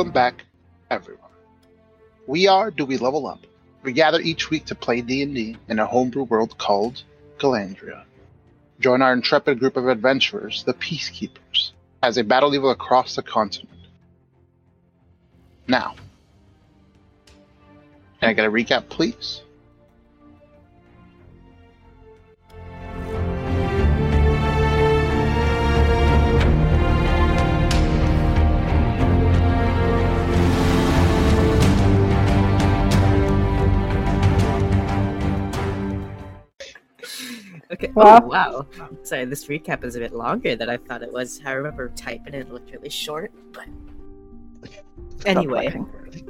Welcome back, everyone. We are Do We Level Up? We gather each week to play D&D in a homebrew world called Galandria. Join our intrepid group of adventurers, the Peacekeepers, as they battle evil across the continent. Now, can I get a recap, please? Okay. Wow. Oh, wow. Sorry, this recap is a bit longer than I thought it was. I remember typing it, it looked really short, but anyway.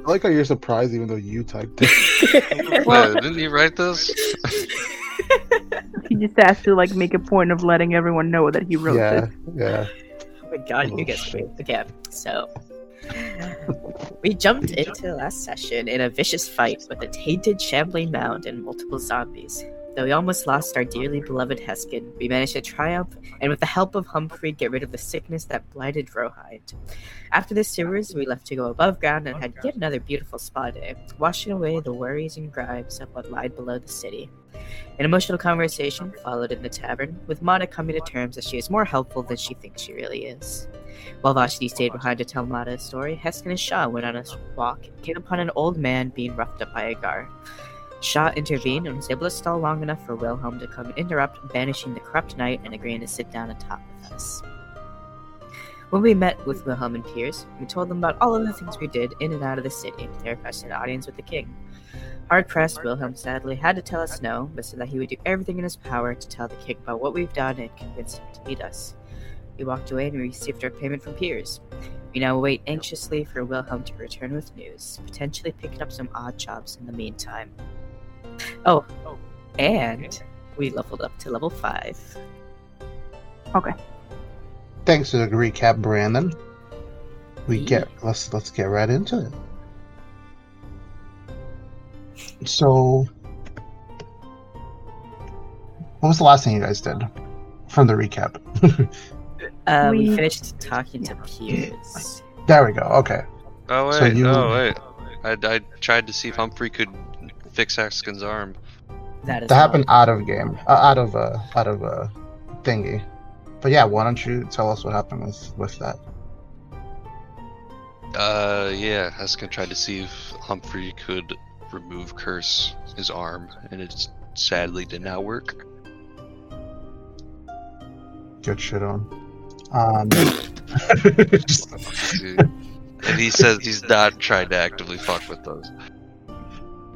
I like how you're surprised even though you typed it. Well- Yeah, didn't you write this? He just has to like make a point of letting everyone know that he wrote yeah, this. yeah. Oh my god, you guys wait. Okay, so we jumped into last session in a vicious fight with a tainted shambling mound and multiple zombies. Though we almost lost our dearly beloved Heskin, we managed to triumph and with the help of Humphrey get rid of the sickness that blighted Rohind. After the sewers, we left to go above ground and had yet another beautiful spa day, washing away the worries and gripes of what lied below the city. An emotional conversation followed in the tavern, with Mata coming to terms that she is more helpful than she thinks she really is. While Vashti stayed behind to tell Mata a story, Heskin and Shaw went on a walk and came upon an old man being roughed up by a gar. Shaw intervened and was able to stall long enough for Wilhelm to come and interrupt, banishing the corrupt knight and agreeing to sit down and talk with us. When we met with Wilhelm and Piers, we told them about all of the things we did in and out of the city. They requested an audience with the king. Hard pressed, Wilhelm sadly had to tell us no, but said that he would do everything in his power to tell the king about what we've done and convince him to meet us. We walked away and we received our payment from Piers. We now wait anxiously for Wilhelm to return with news, potentially picking up some odd jobs in the meantime. Oh, and we leveled up to level 5. Okay. Thanks for the recap, Brandon. We Yeah. get let's let's get right into it. So, what was the last thing you guys did from the recap? Uh, we, We- finished talking to Piers. there we go. Okay. Oh wait, So you- oh wait. I, I tried to see if Humphrey could fix Heskin's arm. That is That happened out of game, uh, out of uh, out of uh, thingy. But yeah, why don't you tell us what happened with with that? Uh, yeah, Heskin tried to see if Humphrey could remove Curse, his arm, and it sadly did not work. Good shit on. Um, and he says he's not trying to actively fuck with those.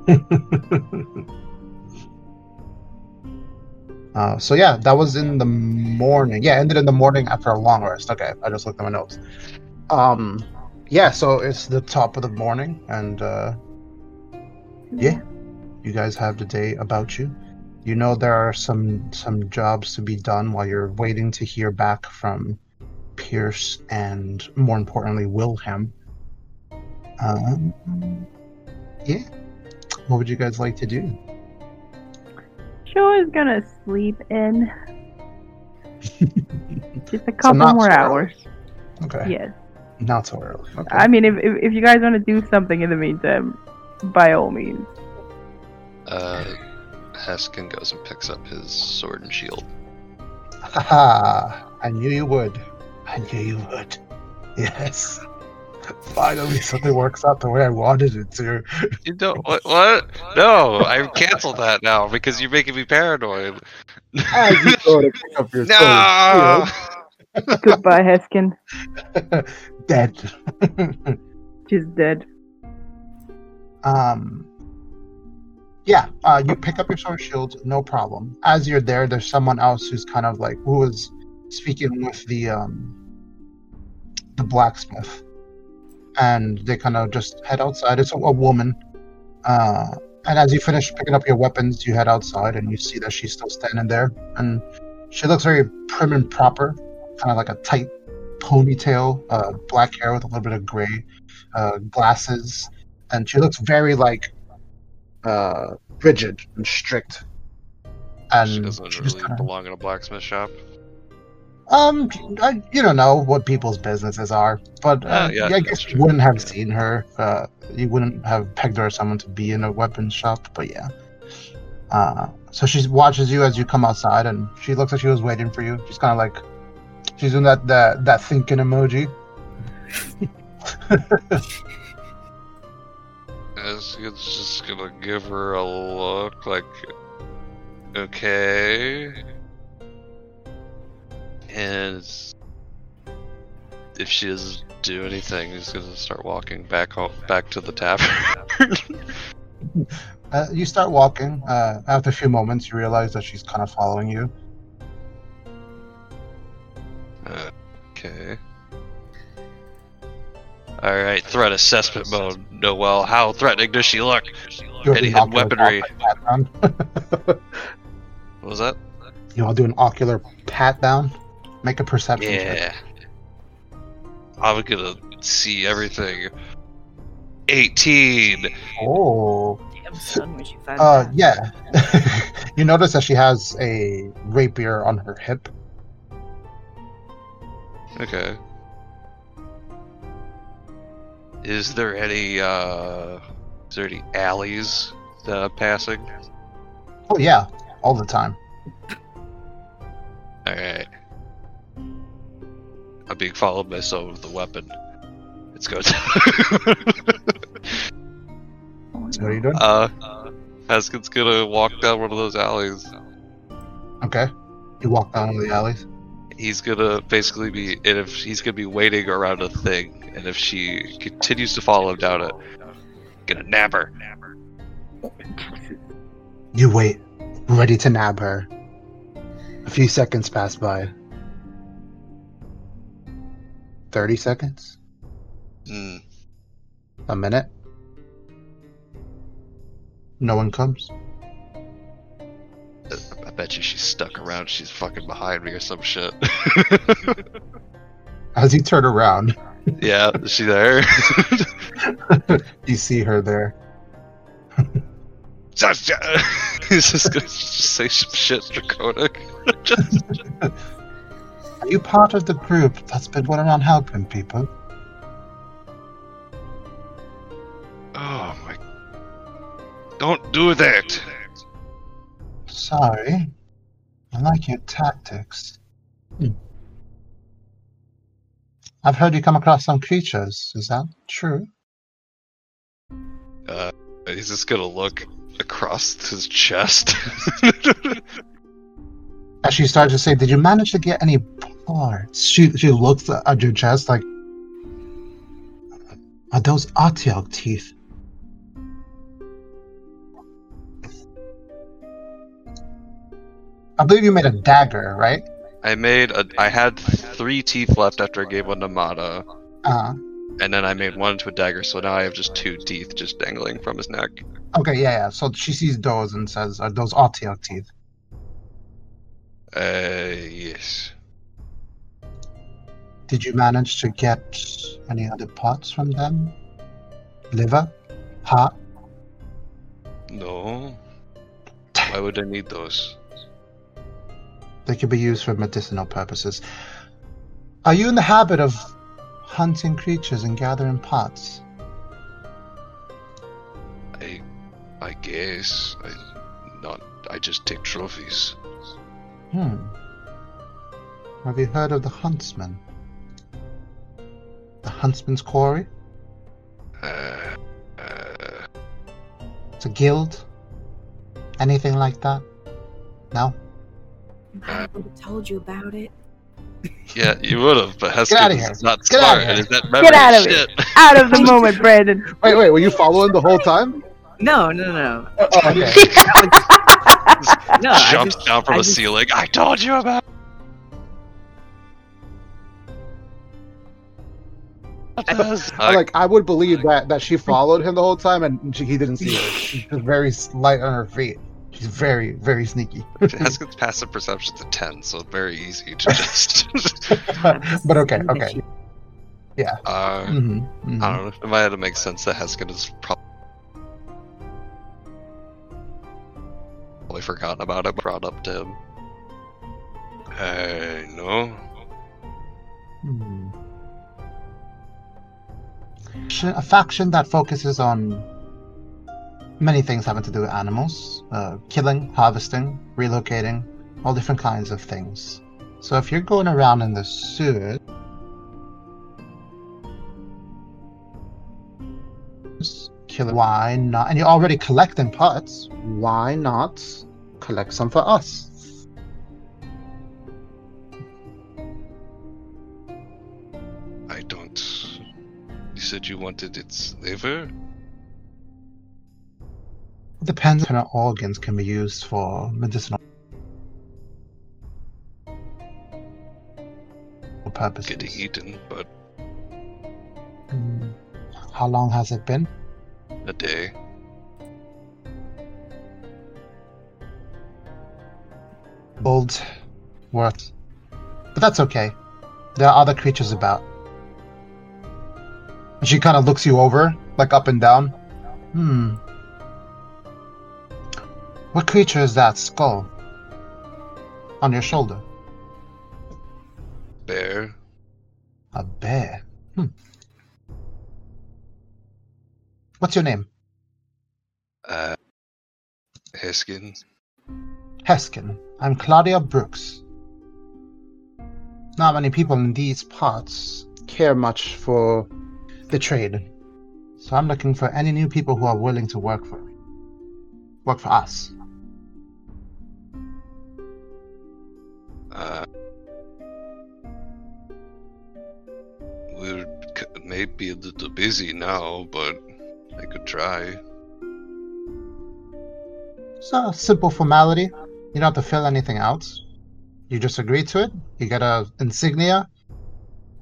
uh, so yeah, that was in the morning. Yeah, ended in the morning after a long rest. Okay, I just looked at my notes. Um, yeah, so it's the top of the morning, and uh, yeah, you guys have the day about you. You know there are some some jobs to be done while you're waiting to hear back from Piers and more importantly Wilhelm. Um, yeah, what would you guys like to do? Joe is gonna sleep in just a couple not more so hours. Okay, Yes. not so early. Okay. I mean, if, if if you guys want to do something in the meantime, by all means. Uh, Heskin goes and picks up his sword and shield. Haha, I knew you would. I knew you would. Yes. Finally, something works out the way I wanted it to. You don't what? What? No, I canceled that now because you're making me paranoid. As you go to pick up your No. Goodbye, Heskin. dead. She's dead. um. Yeah, uh, you pick up your sword shield, no problem. As you're there, there's someone else who's kind of like who was speaking with the um the blacksmith, and they kind of just head outside. It's a, a woman, uh, and as you finish picking up your weapons, you head outside and you see that she's still standing there, and she looks very prim and proper, kind of like a tight ponytail, uh, black hair with a little bit of gray, uh, glasses, and she looks very like uh, rigid and strict. And she doesn't she really kinda- belong in a blacksmith shop. Um, I, you don't know what people's businesses are, but uh, Ah, yeah, I guess you wouldn't have seen her. Uh, you wouldn't have pegged her as someone to be in a weapons shop, but yeah. Uh, so she watches you as you come outside, and she looks like she was waiting for you. She's kind of like, she's doing that that that thinking emoji. It's just gonna give her a look like, okay. And if she doesn't do anything, he's gonna start walking back home, back to the tavern. Uh, you start walking. Uh, after a few moments, you realize that she's kind of following you. okay. Alright, threat assessment mode. Noel, how threatening does she look? Any hidden to do an weaponry? ocular pat down? What was that? you want to do an ocular pat down? Make a perception check. Yeah. I'm gonna see everything. 18! Oh. Damn son, where'd you find Uh, that? yeah. you notice that she has a rapier on her hip. Okay. Is there any uh is there any alleys that I'm passing? Oh yeah, all the time. Alright. I'm being followed by someone with a weapon. It's good. what are you doing? uh Heskin's gonna walk down one of those alleys. Okay. You walk down one of the alleys. He's gonna basically be and if he's gonna be waiting around a thing, and if she continues to follow him down it, gonna nab her. You wait, ready to nab her. A few seconds pass by. Thirty seconds. Hmm. A minute. No one comes. I bet you she's stuck around. She's fucking behind me or some shit. As you turn around, yeah, is she there? you see her there. He's just gonna just say some shit draconic. Are you part of the group that's been going around helping people? Oh my! Don't do that. Sorry. I like your tactics. Hmm. I've heard you come across some creatures. Is that true? Uh, he's just gonna look across his chest. As she starts to say, Did you manage to get any She, she looks at your chest like, Are those Artiog teeth? I believe you made a dagger, right? I made a. I had three teeth left after I gave one to Mata, Uh, and then I made one into a dagger. So now I have just two teeth just dangling from his neck. okay, yeah, yeah. So she sees those and says, Are those Artiog teeth? Uh, yes. Did you manage to get any other parts from them? Liver? Heart? No. Why would I need those? They could be used for medicinal purposes. Are you in the habit of hunting creatures and gathering parts? I, I guess I, not. I just take trophies. Hmm. Have you heard of the Huntsman? The Huntsman's Quarry? Uh, uh, It's a guild? Anything like that? No? I would have told you about it. yeah, you would have, but Get outta Heskins here. is not Get smart. outta and here. is that Get out of shit. Out of the moment, Brandon. Wait, wait, were you following the whole time? No, no, no, Oh, okay. no. I Jumps just- down from I the just- ceiling. I told you about. like, I would believe that, that she followed him the whole time and she, he didn't see her. She's just very light on her feet. She's very, very sneaky. Heskin's passive perception's a 10, so very easy to just. but okay, okay. uh, Mm-hmm, I don't know. It might have to make sense that Heskin is prob- probably forgotten about it, brought up to him. Hey, no. A faction that focuses on many things having to do with animals uh, killing, harvesting, relocating, all different kinds of things. So if you're going around in the sewers, kill why not? And you're already collecting parts. Why not collect some for us? I don't. Said you wanted its liver? Depends on how organs can be used for medicinal purposes. Getting eaten, but Hmm. How long has it been? a day. Bold worth. But that's okay. There are other creatures about. And she kind of looks you over, like up and down. Hmm. What creature is that skull? On your shoulder? Bear? A bear. Hmm. What's your name? Uh. Heskin? Heskin. I'm Claudia Brooks. Not many people in these parts care much for the trade. So I'm looking for any new people who are willing to work for me. Work for us. Uh. We're c- maybe a little busy now, but I could try. It's a simple formality. You don't have to fill anything out. You just agree to it. You get a insignia,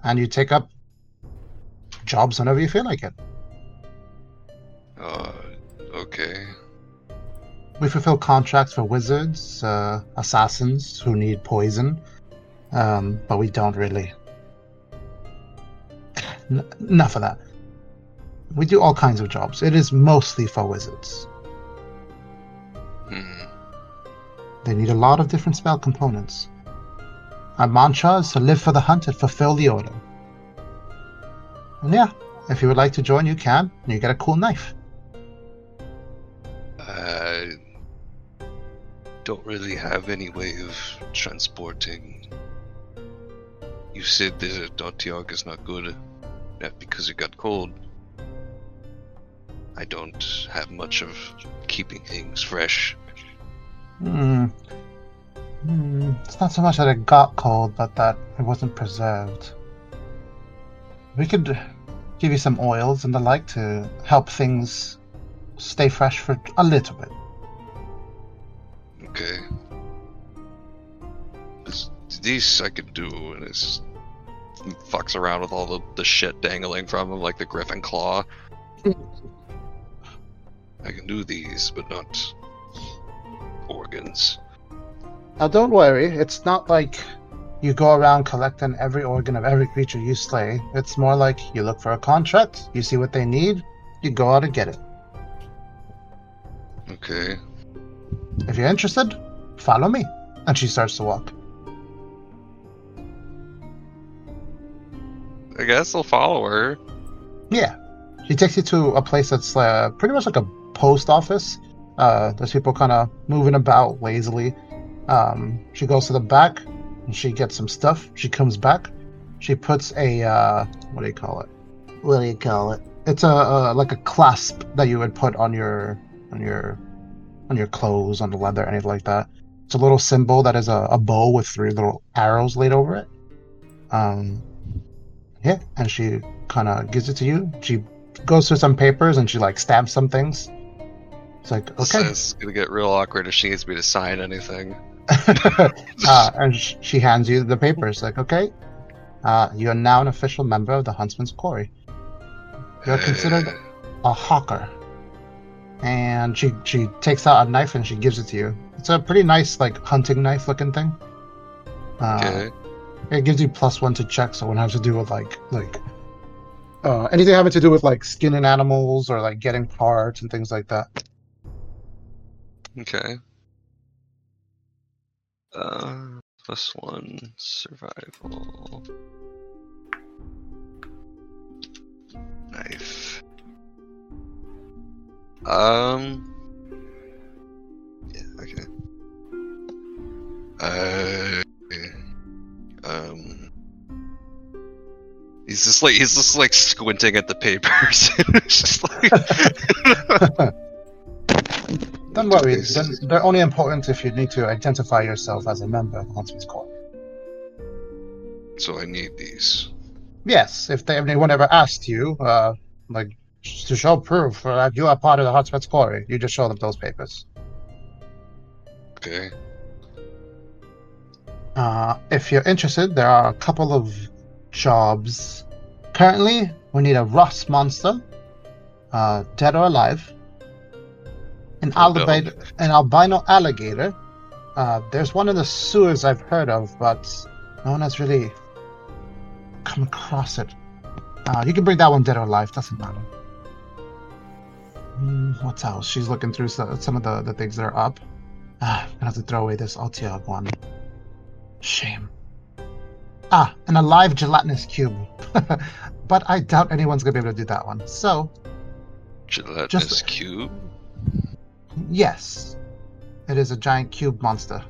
and you take up jobs whenever you feel like it. Uh. Okay. We fulfill contracts for wizards, uh, assassins who need poison, um, but we don't really. N- enough of that. We do all kinds of jobs. It is mostly for wizards. Hmm. They need a lot of different spell components. Our mantra is to live for the hunt and fulfill the order. And yeah, if you would like to join, you can. And you get a cool knife. I don't really have any way of transporting. You said that Dontiog is not good not because it got cold. I don't have much of keeping things fresh. Hmm. Hmm. It's not so much that it got cold, but that it wasn't preserved. We could give you some oils and the like to help things stay fresh for a little bit. Okay. 'Cause These I could do, and it's fucks around with all the, the shit dangling from him, like the griffin claw. I can do these, but not organs. Now, don't worry. It's not like you go around collecting every organ of every creature you slay. It's more like you look for a contract, you see what they need, you go out and get it. Okay. If you're interested, follow me. And she starts to walk. I guess I'll follow her. Yeah. She takes you to a place that's uh, pretty much like a post office. Uh, there's people kind of moving about lazily. Um, she goes to the back and she gets some stuff. She comes back. She puts a uh, what do you call it? What do you call it? It's a, a like a clasp that you would put on your on your on your clothes, on the leather, anything like that. It's a little symbol that is a, a bow with three little arrows laid over it. Um, yeah, and she kind of gives it to you. She goes through some papers and she like stamps some things. It's like This okay, is gonna get real awkward if she needs me to sign anything. uh, and sh- she hands you the papers. Like okay, uh, you are now an official member of the Huntsman's Quarry. You're considered a hawker. And she she takes out a knife and she gives it to you. It's a pretty nice like hunting knife looking thing. Uh, okay. It gives you plus one to check, so it has to do with like like uh, anything having to do with like skinning animals or like getting parts and things like that. Okay. Uh, plus one survival. Knife. Um. Yeah. Okay. Uh. Um. He's just like he's just like squinting at the papers. it's just like. Don't worry, then they're only important if you need to identify yourself as a member of the Huntsman's Quarry. so I need these. Yes, if they, anyone ever asked you, uh, like, to show proof that you are part of the Huntsman's Quarry, you just show them those papers. Okay. Uh, if you're interested, there are a couple of jobs. Currently, we need a rust monster, uh, dead or alive, an, no. alligator, an albino alligator. Uh, there's one in the sewers I've heard of, but no one has really come across it. Uh, you can bring that one dead or alive, doesn't matter. Hmm, what else? She's looking through some, some of the, the things that are up. Ah, I'm gonna have to throw away this Altiog one. Shame. Ah, an alive gelatinous cube. but I doubt anyone's gonna be able to do that one. So, Gelatinous Just- cube. Yes, it is a giant cube monster.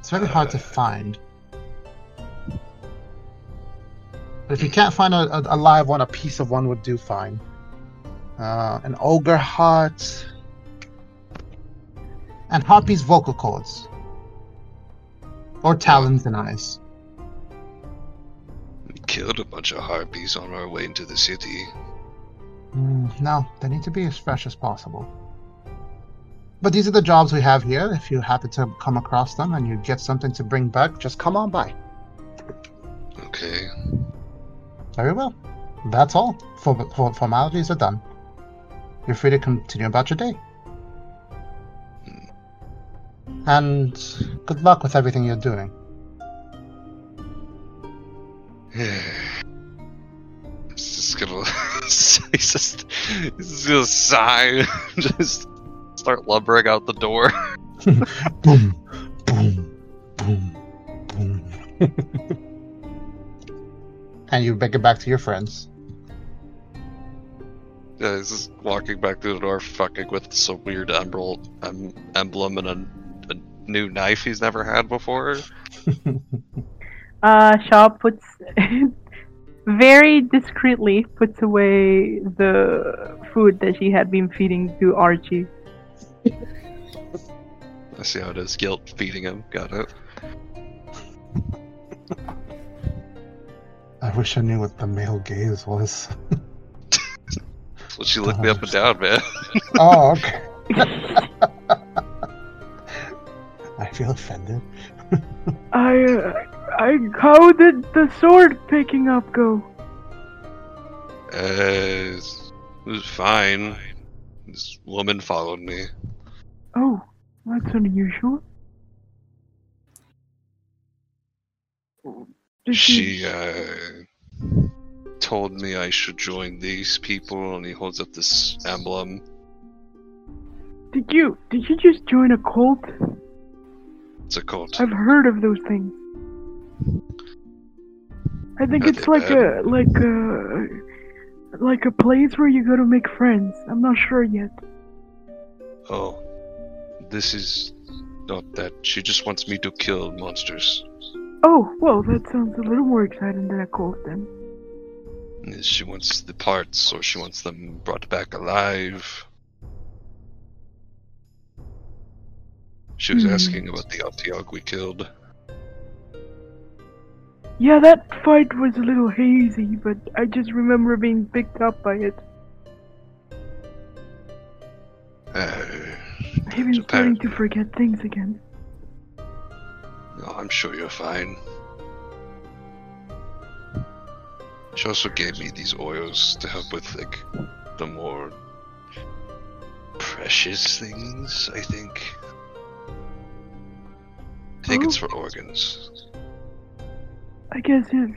It's very hard to Uh. find. But if you can't find a, a, a live one, a piece of one would do fine. Uh, an ogre heart. And Harpy's vocal cords. Or talons and eyes. We killed a bunch of harpies on our way into the city. Mm, no, they need to be as fresh as possible. But these are the jobs we have here. If you happen to come across them and you get something to bring back, just come on by. Okay. Very well. That's all. For, for formalities are done. You're free to continue about your day. And good luck with everything you're doing. He's just gonna. he's just. He's just gonna sigh. just start lumbering out the door. boom, boom, boom, boom. and you make it back to your friends. Yeah, he's just walking back through the door, fucking with some weird emerald um, emblem and a, a new knife he's never had before. Uh, Shaw puts very discreetly puts away the food that she had been feeding to Archie. I see how it is. Guilt feeding him. Got it. I wish I knew what the male gaze was. well, she looked me up and down, man. oh, okay. I feel offended. I, uh, I, how did the sword picking up go? Uh, it was fine. This woman followed me. Oh, that's unusual. Did She uh, told me I should join these people, and he holds up this emblem. Did you did you just join a cult? It's a cult. I've heard of those things. I think it's like bad? a like a like a place where you go to make friends. I'm not sure yet. Oh, this is not that. She just wants me to kill monsters. Oh, well, that sounds a little more exciting than a cult then. She wants the parts, or she wants them brought back alive. She was Hmm. asking about the Altiog we killed. Yeah, that fight was a little hazy, but I just remember being picked up by it. Uh, Maybe I'm starting to forget things again. oh, I'm sure you're fine. She also gave me these oils to help with like the more precious things. I think. I think it's Oh. for organs. I guess if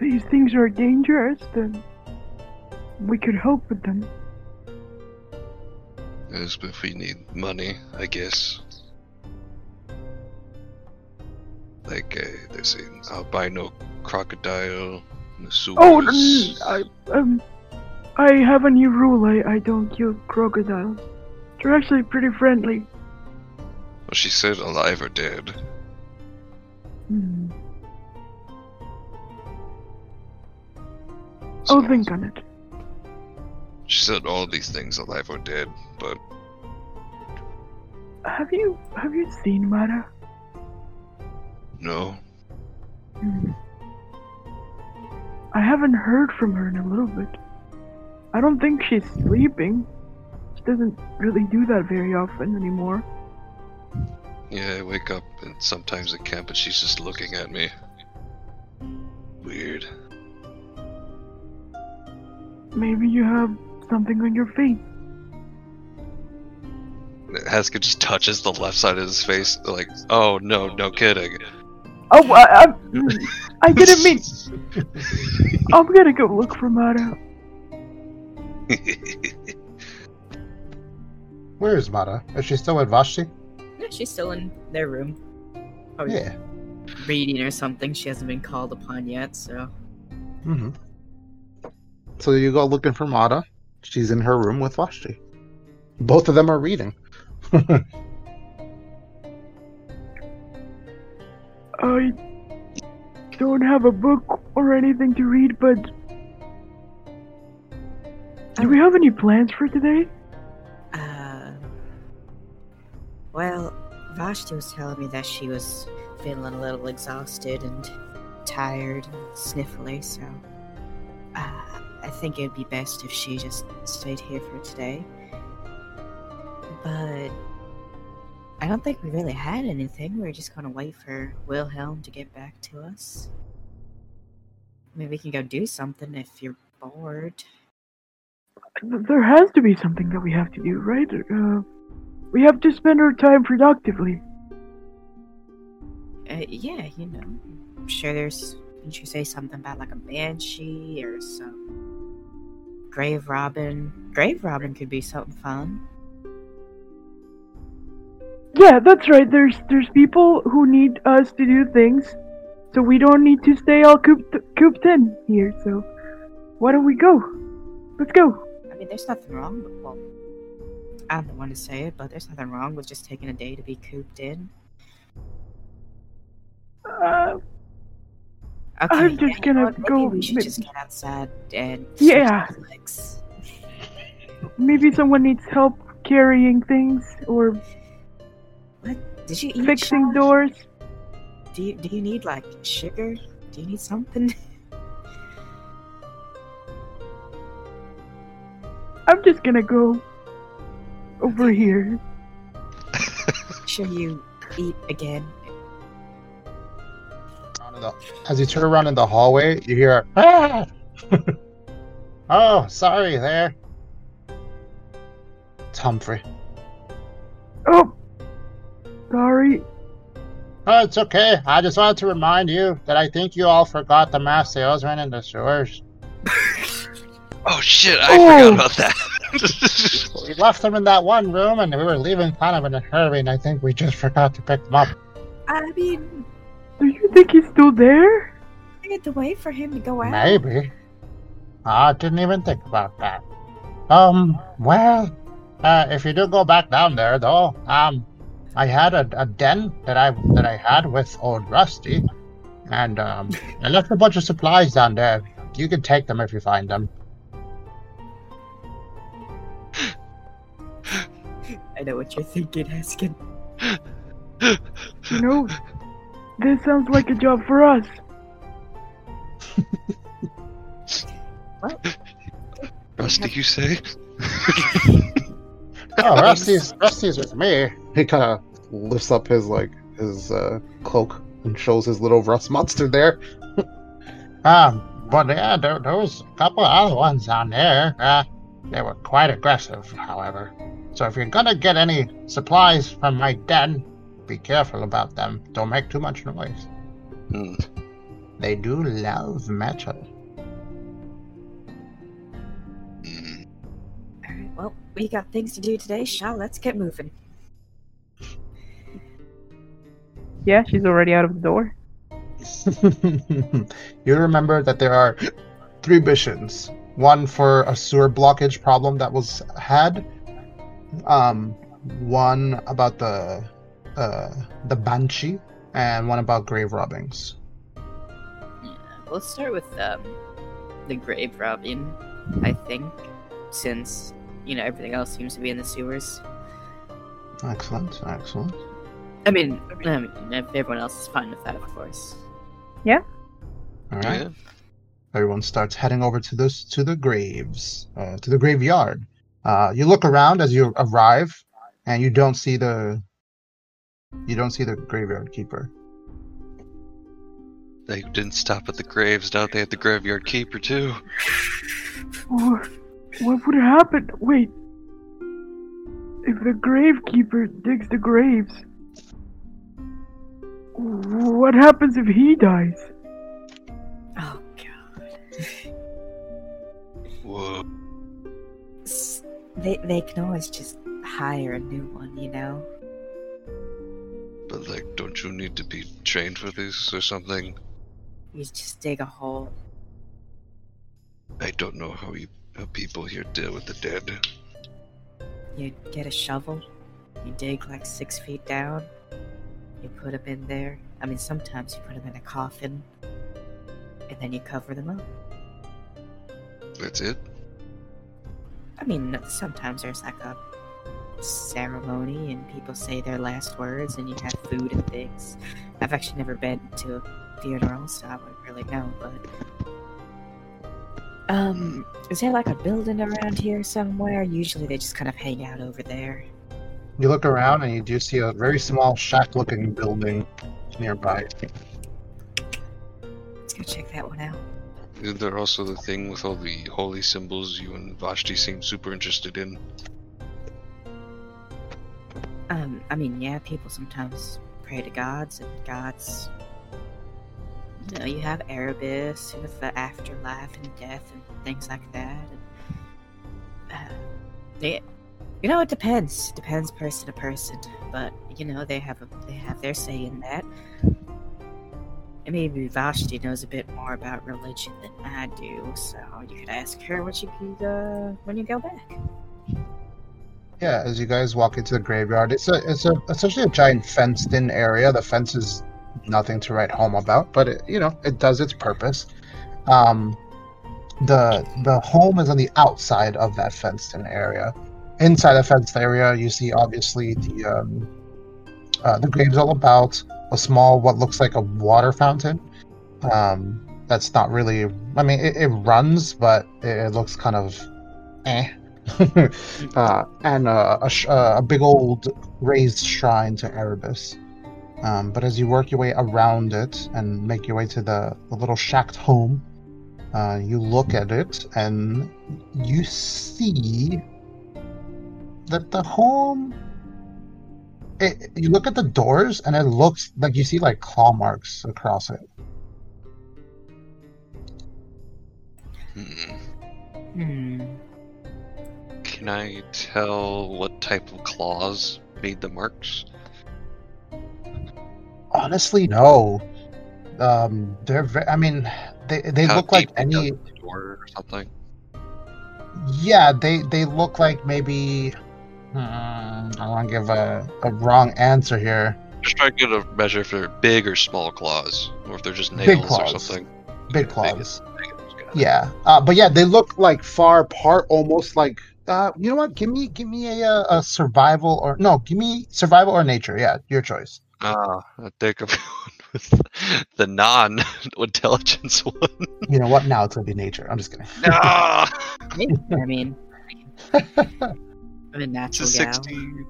these things are dangerous, then we could help with them. Yes, but if we need money, I guess. Like, uh, there's an albino crocodile in the sewers. Oh, I, um, I have a new rule. I, I don't kill crocodiles. They're actually pretty friendly. Well, she said alive or dead. Hmm. I'll think on it. She said all these things, alive or dead, but Have you have you seen Mara? no. Hmm. I haven't heard from her in a little bit. I don't think she's sleeping. She doesn't really do that very often anymore. Yeah, I wake up and sometimes I can't, but she's just looking at me. Weird. Maybe you have something on your face. Heskin just touches the left side of his face, like, oh no, no kidding. Oh, I, I, I didn't mean. I'm gonna go look for Mara. Where is Mara? Is she still at Vashti? Yeah, she's still in their room. Probably Yeah. reading or something. She hasn't been called upon yet, so. hmm So you go looking for Mara. She's in her room with Vashti. Both of them are reading. I don't have a book or anything to read, but. Do we have any plans for today? Uh, well, Vashti was telling me that she was feeling a little exhausted and tired and sniffly, so uh, I think it'd be best if she just stayed here for today. But I don't think we really had anything. We are just gonna wait for Wilhelm to get back to us. Maybe we can go do something if you're bored. There has to be something that we have to do, right? Uh, we have to spend our time productively. Uh, yeah, you know. I'm sure there's. Didn't you say something about like a banshee or some grave robin? Grave robin could be something fun. Yeah, that's right. There's there's people who need us to do things, so we don't need to stay all cooped cooped in here. So why don't we go? Let's go. I mean, there's nothing wrong with. Well, I don't want to say it, but there's nothing wrong with just taking a day to be cooped in. Uh, Okay, I'm just gonna what, maybe go- We should ma- just get outside and. Yeah. maybe someone needs help carrying things or What? Did you eat? fixing Sean? doors. Do you do you need like sugar? Do you need something? I'm just gonna go over here. sure you eat again. Around in the- As you turn around in the hallway, you hear, ah! oh, sorry there. It's Humphrey. Oh, sorry. Oh, it's okay. I just wanted to remind you that I think you all forgot the mass salesman in the sewers. Oh shit, I Oh. forgot about that. We left them in that one room and we were leaving kind of in a hurry, and I think we just forgot to pick them up. I mean, Do you think he's still there? I had to wait for him to go out. Maybe. I didn't even think about that. Um, well, uh, if you do go back down there, though, um, I had a, a den that I that I had with old Rusty, and um, I left a bunch of supplies down there. You can take them if you find them. I know what you're thinking, Heskin. You know, this sounds like a job for us. What? Rusty, you say? Oh, Rusty's Rusty's with me. He kind of lifts up his like his uh, cloak and shows his little rust monster there. um, but yeah, there, there was a couple of other ones down there. Uh, they were quite aggressive, however. So if you're gonna get any supplies from my den, be careful about them. Don't make too much noise. Hmm. They do love metal. Alright, well, we got things to do today, Shaw. Let's get moving. Yeah, she's already out of the door. you remember that there are three missions one for a sewer blockage problem that was had. Um, one about the uh, the banshee, and one about grave robbings. Yeah, we'll start with um, the grave robbing, I think, since you know everything else seems to be in the sewers. Excellent, excellent. I mean, I mean, if everyone else is fine with that, of course. Yeah. All right. Yeah. Everyone starts heading over to this to the graves, uh, to the graveyard. Uh, you look around as you arrive, and you don't see the you don't see the graveyard keeper. They didn't stop at the graves, now they had the graveyard keeper too. Or what would happen? Wait. If the gravekeeper digs the graves, what happens if he dies? Oh god. Whoa. They they can always just hire a new one, you know. But like, don't you need to be trained for this or something? You just dig a hole. I don't know how you how people here deal with the dead. You get a shovel. You dig like six feet down. You put them in there. I mean, sometimes you put them in a coffin, and then you cover them up. That's it. I mean, sometimes there's like a ceremony and people say their last words and you have food and things. I've actually never been to a funeral, so I wouldn't really know, but. Um, is there like a building around here somewhere? Usually they just kind of hang out over there. You look around and you do see a very small shack-looking building nearby. Let's go check that one out. Isn't there also the thing with all the holy symbols you and Vashti seem super interested in? Um, I mean, yeah, people sometimes pray to gods, and gods. You know, you have Erebus with the afterlife and death and things like that. And, uh, they, you know, it depends. It depends person to person, but you know, they have a, they have their say in that. And maybe Vashti knows a bit more about religion than I do, so you could ask her what you could uh, when you go back. Yeah, as you guys walk into the graveyard, it's a it's a essentially a giant fenced-in area. The fence is nothing to write home about, but it, you know it does its purpose. Um, the the home is on the outside of that fenced-in area. Inside the fenced area, you see obviously the um, uh, the graves all about a small what looks like a water fountain. Um, that's not really. I mean, it, it runs, but it, it looks kind of eh. uh, and uh, a, sh- uh, a big old raised shrine to Erebus. Um, but as you work your way around it and make your way to the, the little shacked home, uh, you look at it and you see that the home. It, you look at the doors and it looks like you see like claw marks across it. Hmm. Hmm. Can I tell what type of claws made the marks? Honestly, no. Um, they're. Ve- I mean, they they How look like any. door or something. Yeah, they they look like maybe. Hmm, I don't want to give a, a wrong answer here. Just try to get a measure if they're big or small claws, or if they're just nails or something. Big claws. Big-. Yeah, uh, but yeah, they look like far apart, almost like. Uh, you know what? Give me give me a, uh, a survival or no, give me survival or nature. Yeah, your choice. Ah, I think I'm with the non-intelligence one. You know what? Now it's gonna be nature. I'm just kidding. no, Maybe. I mean, I'm a it's natural a 16.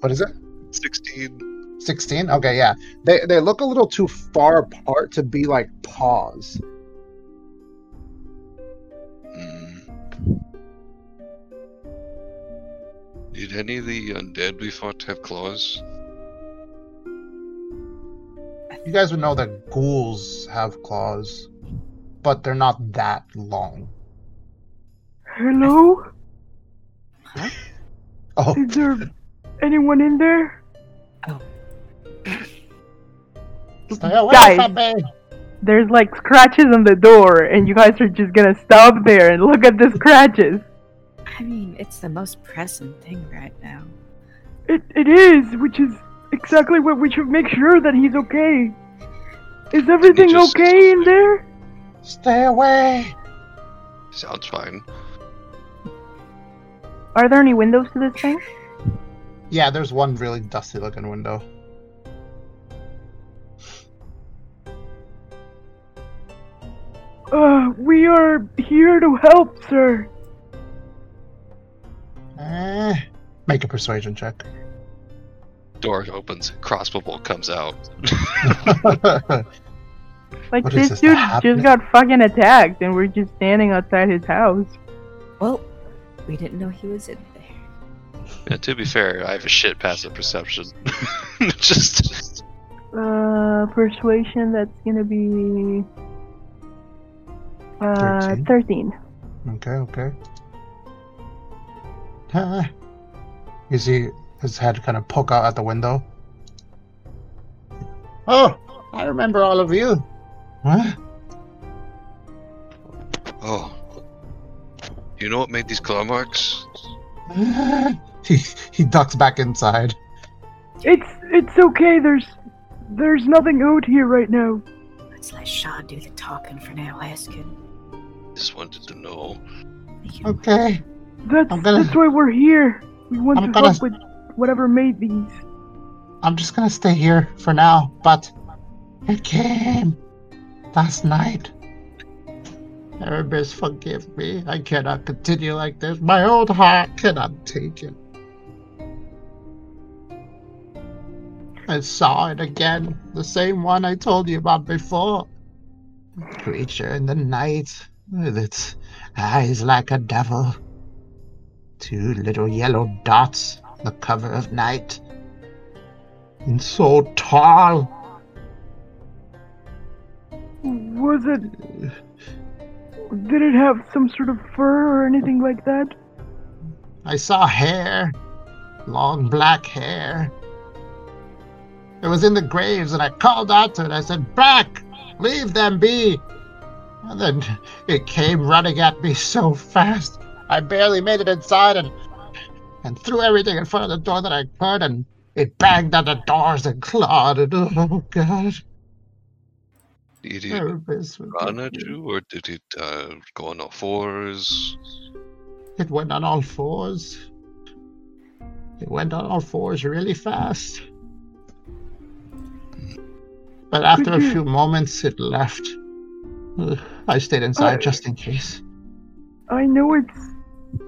What is it? 16. 16 okay yeah they they look a little too far apart to be like paws Did any of the undead we fought have claws? you guys would know that ghouls have claws but they're not that long Hello? oh Is there anyone in there? Oh. stay away Guys. from me there's like scratches on the door, and you guys are just gonna stop there and look at the scratches. I mean, it's the most pressing thing right now. It it is, which is exactly what we should make sure that he's okay. Is everything just- okay in there? Stay away. Sounds fine. Are there any windows to this thing? Yeah, there's one really dusty looking window. Uh, we are here to help, sir. Eh, make a persuasion check. Door opens, crossbow bolt comes out. Like What is this this, dude the happening? just got fucking attacked, and we're just standing outside his house. Well, we didn't know he was in there. Yeah, to be fair, I have a shit passive perception. Just Uh, persuasion. That's gonna be uh Thirteen. thirteen. okay, okay. You see his head kind of poke out at the window. Oh, I remember all of you. What? oh, you know what made these claw marks? he he ducks back inside. It's it's okay. There's there's nothing out here right now. Let's let Shaw do the talking for now, Heskin. Just wanted to know. We can Okay. That's gonna- that's why we're here. We want I'm to gonna- help with whatever made these. I'm just gonna stay here for now, but it came last night. Erebus, forgive me. I cannot continue like this. My old heart cannot take it. I saw it again. The same one I told you about before. Creature in the night, with its eyes like a devil. Two little yellow dots, on the cover of night and so tall. Was it? Did it have some sort of fur or anything like that? I saw hair, long black hair. It was in the graves, and I called out to it. I said, Back! Leave them be! And then it came running at me so fast. I barely made it inside and, and threw everything in front of the door that I could, and it banged on the doors and clawed. And oh, God. Did it run at you, or did it uh, go on all fours? It went on all fours. It went on all fours really fast. But after a few moments, it left. I stayed inside Uh, just in case. I know it's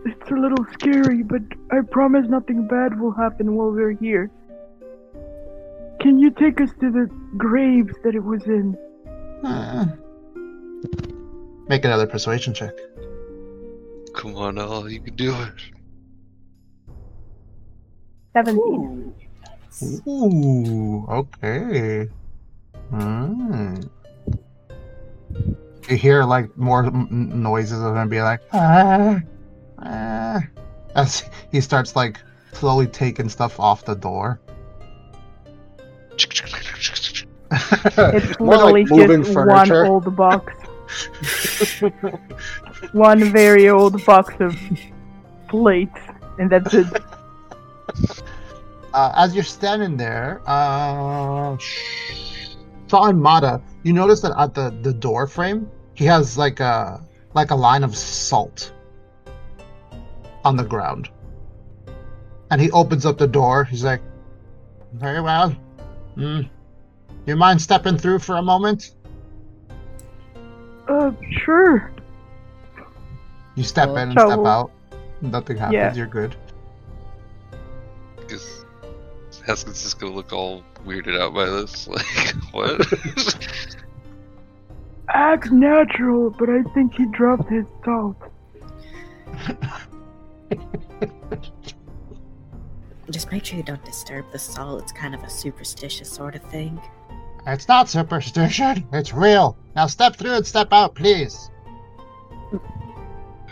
it's a little scary, but I promise nothing bad will happen while we're here. Can you take us to the graves that it was in? Uh, make another persuasion check. Come on, all you can do it. Seventeen. Ooh, okay. Mm. You hear like more m- m- noises of him being like, ah, ah, as he starts like slowly taking stuff off the door. It's literally like just furniture. one old box. one very old box of plates, and that's it. uh, as you're standing there, uh, Shaw and Mata, you notice that at the, the door frame, he has like a like a line of salt on the ground. And he opens up the door. He's like, "Very well. Hmm. You mind stepping through for a moment?" Uh, sure. You step Well, in and so- step out. Nothing happens. Yeah. You're good. Because Heskin's is gonna look all weirded out by this. Like, what? Acts natural, but I think he dropped his salt. Just make sure you don't disturb the soul. It's kind of a superstitious sort of thing. It's not superstition. It's real. Now step through and step out, please.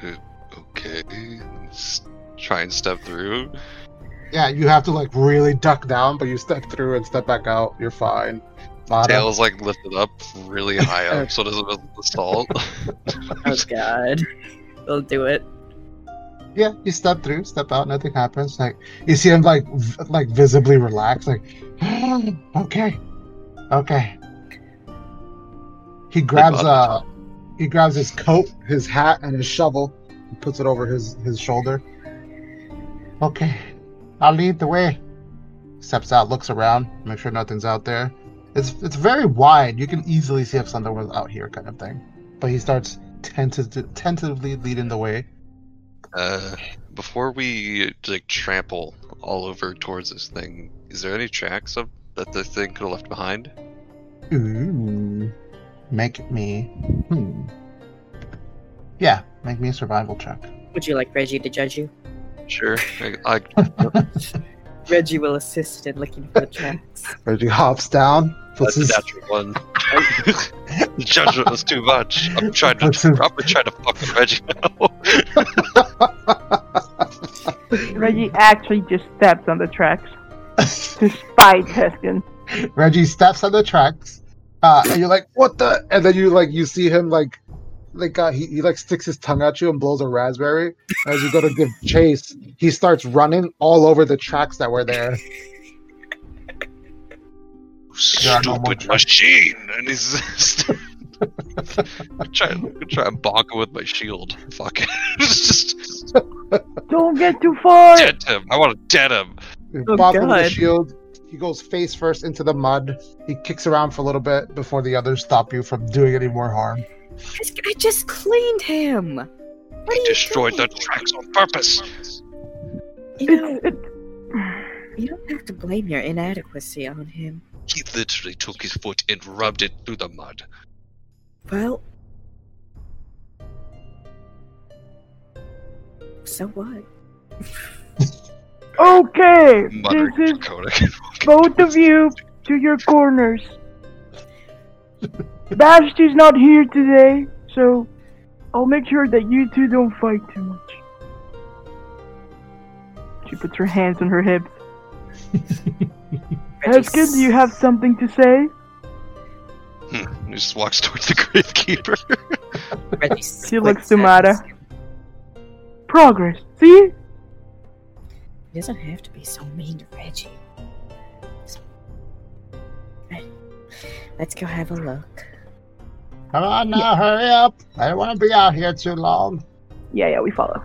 Uh, okay. S- Try and step through. Yeah, you have to like really duck down, but you step through and step back out. You're fine. Lada. Tail's like lifted up really high up, so it doesn't the assault. Oh god. We'll do it. Yeah, you step through, step out, nothing happens. Like you see him like v- like visibly relaxed, like okay, okay. He grabs uh he grabs his coat, his hat, and his shovel, and puts it over his his shoulder. Okay, I'll lead the way. Steps out, looks around, make sure nothing's out there. It's it's very wide. You can easily see if something was out here, kind of thing. But he starts tentative, tentatively leading the way. Uh, before we like trample all over towards this thing, is there any tracks of that the thing could have left behind? Ooh. Make me. Hmm. Yeah, make me a survival check. Would you like Reggie to judge you? Sure. I, I Reggie will assist in looking for the tracks. Reggie hops down, puts that's a his, natural one. the judgment was too much. I'm trying to. That's a- I'm probably trying to fuck with Reggie now. Reggie actually just steps on the tracks to spite Heskin. Reggie steps on the tracks, uh, and you're like, "What the?" And then you like you see him like, like uh, he, he like sticks his tongue at you and blows a raspberry. As you go to give chase, he starts running all over the tracks that were there. There are no more Stupid machine, and he's. just try, try and bonk him with my shield. Fuck it. just Don't get too far. dead him. I want to dead him. Oh, bop with the shield. He goes face first into the mud. He kicks around for a little bit before the others stop you from doing any more harm. I just cleaned him. What He you destroyed the tracks on purpose. You know, you don't have to blame your inadequacy on him. He literally took his foot and rubbed it through the mud. Well, so what? okay, Muttering this is both of you to your corners. Vashti's not here today, so I'll make sure that you two don't fight too much. She puts her hands on her hips. Heskin, do you have something to say? Hmm, he just walks towards the gravekeeper. Reggie She looks squints to Mata. Progress. See? He doesn't have to be so mean to Reggie. Right. Let's go have a look. Come on now, hurry up! I don't want to be out here too long. Yeah, yeah, we follow.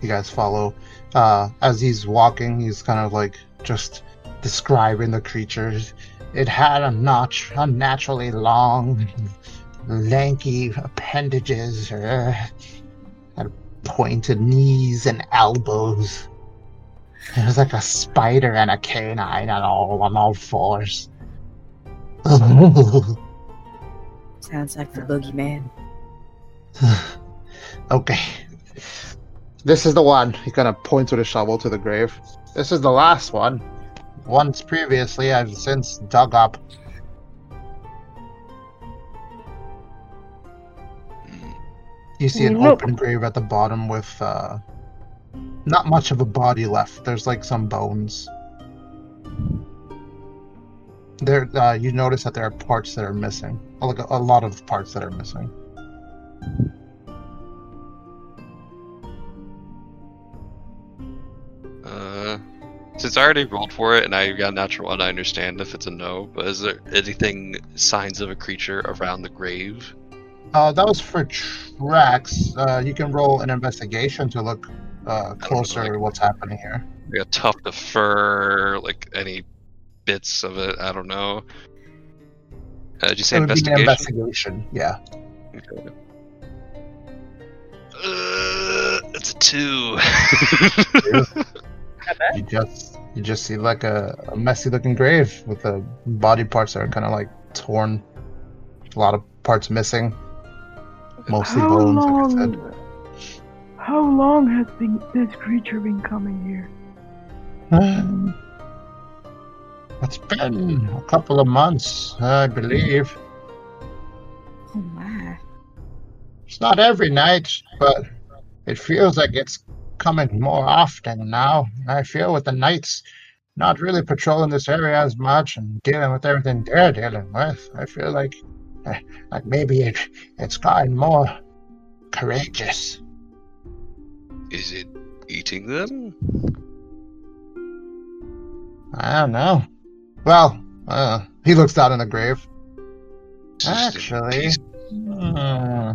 You guys follow. Uh, as he's walking, he's kind of like just describing the creatures. It had a notch, unnaturally long, lanky appendages, uh, had pointed knees and elbows. It was like a spider and a canine on all on all fours. Sounds like the boogeyman. okay. This is the one. He kind of points with a shovel to the grave. This is the last one. Once previously, I've since dug up. You see an Nope. open grave at the bottom with uh, not much of a body left. There's like some bones. There, uh, you notice that there are parts that are missing. Like a, a lot of parts that are missing. Uh, since I already rolled for it and I got natural one, I understand if it's a no. But is there anything signs of a creature around the grave? Uh, that was for tracks. Uh, you can roll an investigation to look uh, closer like- at what's happening here. Like a tuft of fur, like any bits of it? I don't know. Uh, did you say It would be an investigation? investigation. Yeah. Okay. Uh, it's a two. You just you just see like a, a messy looking grave with the body parts that are kind of like torn. A lot of parts missing. Mostly How bones, like I said. long? How long has the, this creature been coming here? Um, It's been a couple of months, I believe. Oh my. It's not every night, but it feels like it's coming more often now. I feel with the knights not really patrolling this area as much and dealing with everything they're dealing with. I feel like eh, like maybe it it's gotten more courageous. Is it eating them? I don't know. Well, uh, he looks down in the grave. Actually, uh,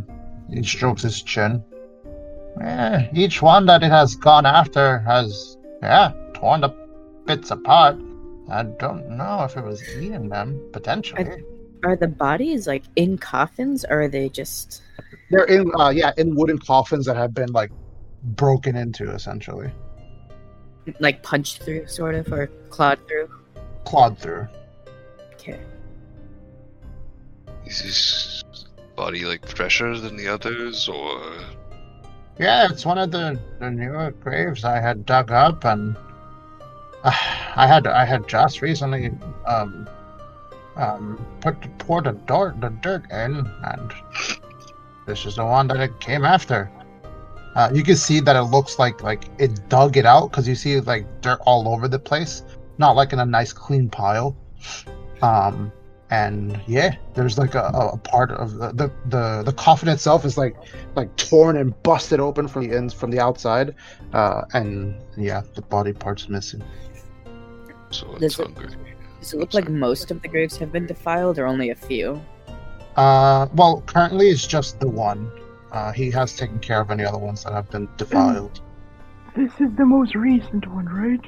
he strokes his chin. Eh, each one that it has gone after has, yeah, torn the bits apart. I don't know if it was eating them, potentially. Are the bodies like in coffins or are they just They're in, uh, yeah, in wooden coffins that have been, like, broken into, essentially. like punched through, sort of, or clawed through? Clawed through. Okay. Is this body like fresher than the others, or Yeah, it's one of the, the newer graves I had dug up, and uh, I had I had just recently um um put poured the dirt the dirt in, and this is the one that it came after. Uh, you can see that it looks like like it dug it out because you see like dirt all over the place, not like in a nice clean pile. Um, and yeah, there's like a, a a part of the, the the the coffin itself is like like torn and busted open from the ends from the outside, uh, and yeah, the body part's missing. so Does it's it- hungry? Does it look like most of the graves have been defiled or only a few? Uh, well, currently it's just the one. Uh, he has taken care of any other ones that have been defiled. This is the most recent one, right?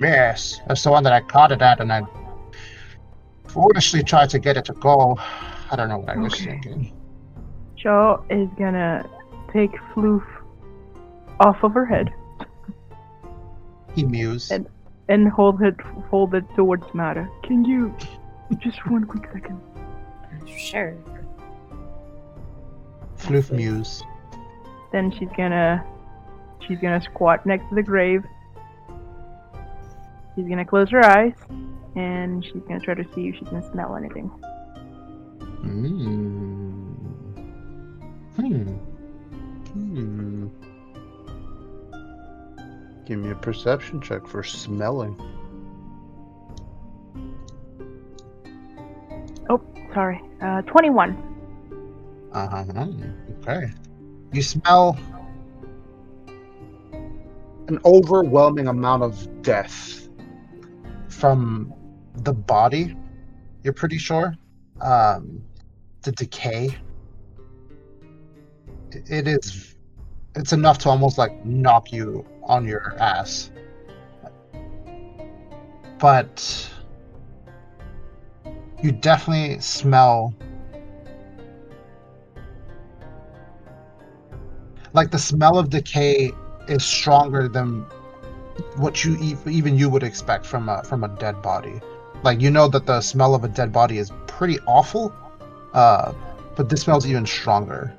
Yes, that's the one that I caught it at, and I foolishly tried to get it to go. I don't know what I was thinking. Shaw is gonna take Floof off of her head He mused. And- and hold it hold it towards Mata. Can you just one quick second? Sure. Floof mused. Then she's gonna she's gonna squat next to the grave. She's gonna close her eyes and she's gonna try to see if she can smell anything. Mm. Hmm. Hmm. Give me a perception check for smelling. Oh, sorry. Uh, 21. Uh huh. Okay. You smell an overwhelming amount of death from the body. You're pretty sure. Um, the decay. It is. It's enough to almost like knock you on your ass. But you definitely smell like the smell of decay is stronger than what you ev- even you would expect from a from a dead body. Like you know that the smell of a dead body is pretty awful, uh, but this smells even stronger,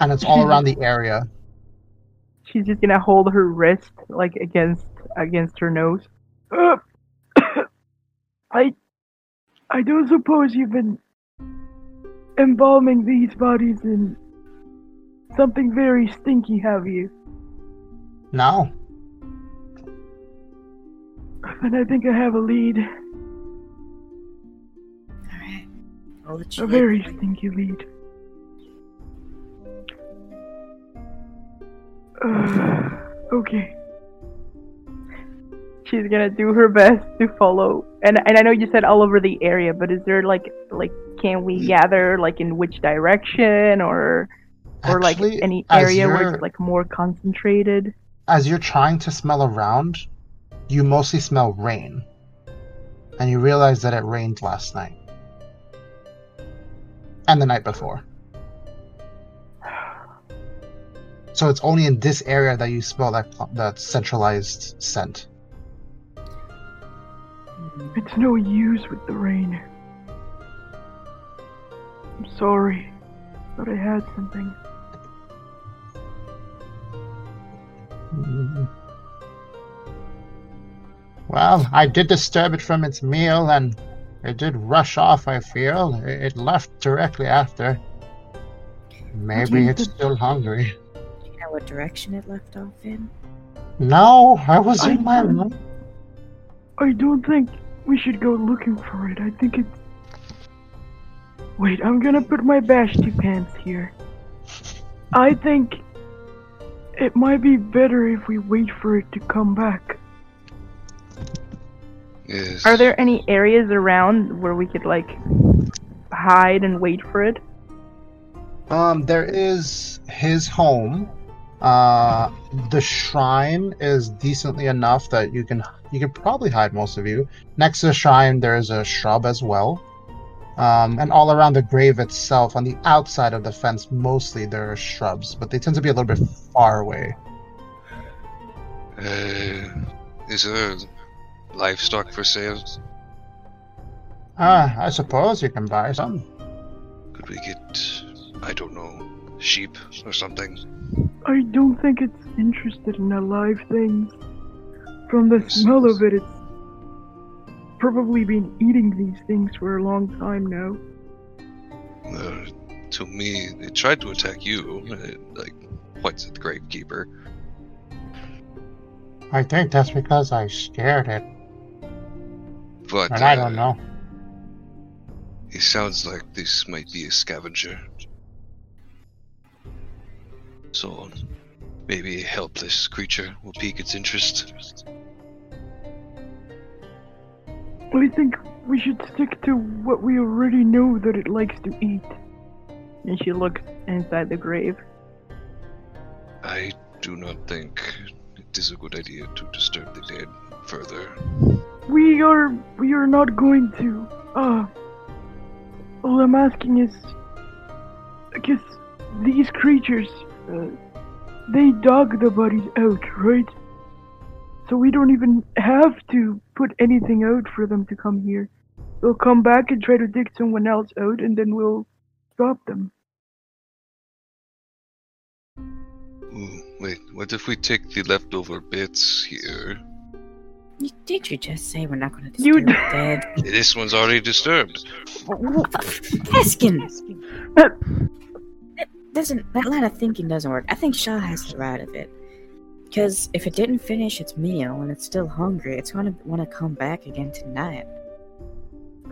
and it's all around the area. She's just gonna hold her wrist like against against her nose. Uh, I I don't suppose you've been embalming these bodies in something very stinky, have you? Now, And I think I have a lead. Alright. I'll let you A very the stinky lead. Uh, okay. She's gonna do her best to follow, and and I know you said all over the area, but is there like like can we gather like in which direction or or like any area where it's like more concentrated? As you're trying to smell around, you mostly smell rain. And you realize that it rained last night. And the night before. So it's only in this area that you smell that that centralized scent. It's no use with the rain. I'm sorry. but I had something. Well, I did disturb it from its meal, and it did rush off. I feel it it left directly after. Maybe it's but- still hungry. Do you know what direction it left off in? No, I was I in my don't- room. I don't think we should go looking for it. I think it. Wait, I'm gonna put my Vashti pants here. I think it might be better if we wait for it to come back. Yes. Are there any areas around where we could like hide and wait for it? Um, there is his home. Uh, the shrine is decently enough that you can you can probably hide most of you. Next to the shrine, there is a shrub as well. Um, and all around the grave itself, on the outside of the fence, mostly there are shrubs, but they tend to be a little bit far away. Uh, is there livestock for sale? Ah, I suppose you can buy some. Could we get, I don't know, sheep or something? I don't think it's interested in alive things. From the smell of it, it's probably been eating these things for a long time now. Uh, to me, it tried to attack you. It, like, points at the gravekeeper. I think that's because I scared it, But and I uh, don't know. It sounds like this might be a scavenger. So, maybe a helpless creature will pique its interest. I think we should stick to what we already know that it likes to eat. And she looks inside the grave. I do not think it is a good idea to disturb the dead further. We are we are not going to. Uh all I'm asking is I guess these creatures uh, they dug the bodies out, right? So we don't even have to put anything out for them to come here. They'll come back and try to dig someone else out and then we'll stop them. Hmm, wait, what if we take the leftover bits here? You- Did you just say we're not going to You disturb the dead? This one's already disturbed. Heskin! Uh, that doesn't that line of thinking doesn't work. I think Shaw has the right of it. Because if it didn't finish its meal and it's still hungry, it's gonna want to come back again tonight.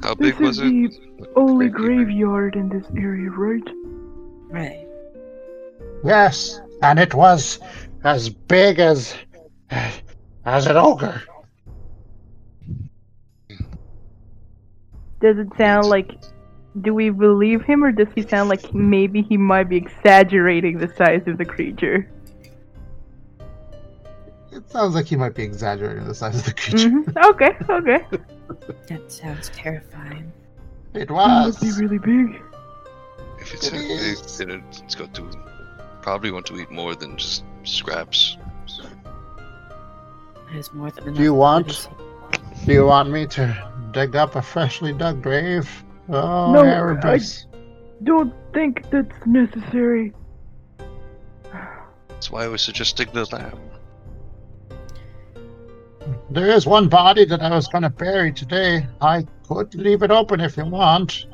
How This big was is it? Only graveyard in this area, right? Right. Yes, and it was as big as as an ogre. Does it sound like do we believe him or does he sound like maybe he might be exaggerating the size of the creature? It sounds like he might be exaggerating the size of the creature. hmm Okay, okay. That sounds terrifying. It It was. must be really big. If it's It a big, is. then it- it's got to probably want to eat more than just scraps. There's more than enough. Do you want- Do you want me to dig up a freshly dug grave? Oh, No, Erebus. Don't think that's necessary. That's why I was suggesting the lamb. There is one body that I was going to bury today. I could leave it open if you want.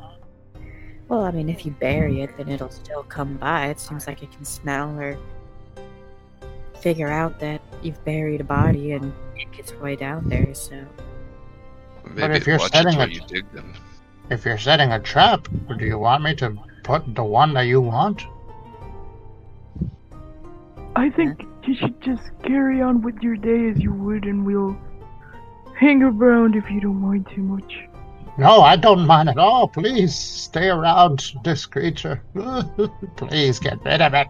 Well, I mean, if you bury it, then it'll still come by. It seems like it can smell or figure out that you've buried a body and it gets way down there. So Or Maybe if you're setting where it- you dig them. If you're setting a trap, do you want me to put the one that you want? I think you should just carry on with your day as you would, and we'll hang around if you don't mind too much. No, I don't mind at all. Please stay around this creature. Please get rid of it.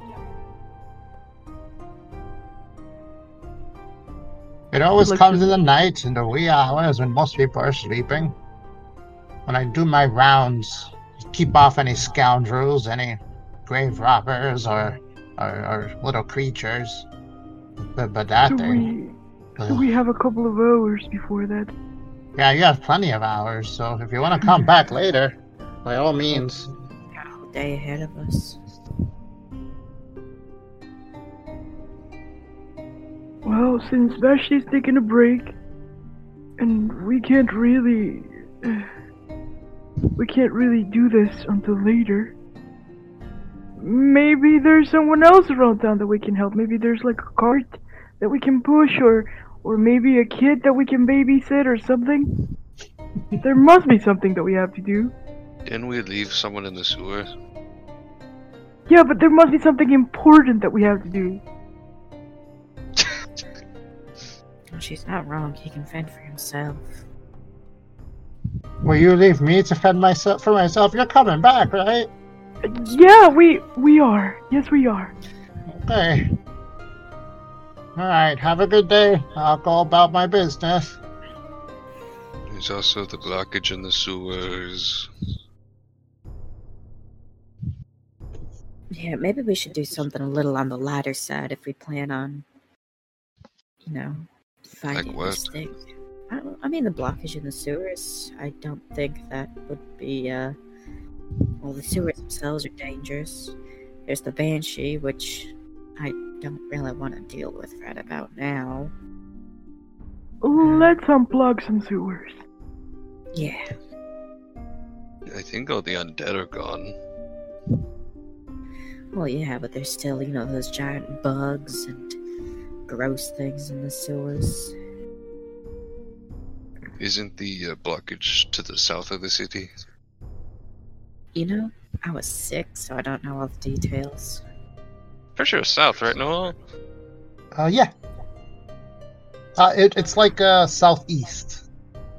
It always Look- comes in the night, in the wee hours when most people are sleeping. When I do my rounds, keep off any scoundrels, any grave robbers, or or, or little creatures. But, but that So thing, we, so we have a couple of hours before that. yeah, you have plenty of hours. So if you want to come back later, by all means. got a whole day ahead of us. Well, since Vashti's taking a break, and we can't really. we can't really do this until later. Maybe there's someone else around town that we can help. Maybe there's like a cart that we can push, or or maybe a kid that we can babysit or something. there must be something that we have to do. Didn't we leave someone in the sewer? Yeah, but there must be something important that we have to do. Oh, she's not wrong. He can fend for himself. Will you leave me to fend myself for myself? You're coming back, right? Yeah, we we are. Yes, we are. Okay. Alright, have a good day. I'll go about my business. There's also the blockage in the sewers. Yeah, maybe we should do something a little on the lighter side if we plan on, you know, fighting what? this thing. I, don't, I mean, the blockage in the sewers. I don't think that would be. uh Well, the sewers themselves are dangerous. There's the banshee, which I don't really want to deal with right about now. Let's unplug some sewers. Yeah, I think all the undead are gone. well, yeah, but there's still, you know, those giant bugs and gross things in the sewers. Isn't the uh, blockage to the south of the city? You know, I was sick, so I don't know all the details. For sure, south, right, Noel? Uh, yeah. Uh, it, it's like uh, southeast.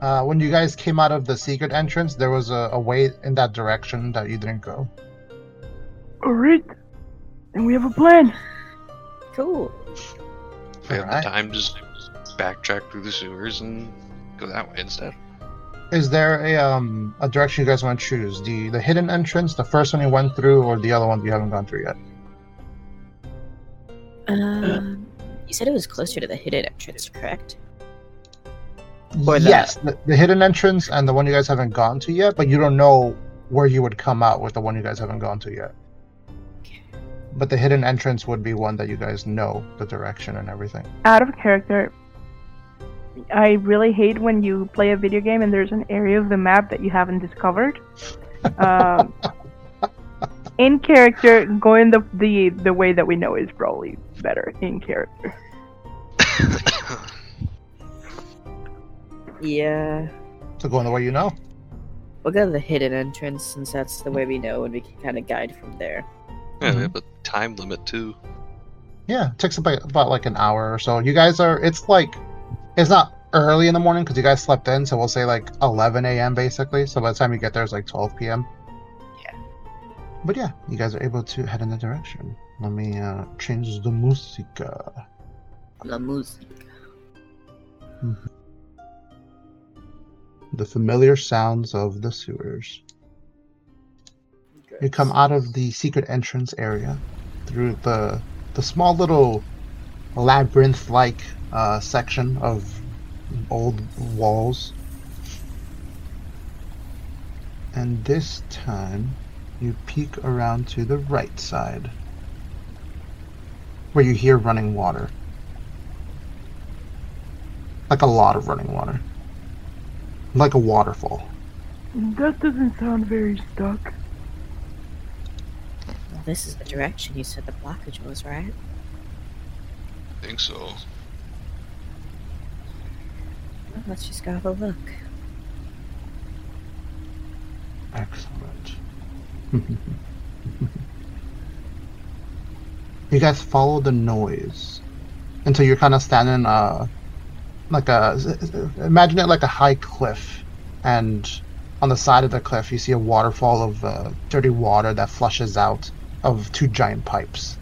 Uh, when you guys came out of the secret entrance, there was a, a way in that direction that you didn't go. Alright. Then we have a plan. Cool. If we have Alright. the time, just backtrack through the sewers and go that way instead. Is there a um a direction you guys want to choose? The the hidden entrance, the first one you went through, or the other one you haven't gone through yet? Um, you said it was closer to the hidden entrance, correct? Or the- yes, the, the hidden entrance and the one you guys haven't gone to yet, but you don't know where you would come out with the one you guys haven't gone to yet. But the hidden entrance would be one that you guys know the direction and everything. Out of character, I really hate when you play a video game and there's an area of the map that you haven't discovered. Um, in character, going the, the the way that we know is probably better in character. Yeah. So going the way you know. We'll go to the hidden entrance since that's the way we know and we can kind of guide from there. Yeah, we have a time limit too. Yeah, it takes about about like an hour or so. You guys are. It's like, it's not early in the morning because you guys slept in, so we'll say like 11 a.m. basically. So by the time you get there, it's like 12 p.m. Yeah. But yeah, you guys are able to head in the direction. Let me uh, change the musica. La music. The familiar sounds of the sewers. You come out of the secret entrance area through the the small little labyrinth-like uh, section of old walls. And this time, you peek around to the right side, where you hear running water. Like a lot of running water. Like a waterfall. That doesn't sound very stuck. Well, this is the direction you said the blockage was, right? I think so. Let's just go have a look. Excellent. you guys follow the noise until you're kind of standing uh like a imagine it like a high cliff and on the side of the cliff you see a waterfall of uh, dirty water that flushes out of two giant pipes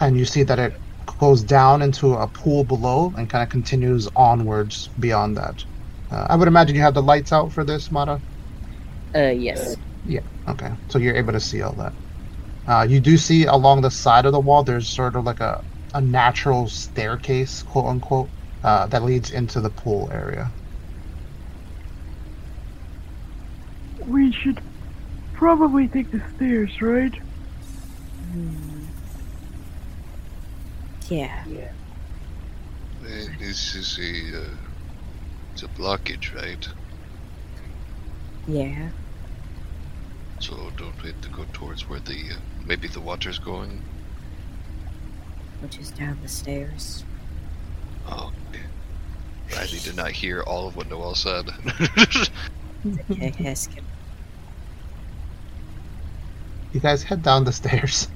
and you see that it goes down into a pool below and kind of continues onwards beyond that uh, i would imagine you have the lights out for this mata Uh, yes. yeah. Okay. So you're able to see all that. Uh, you do see along the side of the wall. There's sort of like a a natural staircase, quote unquote, uh, that leads into the pool area. We should probably take the stairs, right? Hmm. Yeah. Uh, This is a uh, it's a blockage, right? Yeah. So don't we have to go towards where the uh, maybe the water's going? Which is down the stairs. Oh, okay. Riley did not hear all of what Noel said. Okay, Heskin. You guys head down the stairs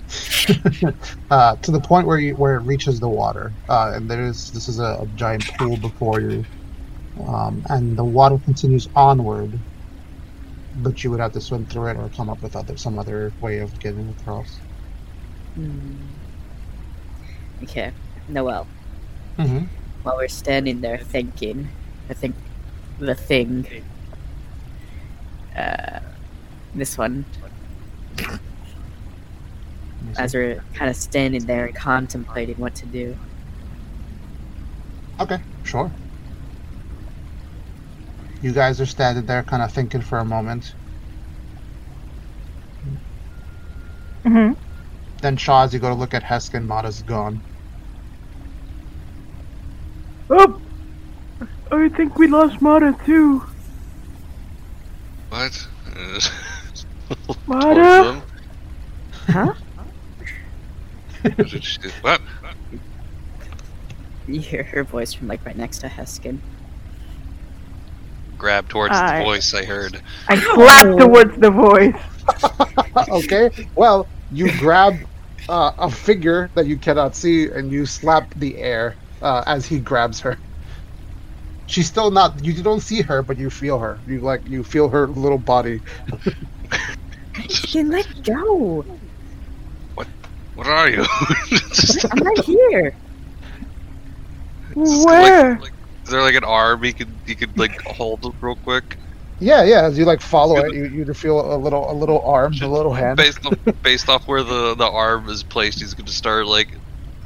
uh, to the point where you, where it reaches the water, uh, and there's this is a, a giant pool before you, um, and the water continues onward. But you would have to swim through it or come up with other some other way of getting across. Hmm. Okay, Noel. Mm-hmm. While we're standing there thinking, I think the thing. Uh, this one, as we're kind of standing there and contemplating what to do. Okay, sure. You guys are standing there, kind of thinking for a moment. hmm Then Shaw, as you go to look at Heskin, Mata's gone. Oh! I think we lost Mata too. what? Mata? Huh? Towards them? Did what? You hear her voice from like right next to Heskin. Grab towards I- the voice I heard. I slap towards the voice. okay, well, you grab uh, a figure that you cannot see and you slap the air uh, as he grabs her. She's still not. You don't see her, but you feel her. You like you feel her little body. Heskin, let go! What are you? I'm right here! just Where? Like, like, is there like an arm he could he could like hold real quick? Yeah, yeah. As you like follow it, you you feel a little a little arm, a little hand. Based off based off where the the arm is placed, he's gonna start like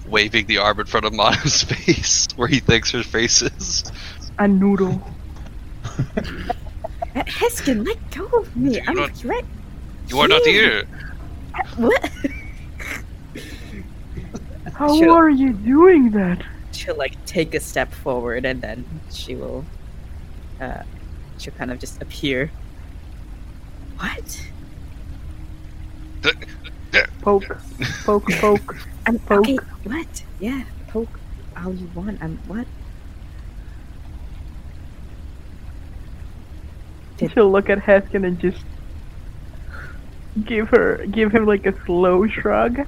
waving the arm in front of Mata's face where he thinks her face is. A noodle. Heskin, let go of me! You're I'm not- right. You are not here. What? How Sure. are you doing that? she'll like take a step forward and then she will uh she'll kind of just appear what Poke. Poke, poke. I'm Poke. okay what yeah poke all you want i'm what She'll look at Heskin and just give her, give him like a slow shrug.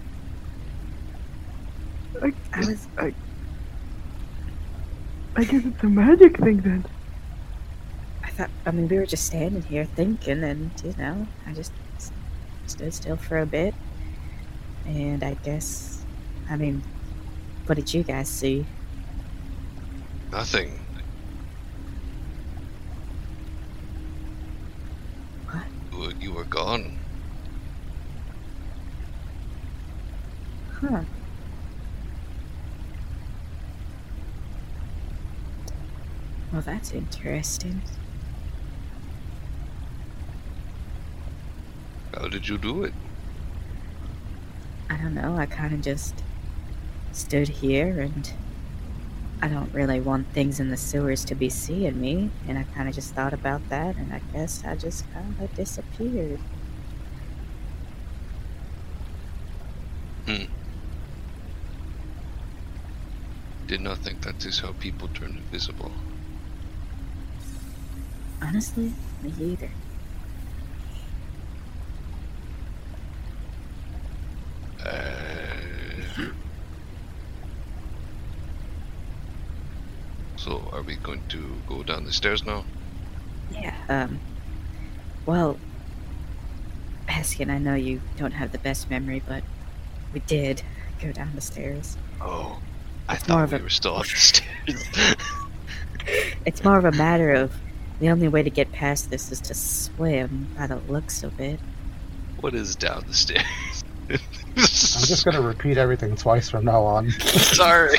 I, i was I guess it's a magic thing then. i thought i mean we were just standing here thinking and you know i just stood still for a bit and i guess i mean what did you guys see Nothing. What? You were, you were gone. huh well that's interesting How did you do it? I don't know. I kind of just stood here and I don't really want things in the sewers to be seeing me. And I kind of just thought about that and I guess I just kind of disappeared. Hmm. Did not think that is how people turn invisible. Honestly, me either. Uh, so, are we going to go down the stairs now? Yeah, um. Well, Heskin, I know you don't have the best memory, but we did go down the stairs. Oh, I It's thought we a- were still up the stairs. It's more of a matter of the only way to get past this is to swim by the looks of it. what is down the stairs? I'm just gonna repeat everything twice from now on. Sorry.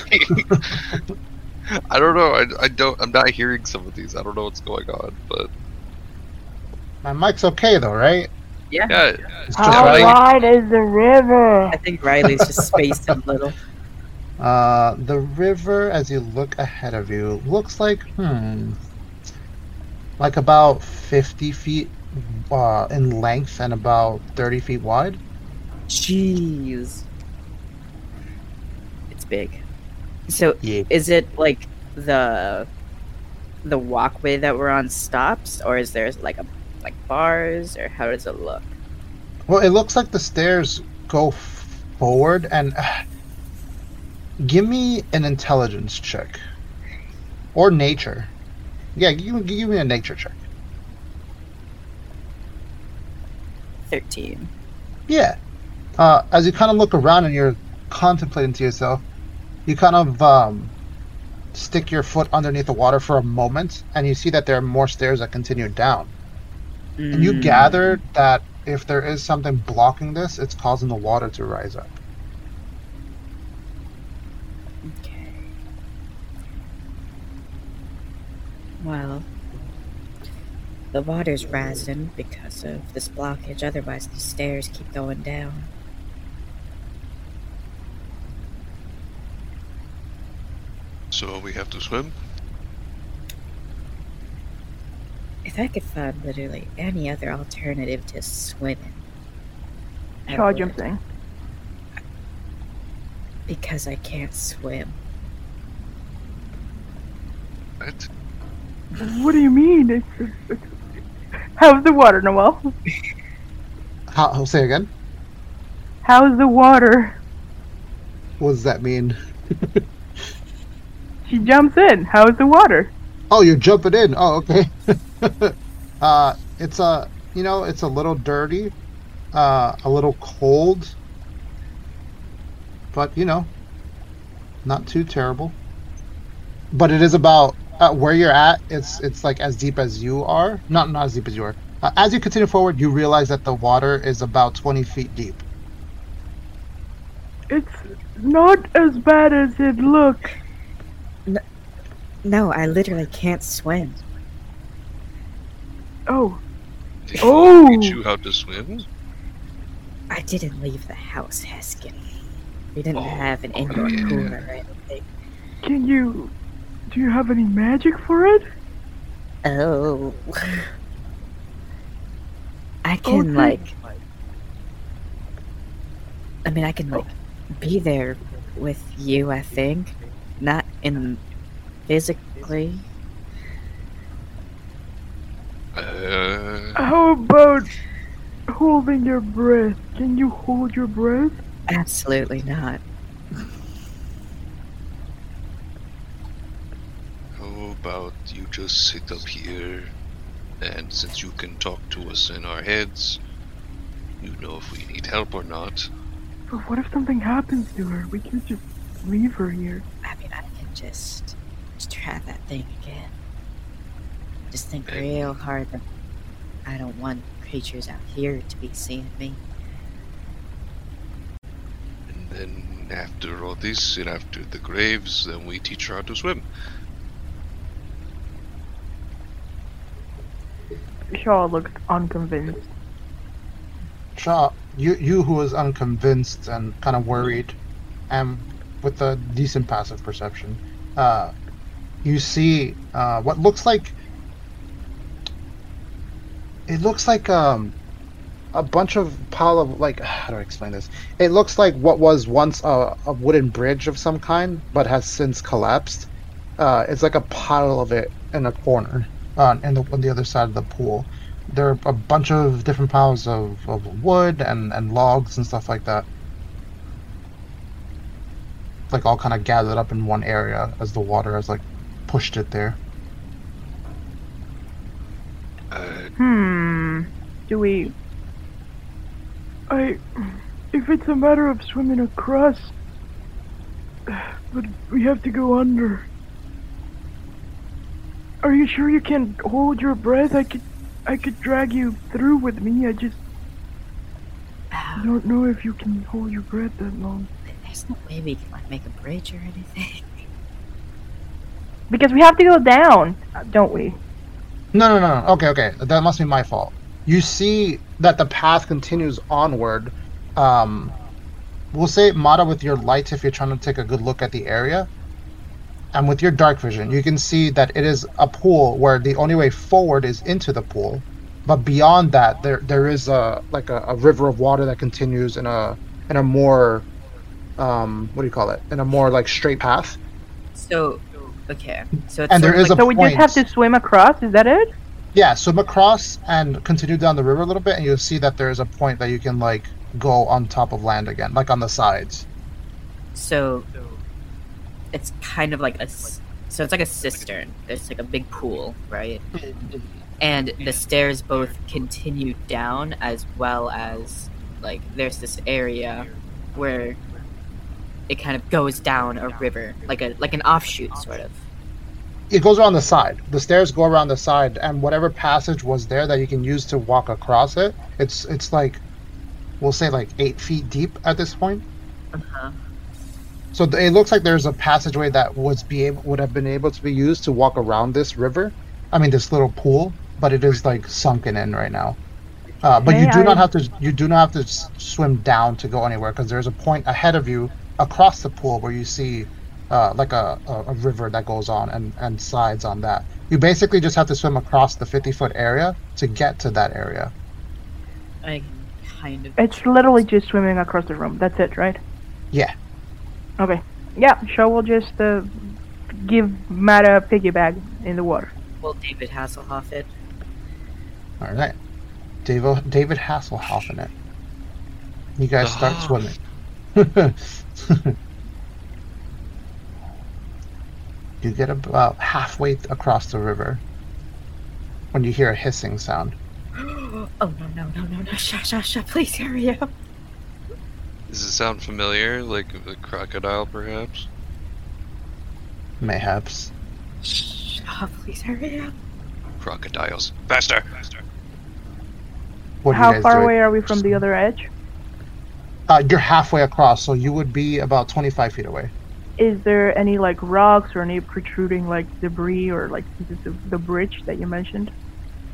I don't know. I, I don't. I'm not hearing some of these. I don't know what's going on, but My mic's okay though, right? Yeah. yeah. It's just How Right. wide is the river? I think Riley's just spaced a little. Uh, the river, as you look ahead of you, looks like hmm, like about fifty feet uh, in length and about 30 feet wide. Jeez. It's big. So Yeah. is it like the the walkway that we're on stops or is there like a like bars or how does it look? Well, it looks like the stairs go f- forward and give me an intelligence check or nature. Yeah, give, give me a nature check. 13. Yeah. Uh, as you kind of look around and you're contemplating to yourself, you kind of um, stick your foot underneath the water for a moment, and you see that there are more stairs that continue down. And you Mm. gather that if there is something blocking this, it's causing the water to rise up. Well, the water's rising because of this blockage. Otherwise, these stairs keep going down. So we have to swim? If I could find literally any other alternative to swimming, I Shaw would, jumps because I can't swim. What? What do you mean? It's, it's, it's How's the water, Noel? How, I'll say again. How's the water? What does that mean? She jumps in. How's the water? Oh, you're jumping in. Oh, okay. uh, it's a, you know, it's a little dirty, uh, a little cold, but you know, not too terrible. But it is about uh, where you're at. It's it's like as deep as you are. Not not as deep as you are. Uh, as you continue forward, you realize that the water is about 20 feet deep. it's not as bad as it looks. No, no, I literally can't swim. Oh, Did Oh! teach you how to swim? I didn't leave the house, Heskin. We didn't Oh, have an oh, indoor yeah. pool or anything. can you? Do you have any magic for it? Oh. I can, Okay. like. I mean, I can, like, be there with you, I think. Not in. physically. Uh, How about holding your breath? Can you hold your breath? Absolutely not. how about you just sit up here, and since you can talk to us in our heads, you know if we need help or not. But what if something happens to her? We can't just leave her here. I mean, I can just. just try that thing again. Just think And- real hard that I don't want creatures out here to be seeing me. And then after all this, and after the graves, then we teach her how to swim. Shaw looks unconvinced. Shaw, you you who is unconvinced and kind of worried, and with a decent passive perception, uh, you see uh, what looks like it looks like um a bunch of pile of like how do I explain this? It looks like what was once a, a wooden bridge of some kind, but has since collapsed. Uh, it's like a pile of it in a corner, uh, in the on the other side of the pool there are a bunch of different piles of, of wood and, and logs and stuff like that. Like all kind of gathered up in one area as the water has like pushed it there. Uh, Hmm. Do we? I. If it's a matter of swimming across. But we have to go under. Are you sure you can hold your breath? I could. I could drag you through with me. I just I don't know if you can hold your breath that long. There's no way we can like make a bridge or anything. Because we have to go down, don't we? No, no, no, no. Okay, okay. That must be my fault. You see that the path continues onward. Um, we'll say, Mata, with your lights, if you're trying to take a good look at the area, and with your dark vision, you can see that it is a pool where the only way forward is into the pool, but beyond that, there there is a like a, a river of water that continues in a in a more um what do you call it in a more like straight path. So, okay. So it's And there sort of is like, a So we just have to swim across. Is that it? Yeah, swim across and continue down the river a little bit, and you'll see that there is a point that you can like go on top of land again, like on the sides. so it's kind of like a so it's like a cistern. There's like a big pool, right? And the stairs both continue down as well as like there's this area where it kind of goes down a river, like a like an offshoot sort of. It goes around the side. The stairs go around the side, and whatever passage was there that you can use to walk across it, it's it's like, we'll say like eight feet deep at this point. Uh-huh. So it looks like there's a passageway that was be able, would have been able to be used to walk around this river. I mean this little pool, but it is like sunken in right now. Uh, but you Hey, do not have to you do not have to s- swim down to go anywhere because there's a point ahead of you across the pool where you see uh, like a, a, a river that goes on and, and slides on that. You basically just have to swim across the 50 foot area to get to that area. I kind of It's literally just swimming across the room. That's it, right? Yeah. Okay. Yeah. So we'll just uh, give Matt a piggy bag in the water. Well, David Hasselhoff it. All right. David David Hasselhoff in it. You guys start Ah. swimming. you get about halfway across the river when you hear a hissing sound. oh no no no no no! Shut shut shut! Please hurry up! Does it sound familiar? Like a crocodile, perhaps? Mayhaps. Shut up! Please hurry up! Crocodiles. Faster! Faster! What How far away are we from the other edge? Uh, you're halfway across, so you would be about 25 feet away. Is there any like rocks or any protruding like debris or like pieces of the bridge that you mentioned?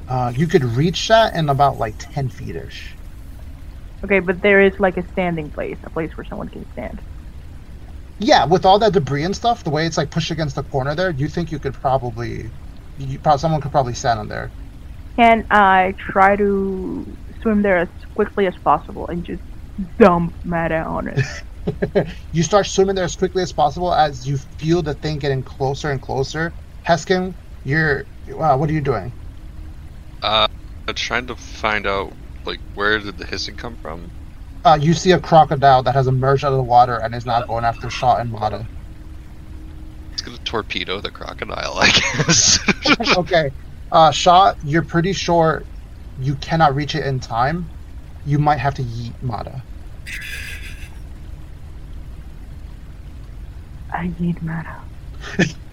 Uh, you could reach that in about like 10 feet ish. Okay, but there is like a standing place, a place where someone can stand. Yeah, with all that debris and stuff, the way it's like pushed against the corner there, you think you could probably, you, probably someone could probably stand on there. Can I try to swim there as quickly as possible and just dump Mata on it? you start swimming there as quickly as possible as you feel the thing getting closer and closer. Heskin, you're, uh, what are you doing? Uh, I'm trying to find out, like, where did the hissing come from? Uh, you see a crocodile that has emerged out of the water and is now going after Shaw and Mata. It's gonna torpedo the crocodile, I guess. okay, uh, Shaw, you're pretty sure you cannot reach it in time. You might have to yeet Mata. I need Mata.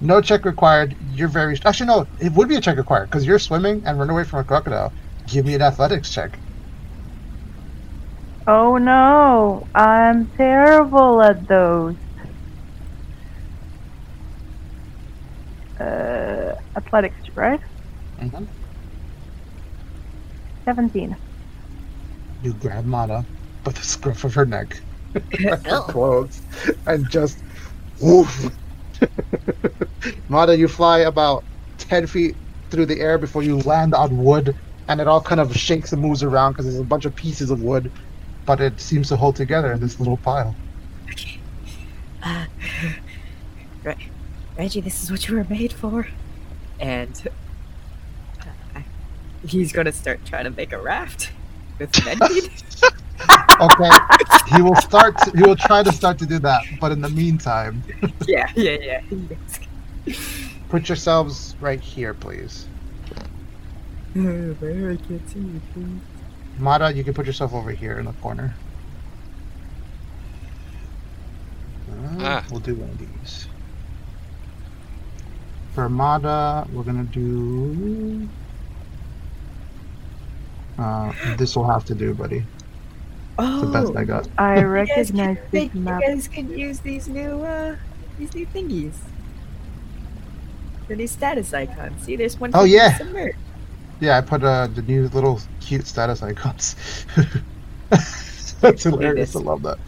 No check required. You're very. Actually, no, it would be a check required because you're swimming and run away from a crocodile. Give me an athletics check. Oh no, I'm terrible at those. Uh, athletics, right? Mm-hmm. 17. You grab Mata by the scruff of her neck, her clothes, and just woof. Mata, you fly about ten feet through the air before you land on wood, and it all kind of shakes and moves around because there's a bunch of pieces of wood, but it seems to hold together in this little pile. Okay. Uh, Re- Reggie, this is what you were made for. And uh, he's gonna start trying to make a raft with mending. Okay, he will start. To, he will try to start to do that, but in the meantime, yeah, yeah, yeah. Put yourselves right here, please. Where I can't see you, please. Mata, you can put yourself over here in the corner. Uh, Ah. We'll do one of these. For Mata, we're gonna do. Uh, this will have to do, buddy. It's the best I Oh, got. I recognize can, this you map. guys can use these new, uh, these new thingies. The new status icons. See, there's one. Oh, yeah. submerged. Yeah, I put uh, the new little cute status icons. That's hilarious. I love that.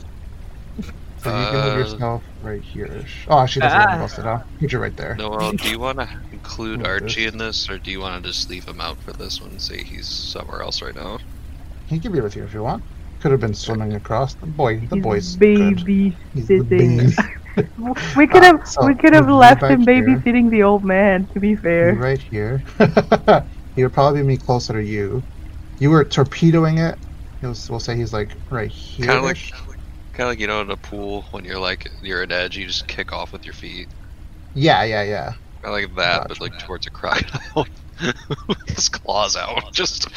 So you can move Uh, yourself right here. Oh, actually, doesn't Ah. bust it out. Put you right there. Noel, do you want to include Archie this. in this, or do you want to just leave him out for this one? and Say he's somewhere else right now. He can be with you if you want. Could have been swimming across. The boy, the He's boy's baby sitting. We could have so we could have left back him here. babysitting the old man. To be fair, right here. he would probably be closer to you. You were torpedoing it. He'll, we'll say he's like right here. Kind of like, kind of like you know, in a pool when you're like you're at edge, you just kick off with your feet. Yeah, yeah, yeah. Kind of like that, but Gotcha. like towards a crocodile. with His claws out. Just.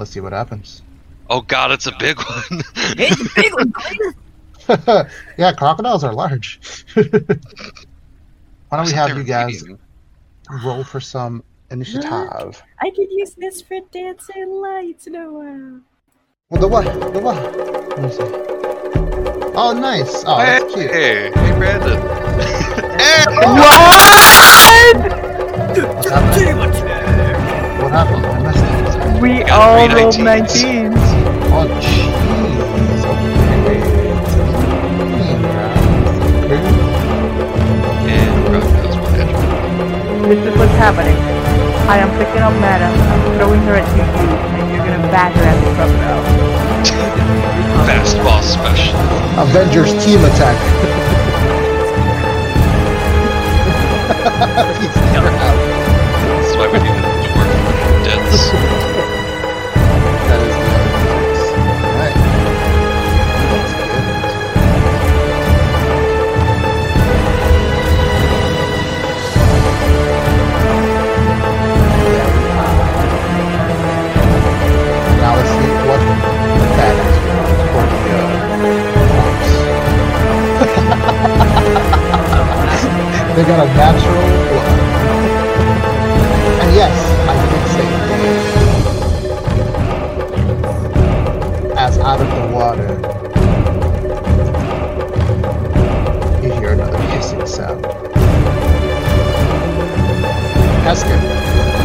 Let's see what happens. oh God, it's a big one. It's a big one. Yeah, crocodiles are large. Why don't we have you guys medium? roll for some initiative? I could use this for dancing lights, Noah. Well, the what? The what? Let me see. Oh, nice. Oh, hey, that's cute. hey, hey, Brandon. hey, What happened? What happened? I missed it. we got all three rolled 19s. 19s. Oh, jeez. Okay. and crocodiles will catch you. This is what's happening. I am picking up Mata. I'm throwing her at you, and you're gonna batter at the crocodile. Fast boss special. Avengers team attack. Piece of crap. That's why we need to work with They got a natural blood. And yes, I did say as out of the water, you hear another hissing sound. Heskin.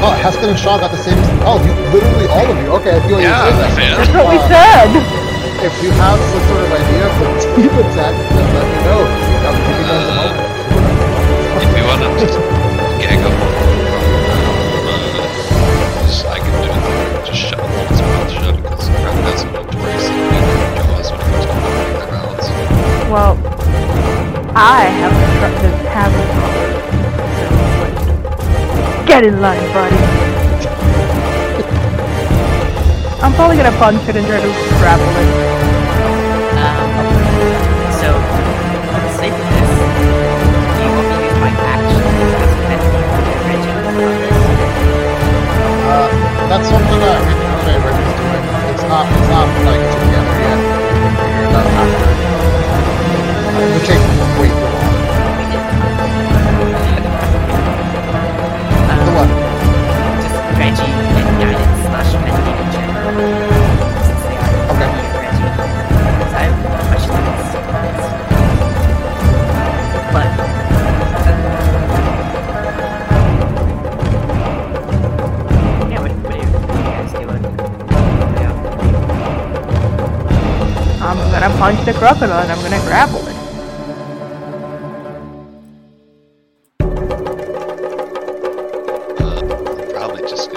Oh, Heskin and Shaw got the same. Oh, you literally all of you. Okay, I feel you Yeah, say that. man. That's what we said. If you have some sort of idea for team attack, then let me know. I'll you want to up on uh, just, I can do it. Just shut hold his mouth shut because big jaws when. Well, I have tablet. Get in line, buddy. I'm probably gonna punch it and try to grapple it. That's something that we can say Reggie's doing. It's not, it's not like together yet. We can figure it out after. You take punch the crocodile and I'm gonna grapple it. Uh, probably just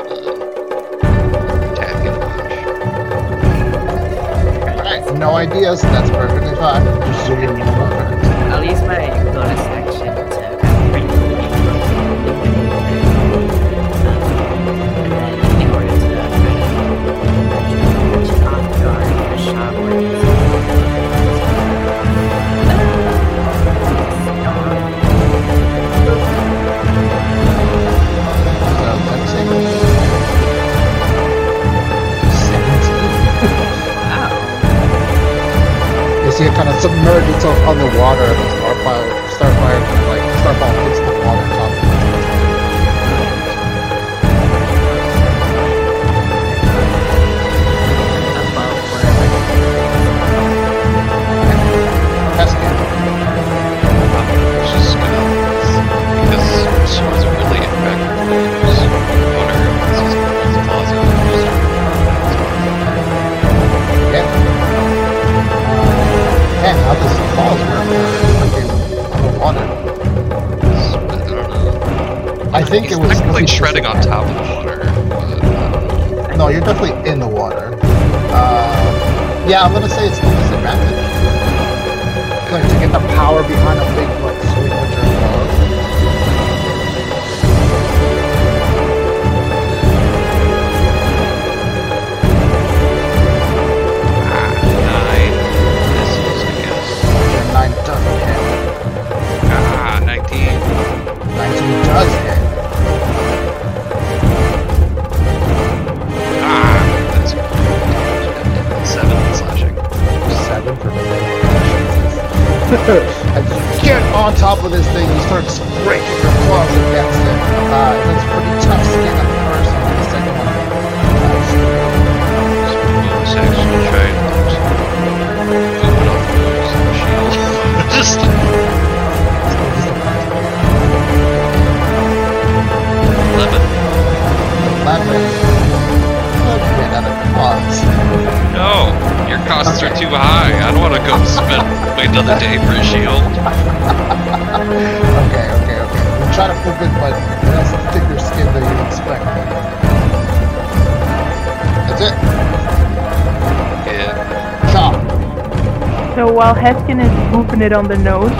is booping it on the nose,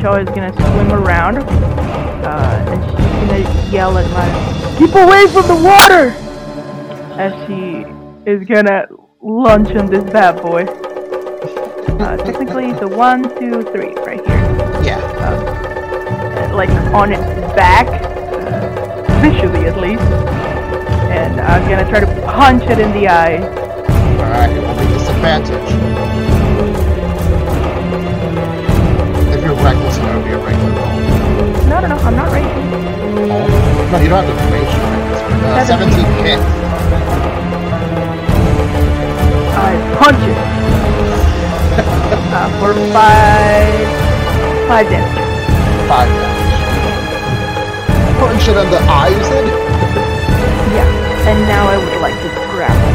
Shaw is gonna swim around, uh, and she's gonna yell at Maya, "Keep away from the water!" As she is gonna lunge on this bad boy. Uh, technically, it's a one, two, three, right here, Yeah. uh, like on its back, uh, visually at least. And I'm gonna try to punch it in the eye. Alright, it will be disadvantage. No, no, I'm not. Oh. No, you don't have to rage your Uh, 17 Seventeen. hit. I punch it. uh, for five, five damage. 5 damage. Punch it on the eye, you said? Yeah. And now I would like to grab it.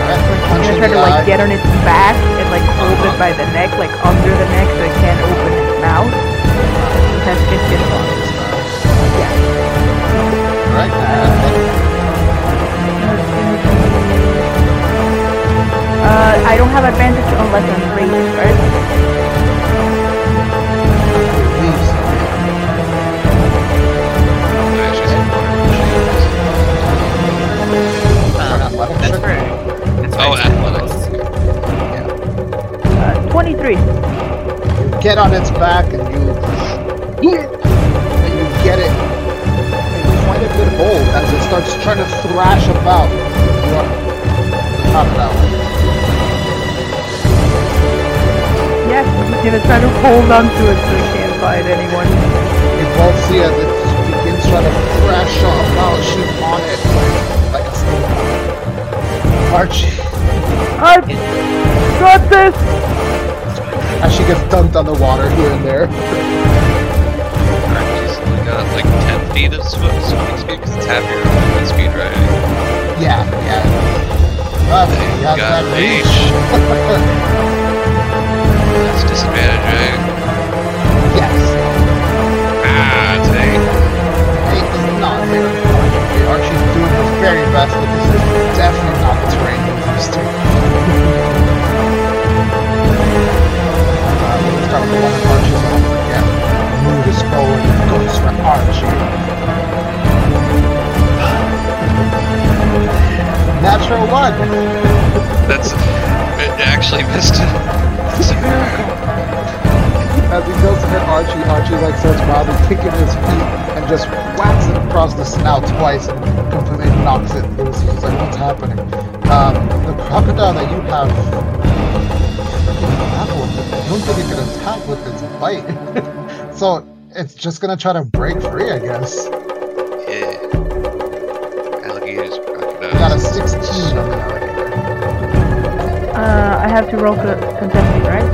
Alright, I'm gonna try to like eye. get on its back and like hold it by the neck, like under the neck, so it can't open its mouth. That's good. Get on. Yeah. Alright, uh, I don't have advantage unless I'm raging, right? leaves. Actually, some water shields. Athletic that's check? for. That's for Oh, examples. athletics. Uh, 23. You get on its back and you quite a bit hold as it starts trying to thrash about your the crocodile. Yeah, he's gonna try to hold on to it so he can't fight anyone. You both see as it begins trying to thrash about, she's on it like a snake. Archie, got this! as she gets dumped on the water here and there. Alright, she's got like 10 feet of swimming speed because it's half your movement speed, right? Yeah, yeah. Well, has Got that reach. That's disadvantage, right? yes. Ah, eight. Eight does not hit Archie. Archie's doing his very best, but this is definitely not the terrain he's used to. uh, start with one Archie's own again. Move is forward and goes for Archie. Natural one. That's it actually missed it. It's a miracle. As he goes to Archie, Archie like starts wildly kicking his feet and just whacks it across the snout twice and completely knocks it loose. He's like, what's happening? Um, the crocodile that you have I don't think it can attack with its bite. so it's just gonna try to break free, I guess. Yeah. Alligators, You crocodiles. got a 16 on the alligator. Uh, I have to roll co- contesting, right?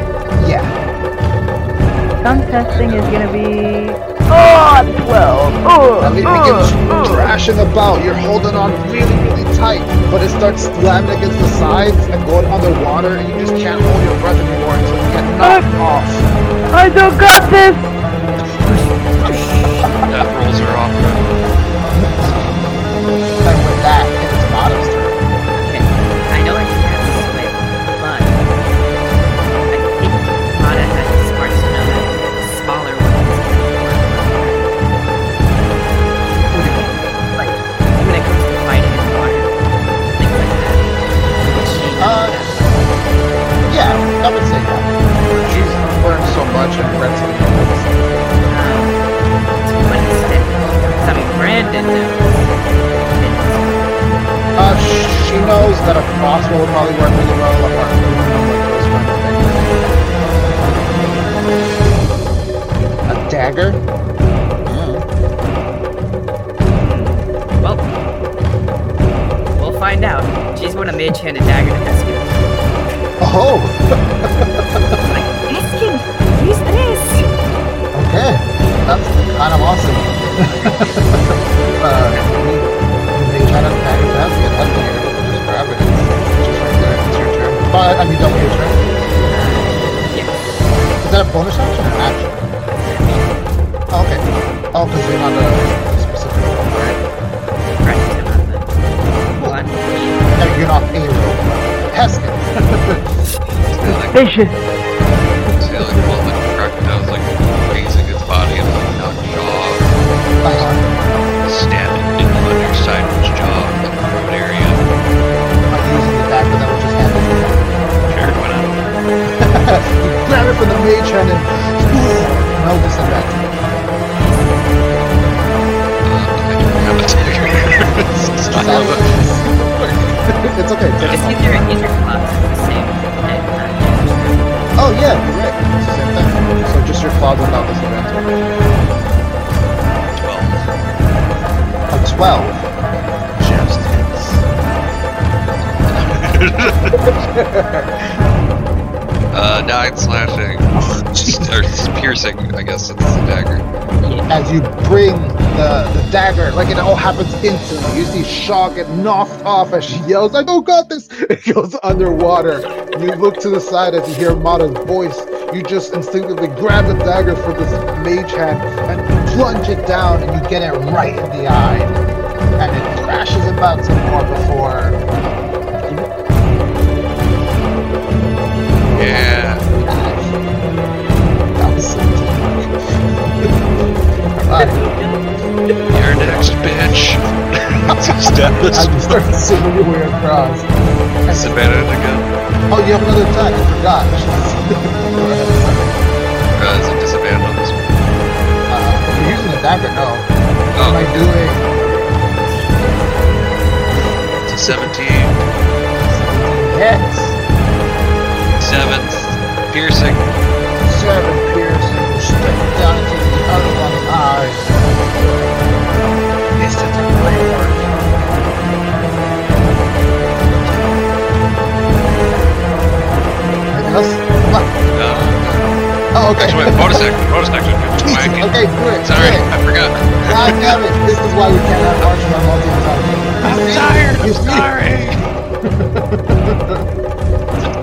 Yeah. Contesting is gonna be. Oh, 12! Oh, And it oh, begins oh. thrashing about. You're holding on really, really tight, but it starts slamming against the sides and going underwater, and you just can't hold your breath anymore until you get knocked off. I don't got this! Crossbow would probably work really well. Or, a dagger? Well, we'll find out. She's going to mage hand a dagger to Heskin. Oh, Like, Heskin, use this! okay. That's kind of awesome. uh, they try to back it up, get up But, I mean, double your turn. Yeah. Is that a bonus action or an action? Oh, okay. Oh, because you're not a specific one, right? Right, so not the one. No, you're not a rogue. Heskin. Say like, Vicious. say like one of the crocodiles like raising its body and like knock jaw, Uh-huh. stab it in the underside of its jaw, like the throat area. Not using the dagger that not? you grab it from the mage hand and no disadvantage. Uh, I don't have a. It's not Seven. a- it's okay. It's Just okay. use your, claws the same. uh, Oh yeah, you're right. It's the same thing. So just your claws without disadvantage. Twelve. A twelve. Just Uh, nine slashing. or piercing, I guess it's the dagger. as you bring the, the dagger, like it all happens instantly. You see Shaw get knocked off as she yells, I don't got this! It goes underwater. You look to the side as you hear Mata's voice. You just instinctively grab the dagger from this mage hand and plunge it down, and you get it right in the eye. And it crashes about some more before. You're next, bitch. Stab this. I just started singing your way across. Disadvantage again. Oh, you have another attack. I forgot. Uh, is it disadvantage on this one? Uh, you're using a dagger, no. What am I Oh, doing? it's a 17. Hits. Seventh. Piercing. Seven piercing. Straight down into the other one's eyes. Instant great work. Anything? What? Uh, Oh, okay. actually, wait, bonus action. Bonus action. Okay, do it. Sorry, do it. I forgot. God damn it. This is why we Archie on. I'm tired. I'm sorry.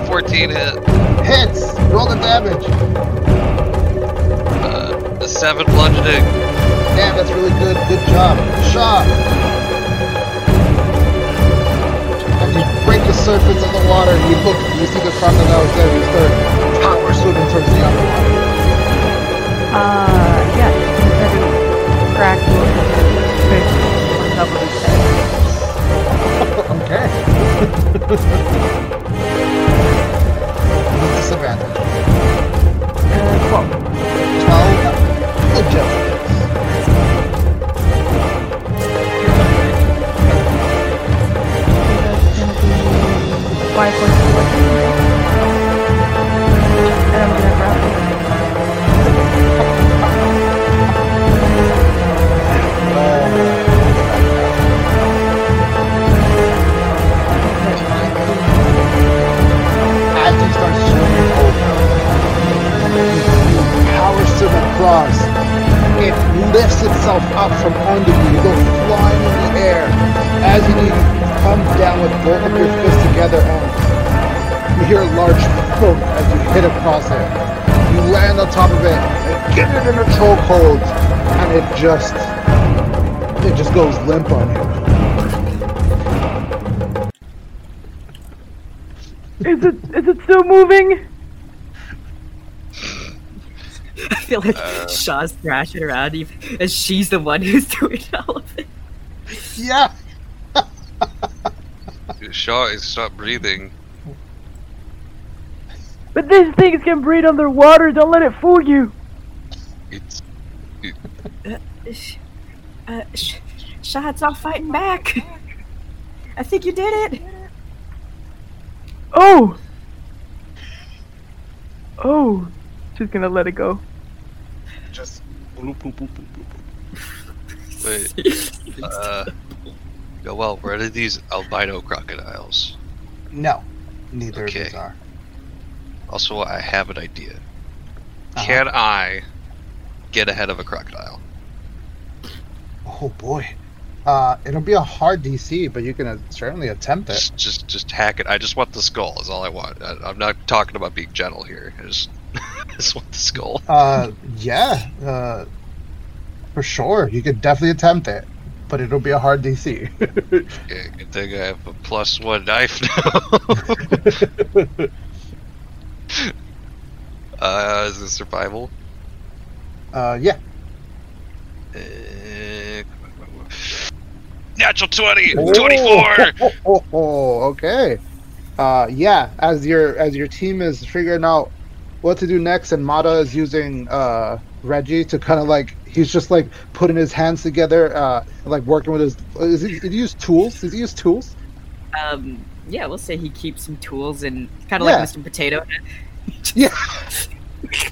14 hit. Hits. Roll the damage. A 7 bludgeoning. Damn, that's really good. Good job. Shot. As you break the surface of the water, you look, you see the crocodiles there, you start power swimming towards the underwater. Uh, yeah. Instead of crack fish on top of his head. Okay. With disadvantage. Uh, twelve. 12. Good job. That's gonna be five points of bludgeoning. And I'm gonna grab power swim across. It lifts itself up from under you. You go flying in the air. As you do, you come down with both of your fists together and you hear a large thump as you hit across it. You land on top of it and get it in a chokehold and it just it just goes limp on you. Is it is it still moving? I feel like Uh. Shaw's thrashing around even as she's the one who's doing all of it. Yeah. Shaw is stop breathing. But these things can breathe underwater. Don't let it fool you. It's Sh- Uh, Sh- Shaw, it's all fighting back. I think you did it. Oh! Oh! She's gonna let it go. Wait. Uh, yeah, well, where are these albino crocodiles? no. Neither Okay. of these are. Also, I have an idea. Uh-huh. Can I get ahead of a crocodile? Oh boy. Uh, it'll be a hard DC, but you can uh, certainly attempt it. Just, just, just hack it. I just want the skull. Is all I want. I, I'm not talking about being gentle here. I just, Just want the skull. Uh, yeah. Uh, for sure, you could definitely attempt it, but it'll be a hard DC. Okay, good thing I have a plus one knife now. uh, is it survival? uh, yeah. Uh. Natural 20! 24! Oh, oh, oh, oh, okay. Uh, yeah. As your as your team is figuring out what to do next, and Mata is using uh Reggie to kind of like he's just like putting his hands together, uh, like working with his. Is he, did he use tools? Does he use tools? Um, yeah, we'll say he keeps some tools and kind of Yeah. like Mr. Potato. Yeah.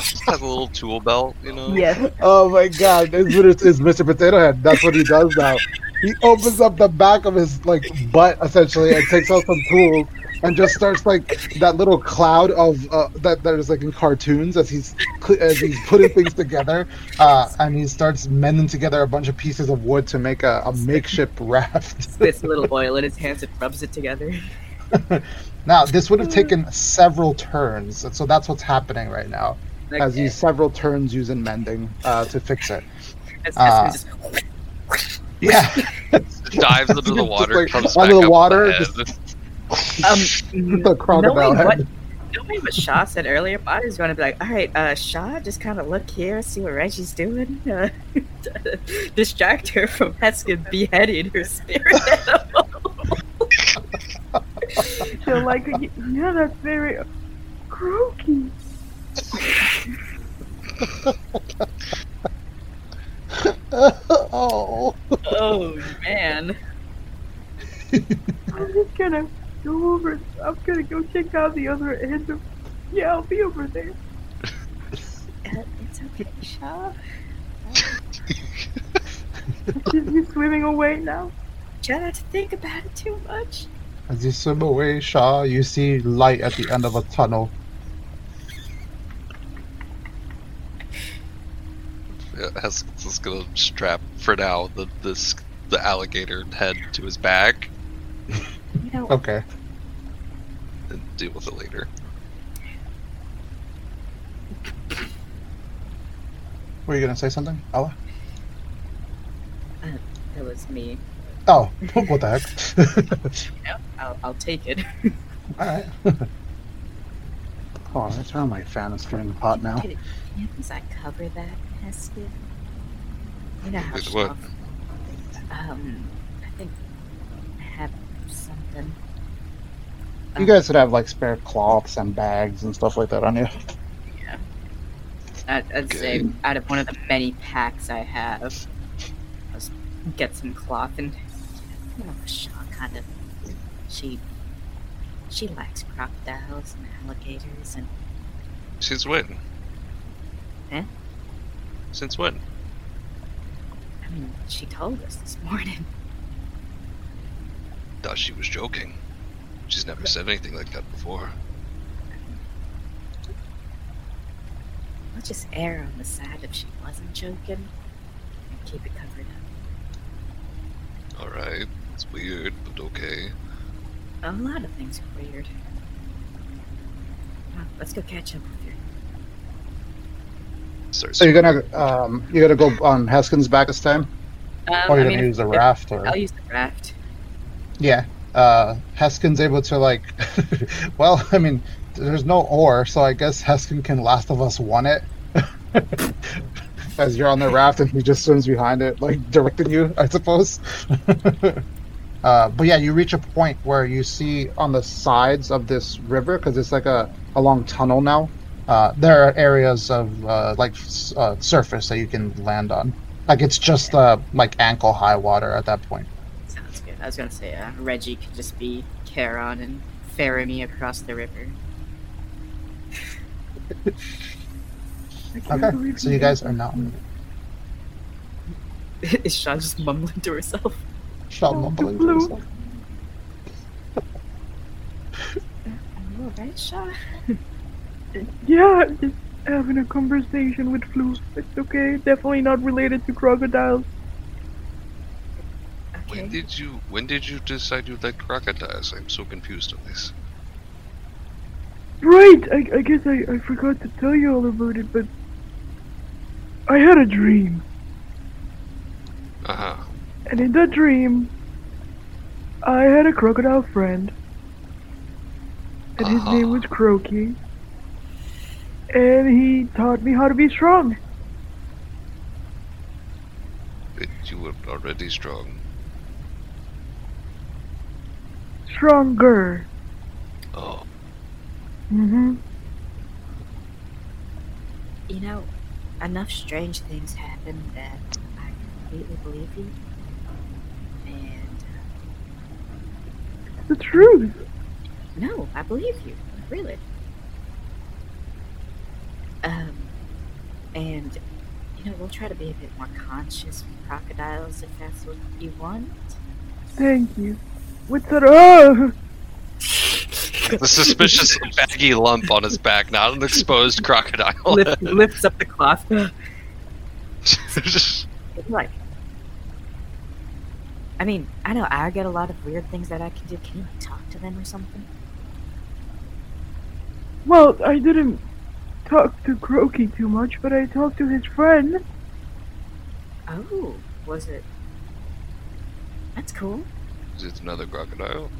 Just has a little tool belt, you know? Yes. Oh my god, it's, it's, it's Mr. Potato Head. That's what he does now. He opens up the back of his like butt essentially and takes out some tools and just starts like that little cloud of uh, that that is like in cartoons as he's as he's putting things together, uh, and he starts mending together a bunch of pieces of wood to make a, a makeshift raft. With a little oil in his hands and rubs it together. Now this would have taken several turns, so that's what's happening right now. As Okay. he's several turns using mending uh, to fix it. As- as uh, we just- Yeah. Dives into the water, like, comes under back the water, with the head. Um, the crocodile knowing head. what, knowing what Shaw said earlier, Body's going to be like, all right, uh, Shaw, just kind of look here, see what Reggie's doing. Uh, distract her from Heskin beheading her spirit animal. She'll like, yeah, that's very croaky. oh. oh, man. I'm just gonna go over. I'm gonna go check out the other end of. Yeah, I'll be over there. Uh, it's okay, Shaw. Is he swimming away now? Try not to think about it too much. As you swim away, Shaw, you see light at the end of a tunnel. Yeah, Haskell's just gonna strap for now the this the alligator head to his back You know, Okay. and deal with it later. Were you gonna say something, Ella? that was me. Oh, what the heck? You know, I'll, I'll take it. Alright. Hold on, I turn on my fan. It's getting hot now. Could you please I cover that, Heskin? You know how With what? Um, I think I have something. You guys would have like spare cloths and bags and stuff like that on you. I'd, I'd say out of one of the many packs I have, let's get some cloth and you know, Shaw kind of she she likes crocodiles and alligators and Since when? Huh? Since when? I mean she told us this morning. Thought she was joking. She's never said anything like that before. I'll just err on the side if she wasn't joking and keep it covered up. Alright, it's weird, but okay. A lot of things are weird. Well, let's go catch up with her. Starts So you're gonna um you're gonna go on Heskin's back this time? Um, Or you're I gonna mean, use the raft or I'll use the raft. Yeah. Uh Heskin's able to like well, I mean, there's no ore, so I guess Heskin can Last of Us one it. As you're on the raft and he just swims behind it, like directing you, I suppose. uh, but yeah, you reach a point where you see on the sides of this river, because it's like a, a long tunnel now. Uh, there are areas of uh, like uh, surface that you can land on. Like it's just uh, like ankle high water at that point. Sounds good. I was gonna say uh, Reggie could just be Charon and ferry me across the river. Okay, so you guys are now. Is Sean just mumbling to herself? Shall Oh, mumbling to blue. himself. Oh, right, Sean. Yeah, just having a conversation with Flu. It's okay. Definitely not related to crocodiles. Okay. When did you when did you decide you like crocodiles? I'm so confused on this. Right. I, I guess I, I forgot to tell you all about it, but I had a dream, Uh huh. and in that dream, I had a crocodile friend, and his name was Croaky, and he taught me how to be strong. But you were already strong. Stronger. Oh, Mm-hmm. You know, enough strange things happen that I completely believe you. And The truth. uh, no, I believe you, really. Um, and you know, we'll try to be a bit more conscious with crocodiles if that's what you want. Thank you. What's that? Oh! the suspicious baggy lump on his back, not an exposed crocodile. Lift, lifts up the cloth. Like, I mean, I know I get a lot of weird things that I can do. Can you like, talk to them or something? Well, I didn't talk to Croaky too much, but I talked to his friend. Oh, was it? That's cool. Is it another crocodile?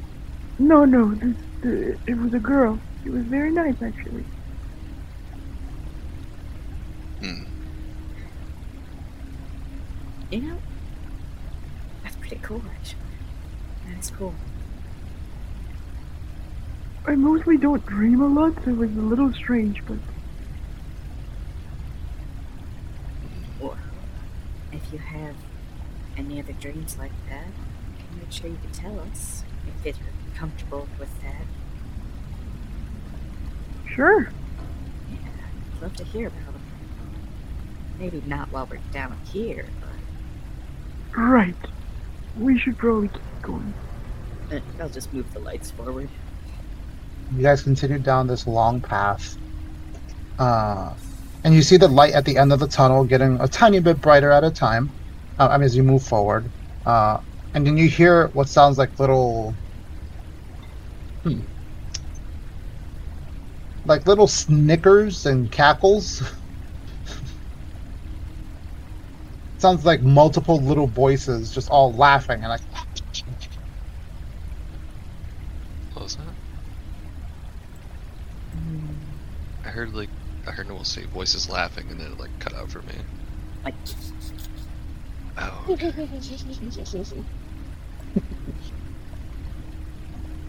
No, no, this, uh, it was a girl. She was very nice, actually. Hmm. You know, that's pretty cool, actually. That's cool. I mostly don't dream a lot, so it was a little strange, but Or if you have any other dreams like that, you can make sure you can tell us if you're comfortable with that. sure. Yeah, I'd love to hear about them. Maybe not while we're down here, but Right. We should probably keep going. eh, I'll just move the lights forward. You guys continue down this long path. Uh, and you see the light at the end of the tunnel getting a tiny bit brighter at a time. Uh, I mean, as you move forward. Uh, and then you hear what sounds like little. Hmm. Like little snickers and cackles. sounds like multiple little voices just all laughing and like. What was that? Mm, I heard like I heard Noel say voices laughing, and then it like cut out for me. like, Oh, okay.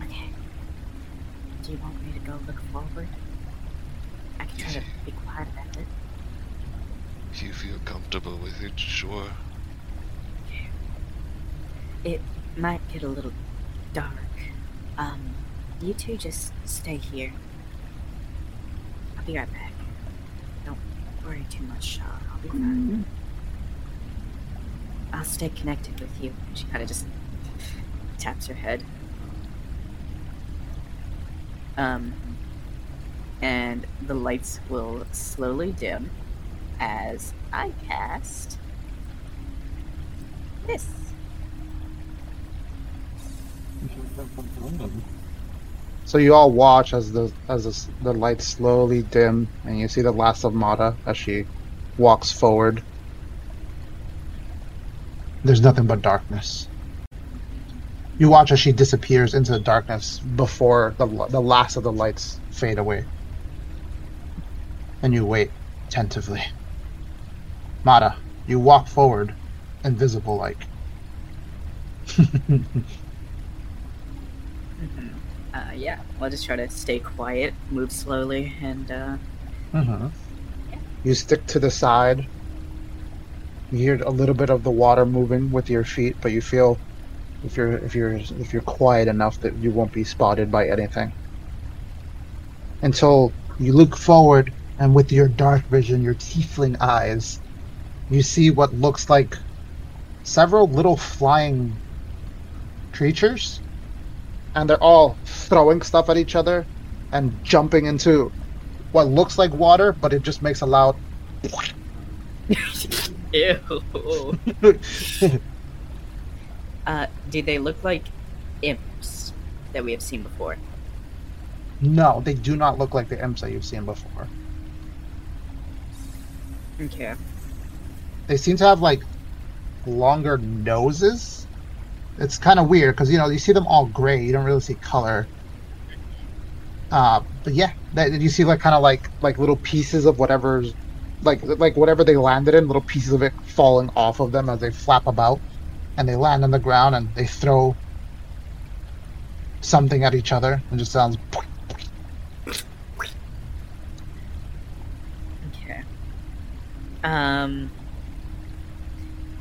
okay. Do you want me to go look forward? I can try to be quiet about it. if you feel comfortable with it, sure. It might get a little dark. Um, you two just stay here. I'll be right back. Don't worry too much, Shaw. I'll be fine. I'll stay connected with you. She kind of just taps her head. Um, and the lights will slowly dim as I cast this. So you all watch as the as the, the lights slowly dim, and you see the last of Mata as she walks forward. There's nothing but darkness. You watch as she disappears into the darkness before the the last of the lights fade away, and you wait attentively. Mata, you walk forward, invisible like. Uh, yeah, I'll just try to stay quiet, move slowly, and uh, Mm-hmm. You stick to the side. You hear a little bit of the water moving with your feet, but you feel if you're if you're if you're quiet enough that you won't be spotted by anything. Until you look forward and with your dark vision, your tiefling eyes, you see what looks like several little flying creatures. And they're all throwing stuff at each other and jumping into what looks like water, but it just makes a loud Ew. Uh, do they look like imps that we have seen before? No, they do not look like the imps that you've seen before. Okay. They seem to have like longer noses. It's kind of weird because you know you see them all gray. You don't really see color. Uh, but yeah, that, you see like kind of like like little pieces of whatever's like like whatever they landed in, little pieces of it falling off of them as they flap about, and they land on the ground and they throw something at each other and just sounds. Okay. Um,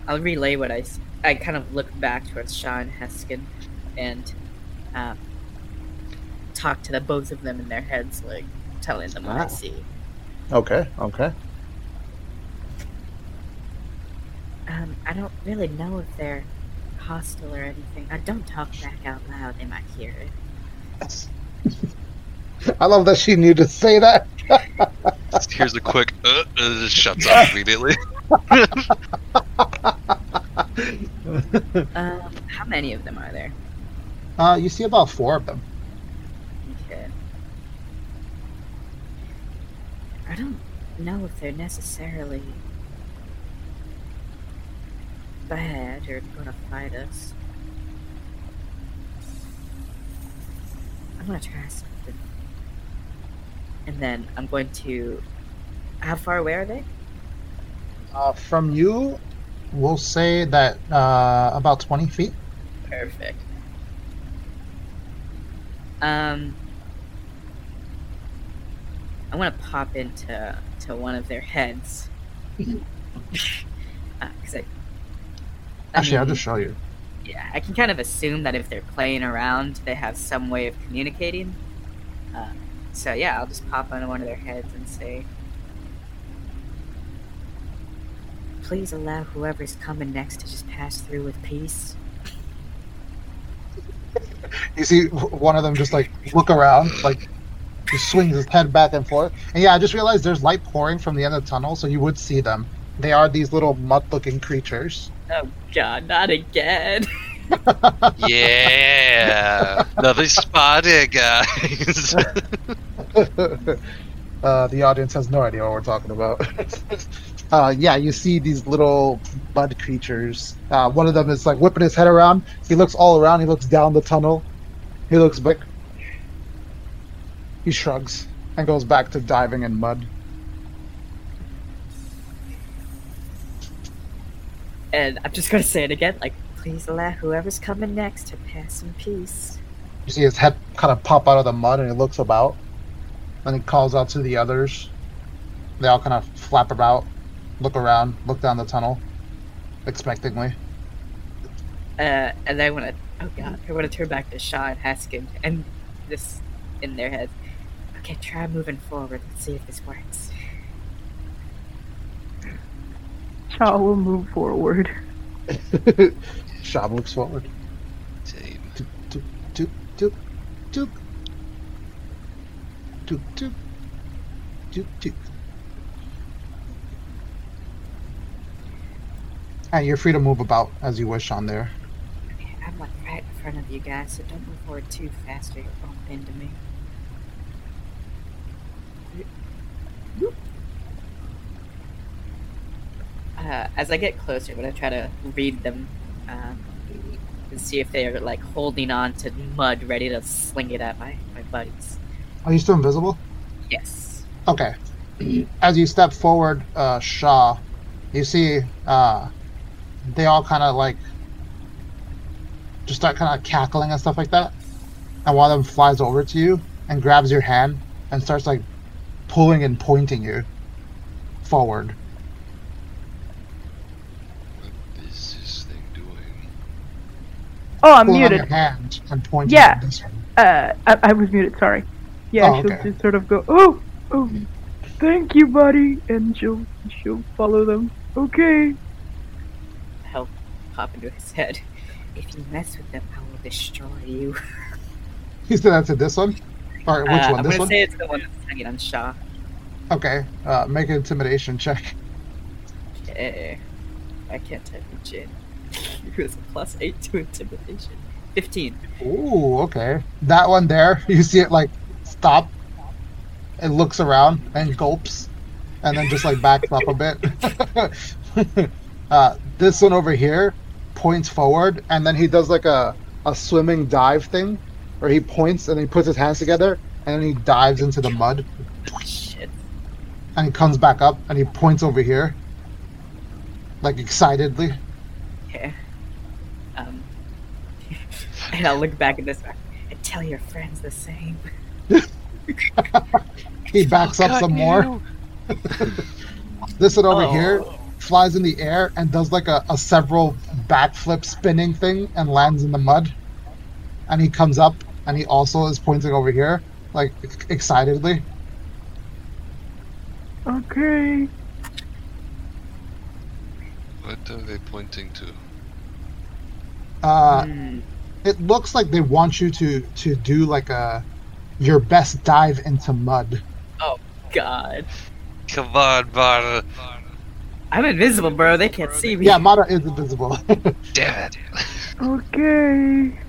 I'll relay what I. I kind of look back towards Sean Heskin and um, talk to the both of them in their heads, like telling them what I see. Okay. Okay. Um, I don't really know if they're hostile or anything. I don't talk back out loud; they might hear it. I love that she knew to say that. Here's a quick, uh, and it shuts off immediately. Um, how many of them are there? uh, you see about four of them. Okay. I don't know if they're necessarily bad you're gonna fight us. I'm gonna try something. And then I'm going to. How far away are they? Uh, from you, we'll say that uh, about 20 feet. Perfect. Um, I want to pop into to one of their heads. Because I, I Actually, I'll just show you. yeah, I can kind of assume that if they're playing around, they have some way of communicating. Uh, so yeah, I'll just pop onto one of their heads and say, "Please allow whoever's coming next to just pass through with peace." You see one of them just like look around, like he swings his head back and forth. And yeah, I just realized there's light pouring from the end of the tunnel, so you would see them. They are these little mud-looking creatures. Oh God, not again! yeah, another spider, guys. uh, the audience has no idea what we're talking about. uh, yeah, you see these little mud creatures. Uh, one of them is like whipping his head around. He looks all around. He looks down the tunnel. He looks back. He shrugs and goes back to diving in mud. And I'm just gonna say it again, like, please allow whoever's coming next to pass in peace. You see his head kind of pop out of the mud and he looks about. And he calls out to the others. They all kind of flap about, look around, look down the tunnel, expectingly. Uh, and I want to, oh god, I want to turn back to Shaw and Heskin and this in their heads. Okay, try moving forward. Let's see if this works. Shaw will move forward. Shaw looks forward. Same. And ah, you're free to move about as you wish on there. Okay, I'm like right in front of you guys, so don't move forward too fast or you'll bump into me. Uh, as I get closer, I'm gonna try to read them uh, and see if they are like holding on to mud, ready to sling it at my, my buddies. Are you still invisible? Yes. Okay. As you step forward, uh, Shaw, you see uh, they all kind of like just start kind of cackling and stuff like that. And one of them flies over to you and grabs your hand and starts like pulling and pointing you forward. What is this thing doing? Oh, I'm pulling on your muted. hand and pointing Yeah. at this one. Uh, I, I was muted. Sorry. Yeah, Oh, she'll okay. just sort of go, oh, oh, thank you, buddy, and she'll she'll follow them. Okay. Help pop into his head. If you mess with them, I will destroy you. He said that's it. This one. All right, which Uh, one? I'm This gonna one. say it's the one that's hanging on Shaw. Okay. Uh, make an intimidation check. Eh, I can't type in Jin. It was a plus eight to intimidation. Fifteen. Ooh, okay. That one there, you see it like stop. It looks around and gulps, and then just like backs up a bit. uh, this one over here points forward, and then he does like a a swimming dive thing, where he points and he puts his hands together, and then he dives into the mud, Shit. and he comes back up, and he points over here, like excitedly. Yeah. Um. and I'll look back at this back and tell your friends the same. He backs up some more. This one over Oh. here flies in the air and does like a, a several backflip spinning thing and lands in the mud. And he comes up and he also is pointing over here, like excitedly. Okay. What are they pointing to? Uh, Hmm. it looks like they want you to to do like a your best dive into mud. Oh God. Come on, Mata. I'm invisible, bro. They can't see me. Yeah, Mata is invisible. Damn it. Okay.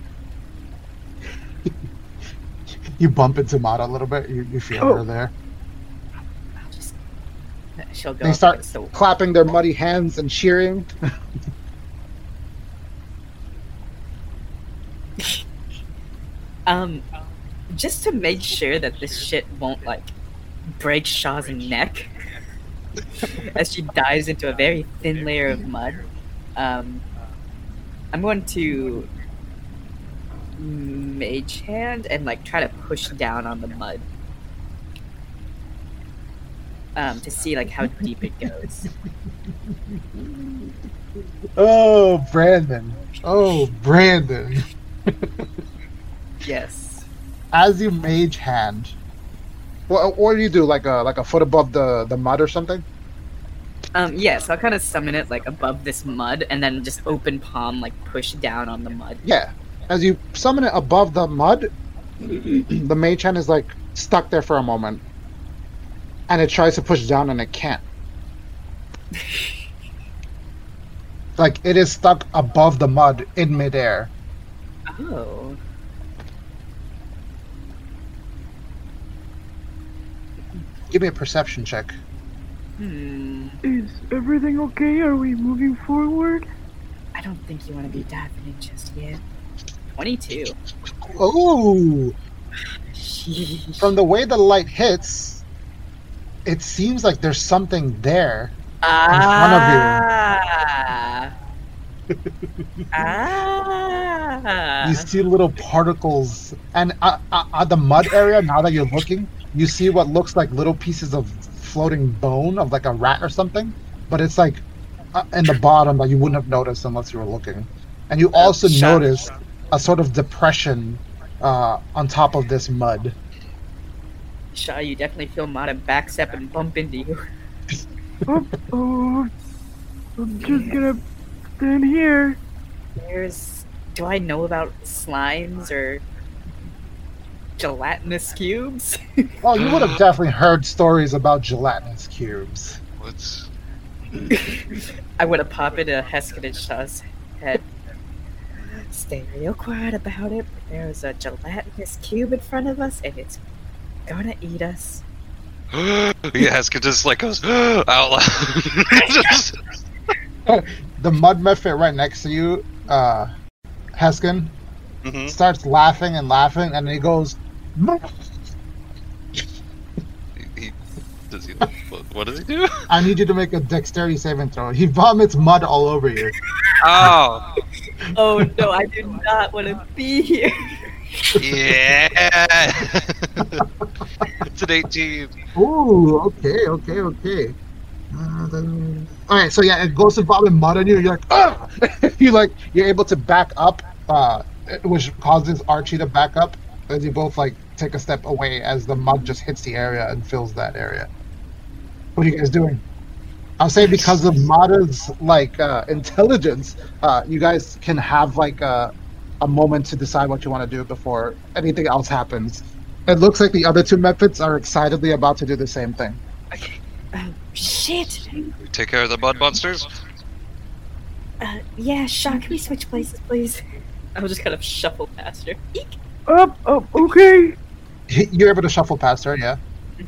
you bump into Mata a little bit. You, you feel Oh. her there. I'll just. She'll go. They start the- clapping their muddy hands and cheering. Um, just to make sure that this shit won't like break Shaw's neck as she dives into a very thin layer of mud. Um, I'm going to mage hand and like try to push down on the mud. Um, to see like how deep it goes. Oh, Brandon. Oh, Brandon. Yes. As you mage hand, what, what do you do? Like a like a foot above the the mud or something? Um, yeah, so I'll kind of summon it like above this mud and then just open palm like push down on the mud. Yeah. As you summon it above the mud, the mage hand is like stuck there for a moment, and it tries to push down and it can't. like it is stuck above the mud in midair. Oh. Give me a perception check. Hmm. Is everything okay? Are we moving forward? I don't think you want to be diving in just yet. 22. Oh, Sheesh. from the way the light hits, it seems like there's something there. Ah. In front of you. ah. You see little particles, and uh, uh, at the mud area. Now that you're looking, you see what looks like little pieces of floating bone of like a rat or something, but it's like uh, in the bottom that you wouldn't have noticed unless you were looking. And you also Shut- notice a sort of depression uh, on top of this mud. Shaw, you definitely feel Mata backstep and bump into you. Oh, I'm just gonna stand here. There's. Do I know about slimes or gelatinous cubes? Oh, you would have definitely heard stories about gelatinous cubes. What's I would have popped into Heskin and Shaw's head. Stay real quiet about it. but There's a gelatinous cube in front of us, and it's gonna eat us. yeah, Heskin just like goes out loud. Just- The mud mephit right next to you, uh, Heskin, Mhm. starts laughing and laughing, and he goes, he, he, does he, what, what does he do? I need you to make a dexterity saving throw. He vomits mud all over you. Oh, Oh no, I do not want to be here. yeah. it's an 18. Ooh, okay, okay, okay. Uh. All right, so yeah, it goes to vomit mud on you. You're like, ah! you like, you're able to back up uh, which causes Archie to back up as you both like take a step away as the mud just hits the area and fills that area. What are you guys doing? I'll say because of Mata's like uh, intelligence, uh, you guys can have like a, a moment to decide what you want to do before anything else happens. It looks like the other two mephits are excitedly about to do the same thing. Uh, shit. We take care of the mud monsters. Uh, yeah, Sean, can we switch places, please? I will just kind of shuffle past her. Eek. Up, up, okay. You're able to shuffle past her, yeah.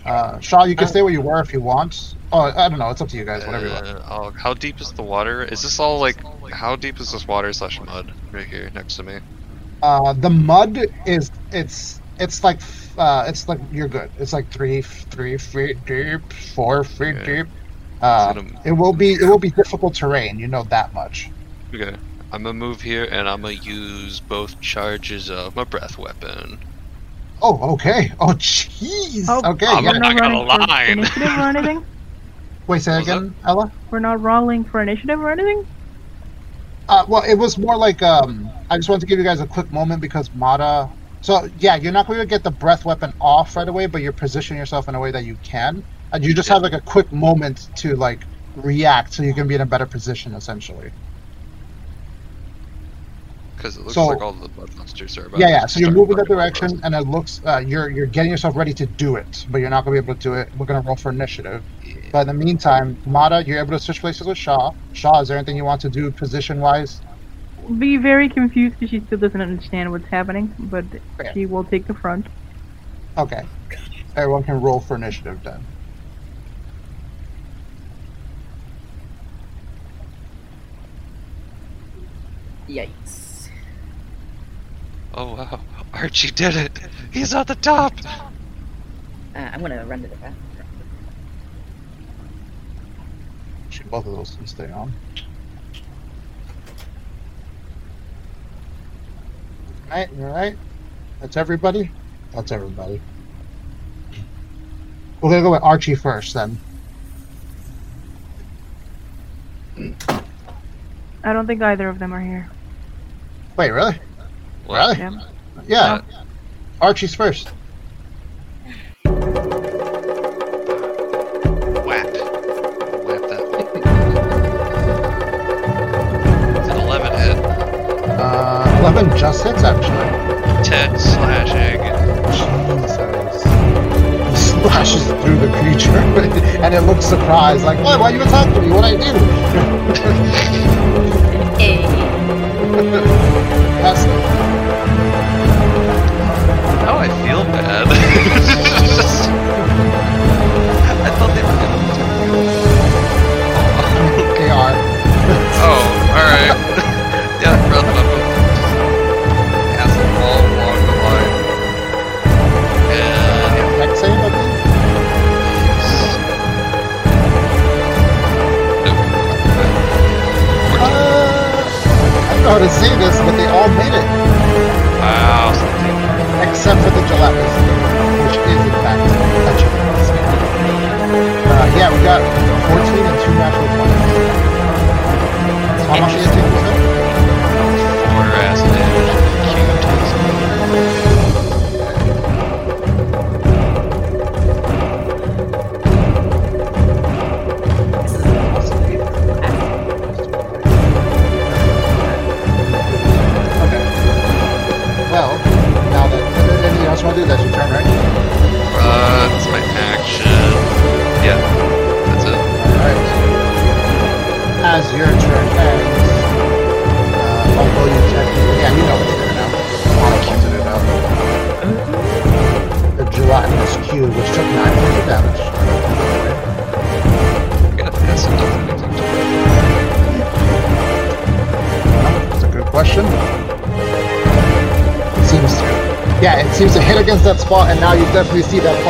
Uh, Shaw, you can stay where you were if you want. Oh, I don't know. It's up to you guys. Whatever you want. Uh, oh, how deep is the water? Is this all like? How deep is this water slash mud right here next to me? Uh, the mud is it's it's like uh, it's like you're good. It's like three three feet deep, four feet Okay. deep. Uh, it it will be it will be difficult terrain. You know that much. Okay, I'm gonna move here and I'm gonna use both charges of my breath weapon. Oh, okay. Oh, jeez. Oh, okay. I'm yeah. We're not not gonna rolling for lie. initiative or anything. Wait, say that What was Ella. We're not rolling for initiative or anything. Uh, well, it was more like um, I just wanted to give you guys a quick moment because Mata. So yeah, you're not going to get the breath weapon off right away, but you're positioning yourself in a way that you can, and you just have like a quick moment to like react, so you can be in a better position essentially. Because it looks So- like all the mud monsters are about Yeah, yeah. So you're moving that burning all of direction, and it looks uh, you're you're getting yourself ready to do it, but you're not going to be able to do it. We're going to roll for initiative. us. Yeah. But in the meantime, Mata, you're able to switch places with Shaw. Shaw, is there anything you want to do position wise? Be very confused because she still doesn't understand what's happening, but Fair. she will take the front. Okay. Everyone can roll for initiative then. Yikes. Oh wow, Archie did it! He's at the top. Uh, I'm gonna run to the bathroom. Should both of those can stay on. Alright, alright. That's everybody? That's everybody. We're gonna go with Archie first then. I don't think either of them are here. Wait, really? What? Really? Yeah. Yeah. Archie's first. Whap. Whap that. It's 11 hit. Uh, 11 just hits actually. 10 slashing. Jesus. He slashes through the creature and it looks surprised, like, what? Why you attacking me? What'd I do? Hey. That's Now bad. that part like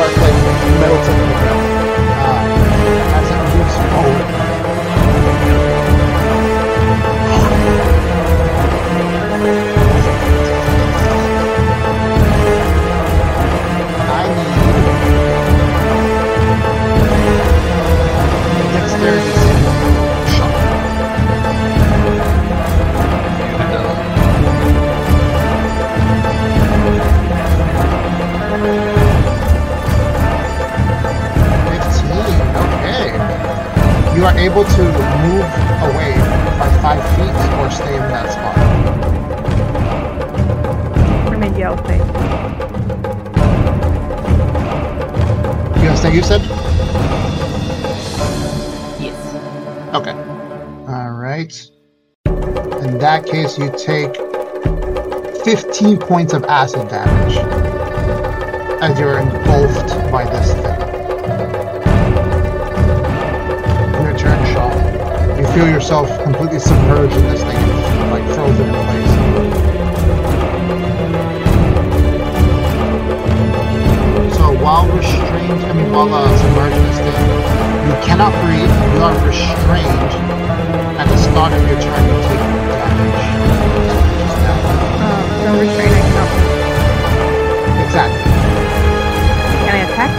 15 points of acid damage as you're engulfed by this thing. Your turn, Shaw. You feel yourself completely submerged in this thing, like frozen in place. So while restrained, I mean, while uh, submerged in this thing, you cannot breathe. You are restrained. At the start of your turn, you take. Um, so restrain, I cannot. Exactly. Can I attack?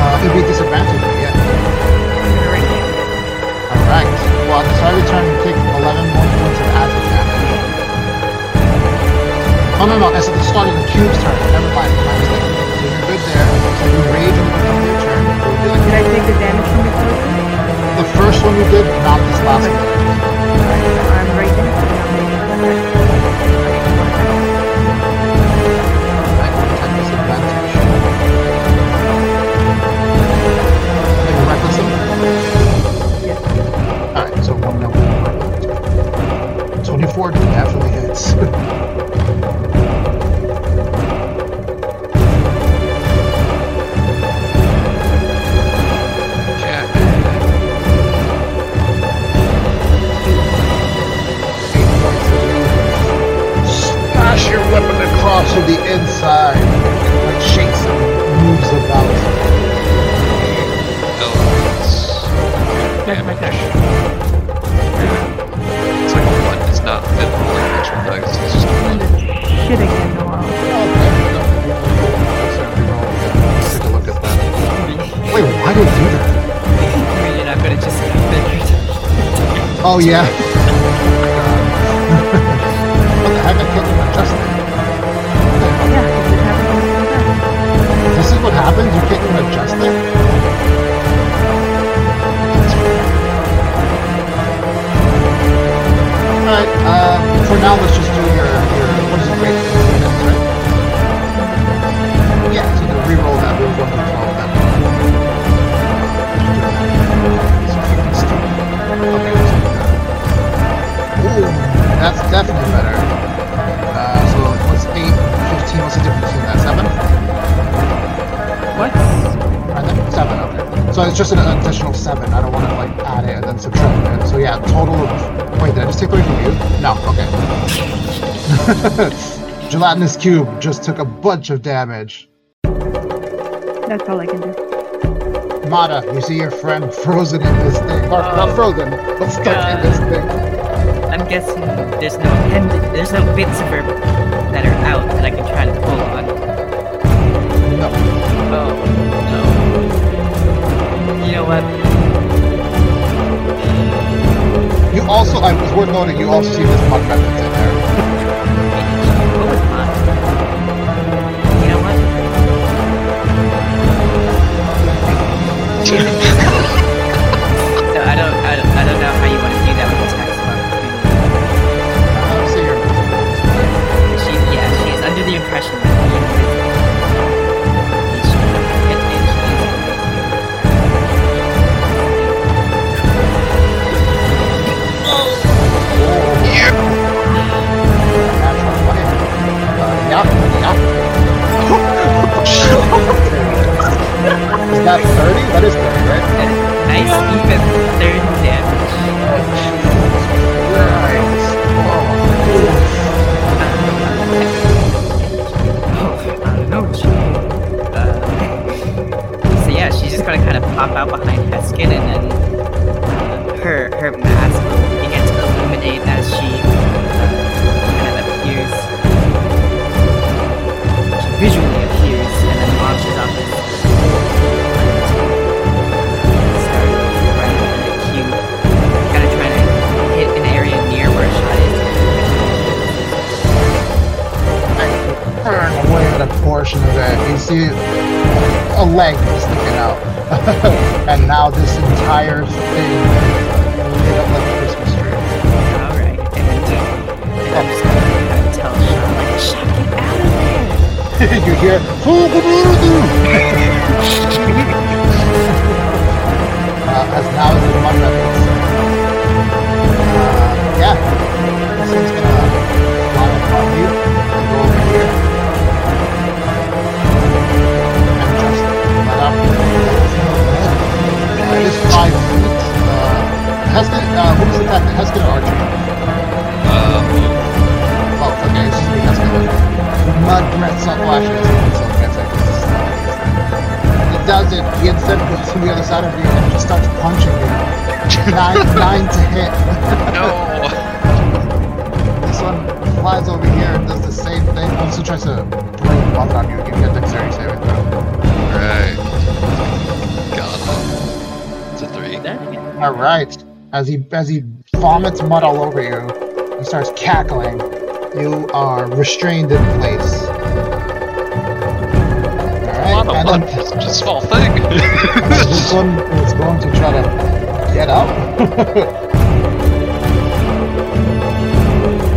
Uh, it'd be disadvantage, but yeah. I'm gonna right hand. Alright. Well, at the start of your turn, you take 11 more points of acid damage. Oh, no, no, that's at the start of the cube's turn. Never mind. My mistake. So you're good there. So you rage in the your turn. You'll be like, Did I take the damage from the poison? the first one you did, not this last one. 24 definitely hits. Cat. Eight points of damage. Smash your weapon across from the inside. It like shakes and moves about. Elements. Damage. Turn. It's like a one. It's not physical damage. It's just a one. Shit again, Noel. Take a look at that. Wait, why did it do that? You're not gonna just finish. Oh yeah. what the heck? I can't even adjust it. Yeah, it just happened all the time. This is what happens. You can't even adjust it. Now, let's just do your, your what is it, rate? Right? Yeah, so then re-roll that. We'll go to 12 then. So 50 still. Okay, Ooh, that's definitely better. Uh, so what's 8, 15, what's the difference between that? 7? What? And then 7, okay. So it's just an additional 7. I don't want to like add it and then subtract it. So yeah, total of. Wait, did I just take away from you? No, okay. Gelatinous Cube just took a bunch of damage. That's all I can do. Mata, you see your friend frozen in this thing. Or not frozen, but stuck in this uh, thing. I'm guessing there's no end, there's no bits of her that are out that I can try to pull on. No. Oh no. You know what? Also, I was worth noting, you also see this mud that's Yeah. is that 30? That is 30, right? Nice, even 30 damage. As he as he vomits mud all over you, and starts cackling. You are restrained in place. All Not a And then it's just a small thing. this one is going to try to get up.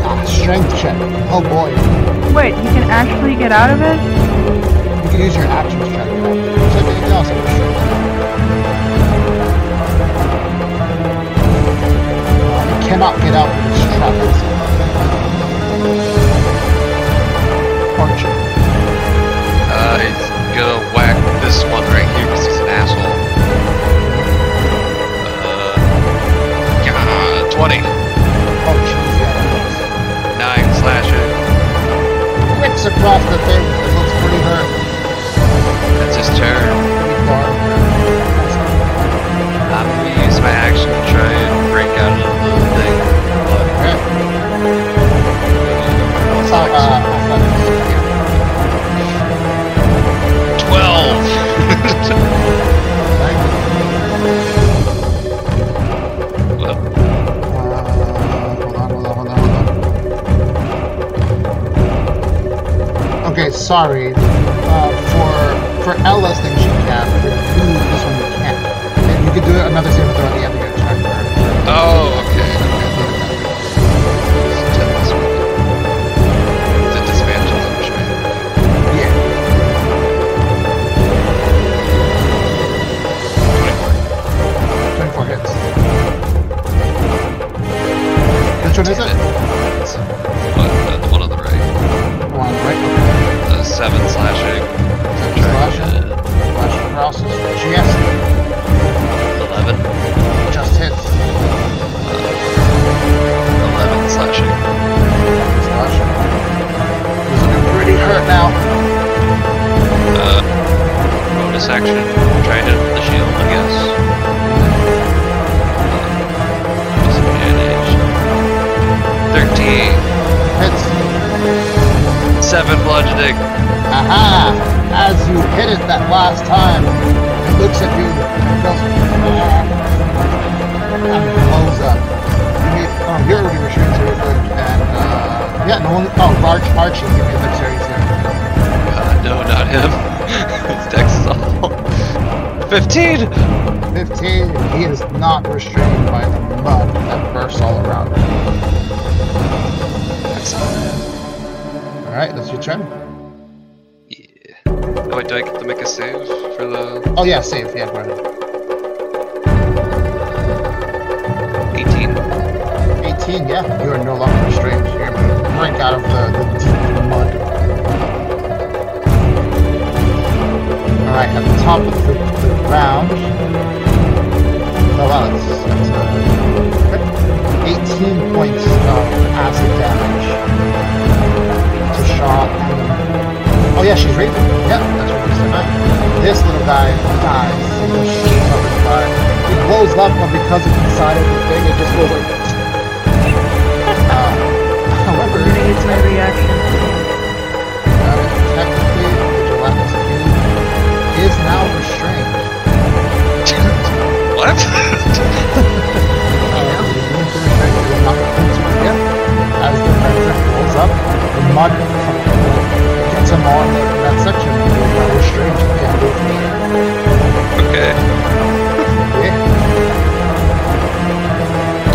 ah, strength check. Oh boy. Wait, you can actually get out of it? You can use your actions check. Just like anything else. Cannot get out with this trapped. Archer. uh, he's gonna whack this one right here because he's an asshole. Uh, yeah, 20. Oh, jeez, yeah, that Nine slashing. Rips across the thing. It looks pretty hurt. That's his turn. I'm gonna use my action to try and break out of the thing. Sorry. Uh, for for Ella's thing, she can. You, this one you can't. And you can do another saving throw at the end of your turn. Oh, okay. The disadvantage on restraint. yeah. 24 hits. Which one is it? Seven slashing. Seven slashing. Is Eleven. just hits. Eleven slashing. Slashing. He's looking pretty hurt now. Uh, bonus action. Try and hit with the shield, I guess. Disadvantage. Thirteen. Seven bludgeoning. Aha! As you hit it that last time, it looks at you and goes, "Ah," and blows up. You need, oh, you're already restrained, so you're. And, uh, yeah, no one, oh, Arch, Archie, give me a dexterity saving throw. Uh, no, not him. His dex is awful. Fifteen. 15, he is not restrained by the mud that bursts all around him. Alright, that's your turn. Yeah. Oh wait, do I get to make a save for the Oh, yeah, save, yeah, go ahead. 18? 18, yeah, you are no longer restrained. You're break out of the, the deep mud. Alright, at the top of the, the round. Oh wow, that's, that's uh, 18 points of acid damage to Shaw. Oh yeah, she's raging. Yeah, that's what you said. This little guy dies. He just shoots up his butt. He blows up, but because it's inside of the thing, it just goes like uh, however, It's my reaction. uh, technically, the gelatinous cube is now restrained. What? Uh, the room for restraint is not complete yet. As the predator pulls up, the mud gets him them all in that- in that section. That strange. Can't do. Okay. Yeah.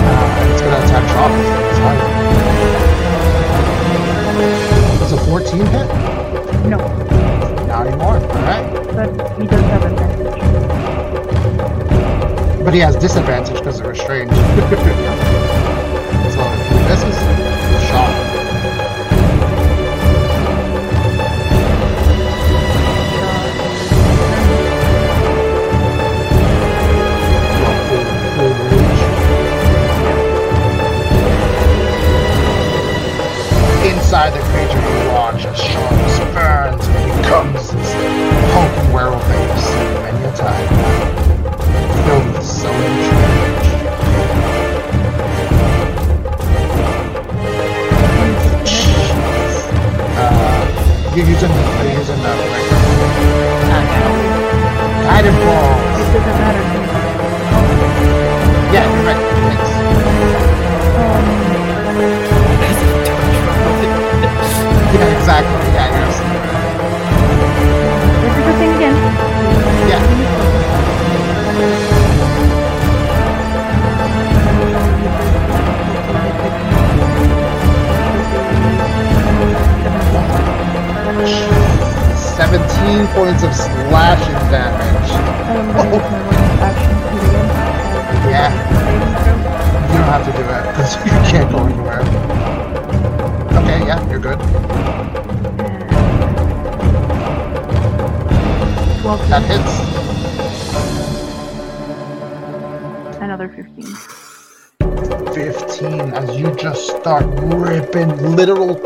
Uh, it's gonna attack Shaw. It's higher. Does a 14 hit? No, Not anymore. Alright. but he does have advantage. But he has disadvantage because of restrained. so this werewolf that you've seen many a time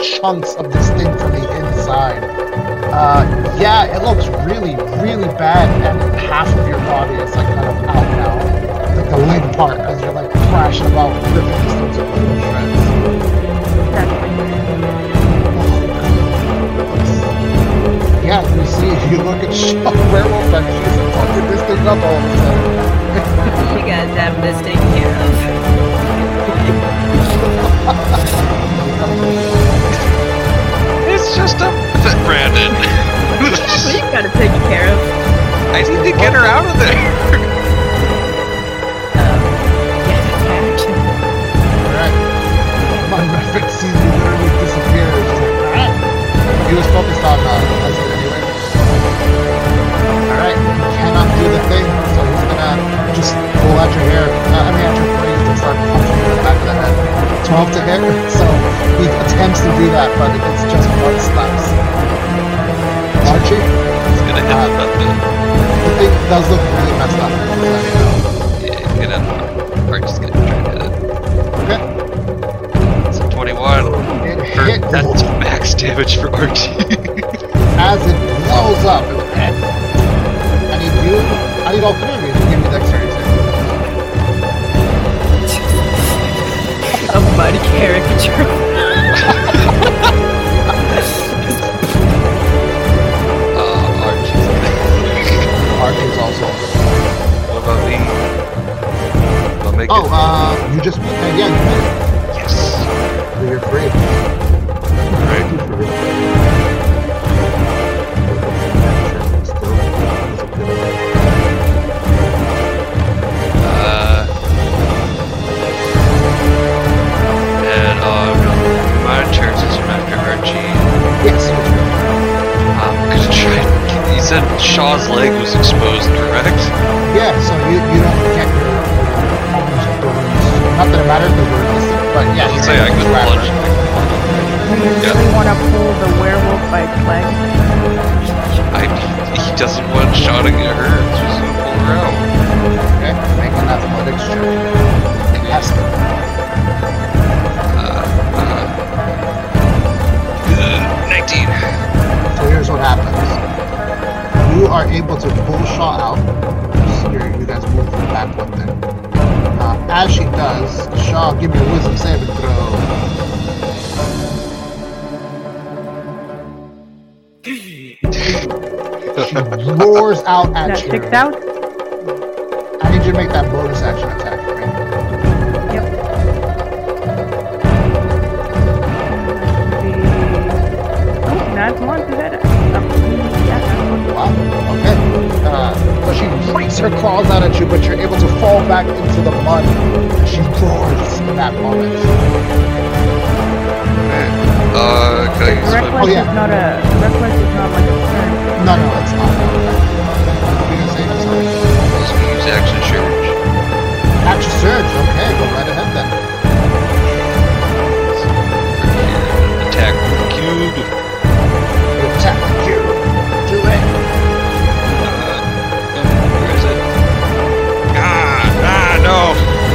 chunks of this thing from the inside. Uh, yeah, it looks really, really bad, and half of your body is like kind of out now. Like the leg part, as you're like crashing about, ripping these things to little shreds. That's my turn. Yeah, you see, if you look at Shaw Werewolf, and she's fucking this thing up all of a sudden. You guys have this taken care of. It's just a fit, Brandon. Well, you gotta take care of. I need to get her out of there. Um, yeah, that's my action. Alright. My reference sees you literally disappear. Just like, alright. He was focused on uh, Leslie anyway. Alright, cannot do the thing, so he's gonna just pull out your hair, uh, I mean out your brains and start punching you in the back of the head. 12 to hit, so he attempts to do that, but it's just one slaps. Archie, It's gonna hit Uh, the button. the thing does look really messed up. just let you know. Yeah, up. Or just gonna try to hit it. Okay, It's a 21. it For, hit that's max damage for Archie. as it blows up. I need you, I need all three of you to give me dexterity A mud caricature. uh, Archie's Archie's also. What about me? I'll make Oh, it. uh, you just, uh, yeah, you made it. yes. So you're free. Right. You said Shaw's leg was exposed, correct? Yeah, so you, you don't get your arms burned. Not that it matters because we're resistant, but yeah, I you was say I could grab plunge. her. Do you Yeah. really want to pull the werewolf by its leg? I he doesn't want Shaw to get hurt. So he's gonna pull her out. Okay, make an athletics check. Has to. Uh, uh, 19. So here's what happens. You are able to pull Shaw out. So you're- you guys move back one thing. Uh, as she does, Shaw, give me a wisdom saving throw. She roars out at That you. sticks out? I need you to make that bonus action attack She rakes her claws out at you, but you're able to fall back into the mud. And she roars in that moment. Uh, can I use Reckless Oh, yeah. is not a reckless is not like a turn. No, no, it's not. What are you gonna say? Sorry. bonus to use action surge? Action surge. Okay, go right ahead then. Attack with the cube.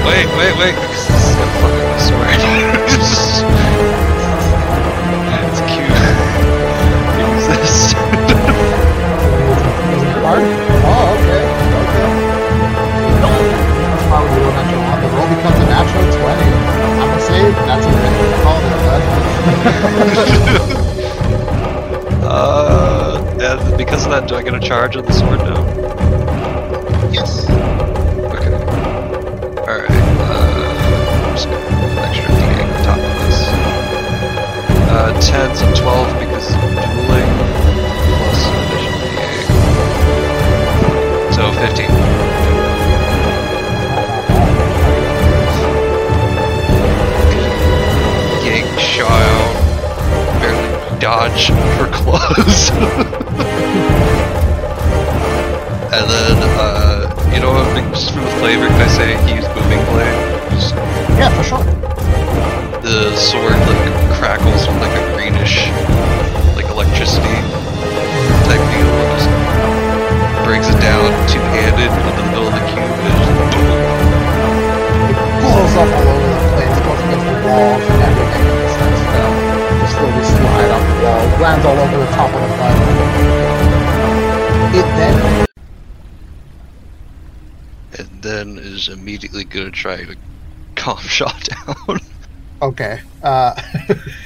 Wait, wait, wait! This is a fucking sword. it's cute. Use this. Is hard? Oh, okay. Okay. That's probably the natural one. The roll becomes a natural 20. I'm gonna say that's what they called it, bud. uh, and because of that, do I get a charge on the sword now? 10, so 12 because of dueling, plus d8. So 15. Yank out, barely dodge her claws. and then, uh, you know what, just for the flavor, can I say he used moving blade? Just Yeah, for sure. the sword like crackles with like a electricity type deal just brings it down two-handed into the middle of the cube and just boom. blows up all over the place, goes against the walls and everything, it starts to just slowly slide off the wall, lands all over the top of the mud. It then and then is immediately gonna try to calm Shaw down. okay. Uh,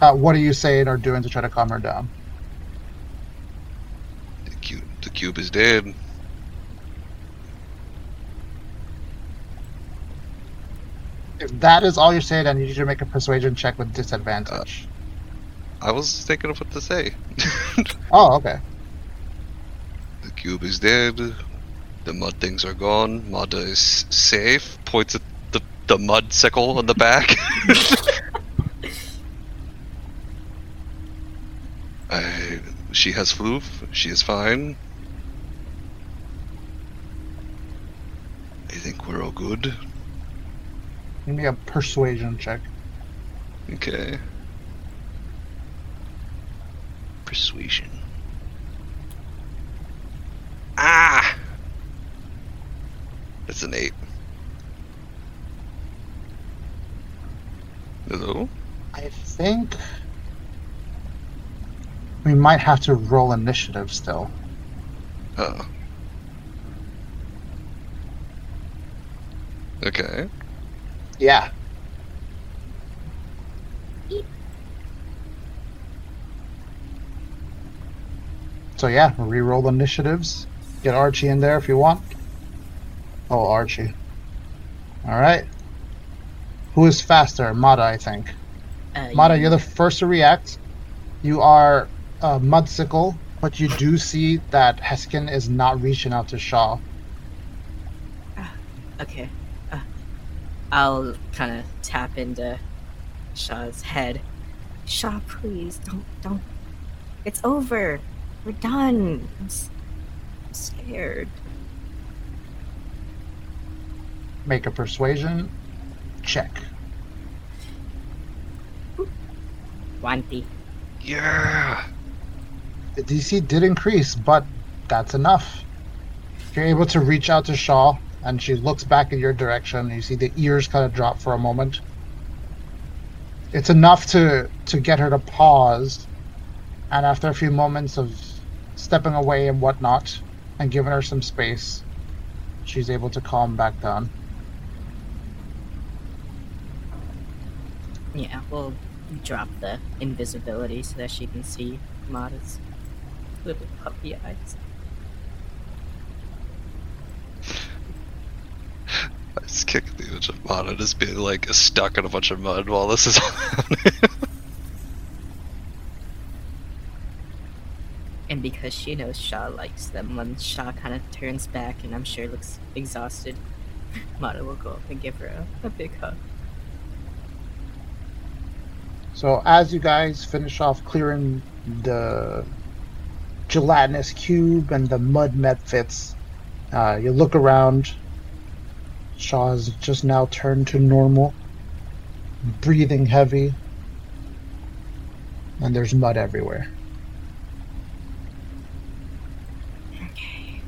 uh, what are you saying or doing to try to calm her down? the, cube, the cube is dead. If that is all you're saying, I need you to make a persuasion check with disadvantage. I was thinking of what to say. oh, okay. the cube is dead. The mud things are gone. Mata is safe. Points at the, the mud sickle on the back. I, she has floof. She is fine. I think we're all good. Give me a persuasion check. Okay. Persuasion. Ah! That's an eight. Hello? I think we might have to roll initiative still. Oh. Okay. Yeah. So yeah, re-roll initiatives. Get Archie in there if you want. Oh, Archie. All right. Who is faster? Mata, I think. Uh, Mata, you- you're the first to react. You are a mudsicle, but you do see that Heskin is not reaching out to Shaw. Okay. Uh, I'll kind of tap into Shaw's head. Shaw, please don't don't. It's over. We're done. I'm, s- I'm scared. Make a persuasion check. Wanty. Yeah! The DC did increase, but that's enough. You're able to reach out to Shaw, and she looks back in your direction. You see the ears kind of drop for a moment. It's enough to to get her to pause, and after a few moments of stepping away and whatnot, and giving her some space, she's able to calm back down. Yeah, we'll drop the invisibility so that she can see Mata's little puppy eyes. I just kicked the image of Mana just being like stuck in a bunch of mud while this is all happening. And because she knows Shaw likes them, when Shaw kind of turns back and I'm sure looks exhausted, Mata will go up and give her a, a big hug. So as you guys finish off clearing the gelatinous cube and the mud mephits, uh, you look around. Shaw's just now turned to normal, breathing heavy, and there's mud everywhere. Okay.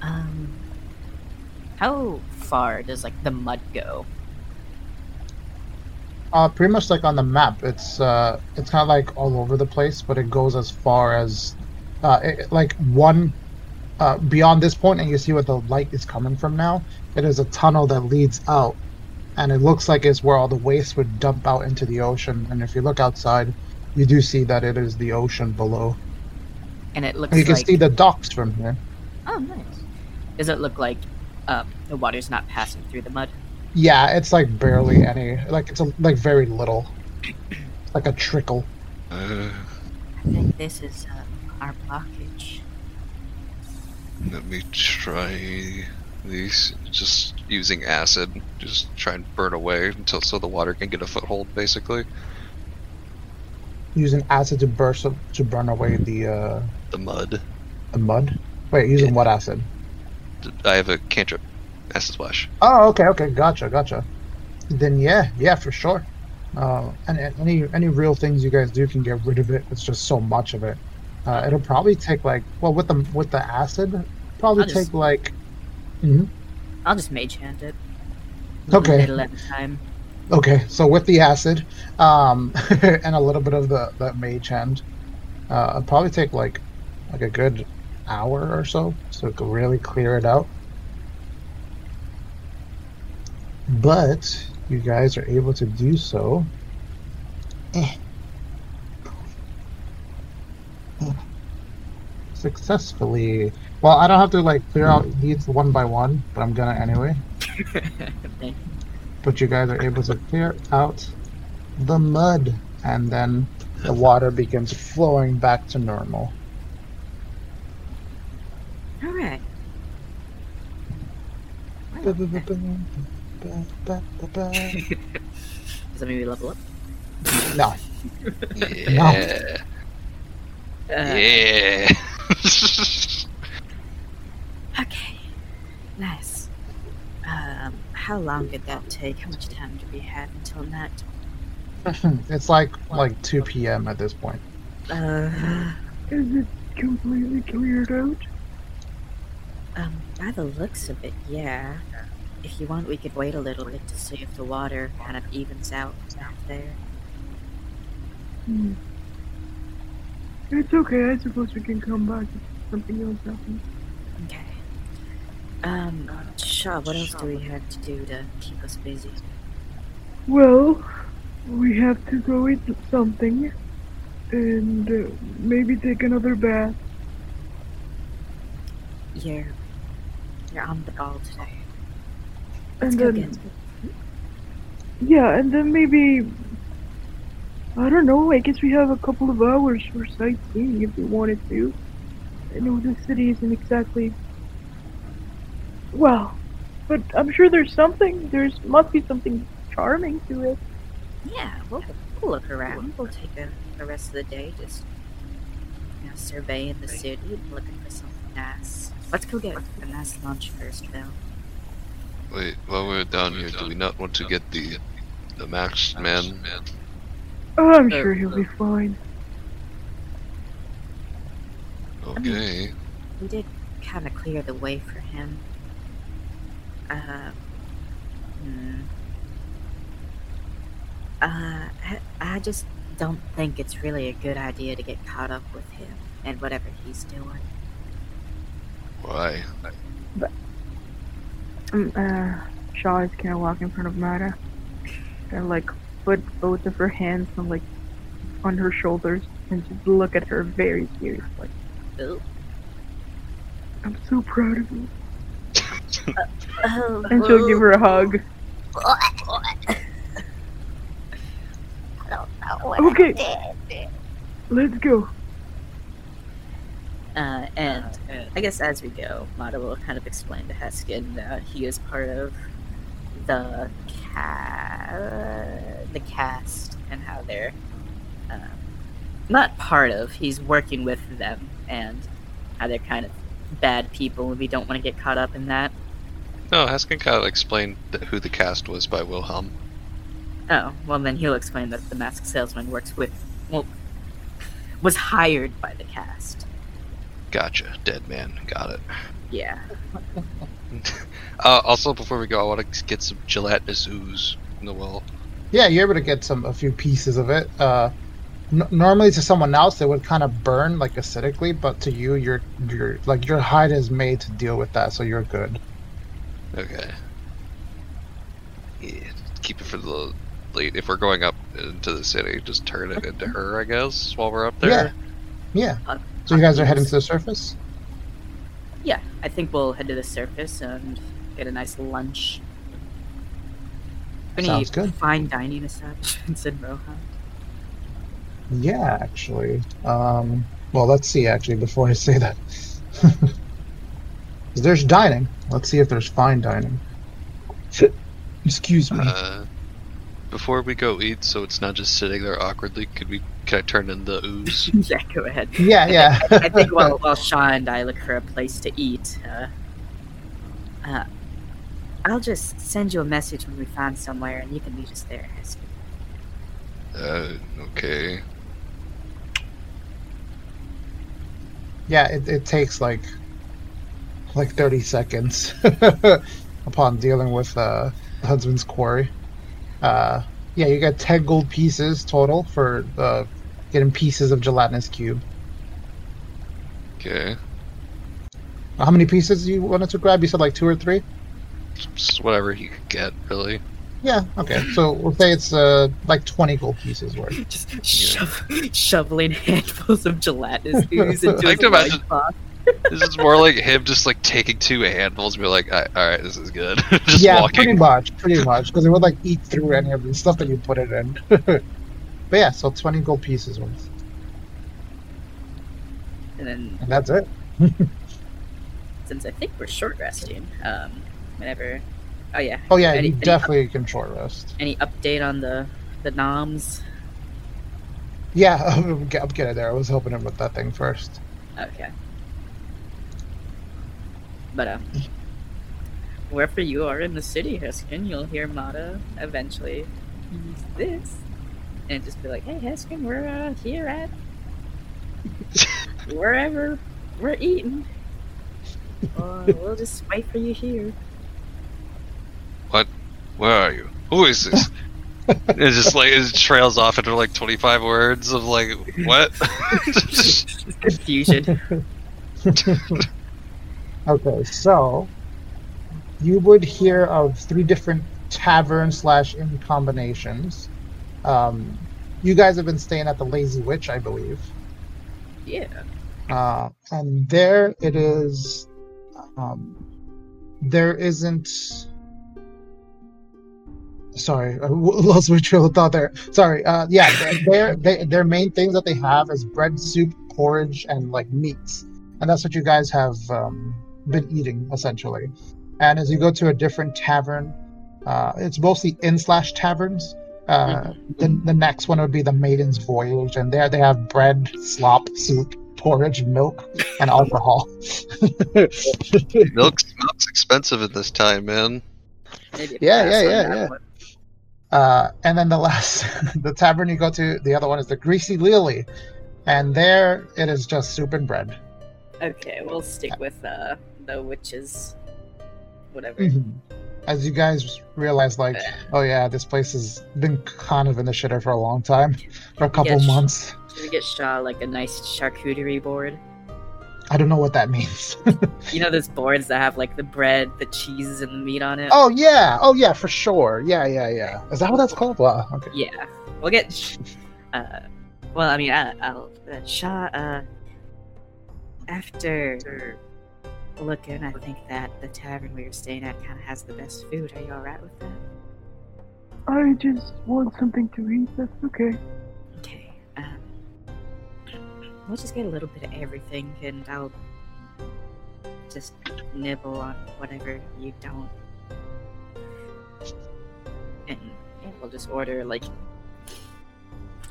Um, how far does like the mud go? Uh, pretty much like on the map. It's uh, it's kind of like all over the place, but it goes as far as, uh, it, like one, uh, beyond this point, and you see where the light is coming from now. It is a tunnel that leads out, and it looks like it's where all the waste would dump out into the ocean. And if you look outside, you do see that it is the ocean below. And it looks And you can like see the docks from here. oh nice. Does it look like um, the water's not passing through the mud? Yeah, it's like barely any. Like it's a, like very little, like a trickle. Uh, I think this is uh, our blockage. let me try these. Just using acid. Just try and burn away until so the water can get a foothold, basically. Using acid to burst to burn away the uh, The mud. the mud. Wait, using what acid? I have a cantrip. Acid splash. Oh, okay, okay, gotcha, gotcha. Then yeah, yeah, for sure. Uh, and, and any any real things you guys do can get rid of it. It's just so much of it. Uh, it'll probably take like well with the with the acid, probably I'll just- take like. Mhm. I'll just mage hand it. Okay. Little at a time. Okay, so with the acid, um, and a little bit of the the mage hand, uh, it'll probably take like like a good hour or so, so it could really clear it out. But you guys are able to do so. Eh. Eh. Successfully. Well, I don't have to like clear out these one by one, but I'm gonna anyway but you guys are able to clear out the mud and then the water begins flowing back to normal All right. Does that mean we level up? no Yeah. Uh, Yeah. Okay. Nice. Um, how long did that take? How much time do we have until night? it's like like 2 p.m at this point Uh, Is it completely cleared out? um, by the looks of it, yeah. If you want, we could wait a little bit to see if the water kind of evens out back there. Hmm. It's okay. I suppose we can come back if something else happens. Okay. Um, Shaw, what else do we have to do to keep us busy? Well, we have to go eat something, and uh, maybe take another bath. You're, you're on the ball today. Let's And go then, get yeah, and then maybe I don't know. I guess we have a couple of hours for sightseeing if we wanted to. I know the city isn't exactly well, but I'm sure there's something. There's must be something charming to it. Yeah, we'll, we'll look around. We'll take a, the rest of the day just you know, surveying the city and looking for something nice. Let's go get a nice lunch first, Phil. Wait, while we're down here, do we not want to get the the max man? Oh, I'm sure he'll be fine. Okay. We did kind of clear the way for him. Uh, hmm. Uh, I, I just don't think it's really a good idea to get caught up with him and whatever he's doing. Why? Um, uh, Shaw is kind of walking in front of Mata and like put both of her hands on like on her shoulders and just look at her very seriously. I'm so proud of you. Oh, And she'll give her a hug. Okay, let's go. Uh, and I guess as we go, Mata will kind of explain to Heskin that he is part of the ca- the cast and how they're uh, not part of. He's working with them and how they're kind of bad people, and we don't want to get caught up in that. No, Heskin kind of explained who the cast was by Wilhelm. Oh, well, then he'll explain that the masked salesman works with, well, was hired by the cast. Gotcha. Dead man. Got it. Yeah. Uh, also, before we go, I want to get some gelatinous ooze in the well. Yeah, you're able to get some a few pieces of it. Uh, n- normally to someone else, it would kind of burn like acidically, but to you, your your like your hide is made to deal with that, so you're good. Okay. Yeah, keep it for the late. If we're going up into the city, just turn it into her, I guess, while we're up there. Yeah. Uh, So you guys are heading to the surface. Yeah, I think we'll head to the surface and get a nice lunch. Any Sounds good. fine dining establishments in Rohan? Yeah, actually. Um, well, let's see. Actually, before I say that, there's dining. Let's see if there's fine dining. Excuse me. Uh, before we go eat, so it's not just sitting there awkwardly, could we? Can I turn in the ooze? yeah, go ahead. yeah, yeah. I think while, while Shaw and I look for a place to eat, uh, uh, I'll just send you a message when we find somewhere and you can meet us there. Heskin. Uh, okay. Yeah, it, it takes like like 30 seconds upon dealing with uh, the Huntsman's Quarry. Uh, yeah, you got 10 gold pieces total for uh, getting pieces of gelatinous cube. Okay. How many pieces you wanted to grab? You said like two or three? Just whatever he could get, really. Yeah, okay. So we'll say it's uh, like 20 gold pieces worth. Just shove, shoveling handfuls of gelatinous cubes into I like his to imagine- loincloth. This is more like him just like taking two handfuls and be like, all right, this is good. just yeah, walking. pretty much, pretty much, because it would like eat through any of the stuff that you put it in. but yeah, so 20 gold pieces worth. And then, And that's it. since I think we're short resting, um, whenever. Oh, yeah. Oh yeah, Any- you any definitely can short rest. Any update on the the noms? Yeah, I'm get- I'm getting there. I was helping him with that thing first. Okay. But uh, wherever you are in the city, Heskin, you'll hear Mata eventually use this and just be like, "Hey, Heskin, we're uh, here at wherever we're eating. Uh, we'll just wait for you here." What? Where are you? Who is this? it just like it trails off into like 25 words of like, what? Confusion. Okay, so you would hear of three different tavern slash inn combinations. Um, you guys have been staying at the Lazy Witch, I believe. yeah. Uh, and there it is. Um, there isn't. Sorry, I lost my trail of thought there. Sorry. Uh, yeah, their their main things that they have is bread, soup, porridge, and like meats, and that's what you guys have um, been eating essentially. And as you go to a different tavern, uh, it's mostly inn slash taverns. Uh, the, the next one would be the Maiden's Voyage, and there they have bread, slop, soup, porridge, milk, and alcohol. Milk's, milk's expensive at this time, man. Yeah, yeah, yeah, yeah. Uh, and then the last, the tavern you go to, the other one is the Greasy Lily, and there it is just soup and bread. Okay, we'll stick with uh, the is Whatever. Mhm. As you guys realize, like, oh yeah, this place has been kind of in the shitter for a long time, for a couple months. Should we get Shaw like a nice charcuterie board? I don't know what that means. You know those boards that have like the bread, the cheeses, and the meat on it? oh yeah, oh yeah, for sure. Yeah, yeah, yeah. Is that what that's called? Wow. Okay. Yeah. We'll get. Uh, well, I mean, I, I'll. Uh, Shaw, uh. After looking, I think that the tavern we were staying at kind of has the best food. Are you alright with that? I just want something to eat. That's okay. Okay. Um, we'll just get a little bit of everything, and I'll just nibble on whatever you don't. And yeah, we'll just order like.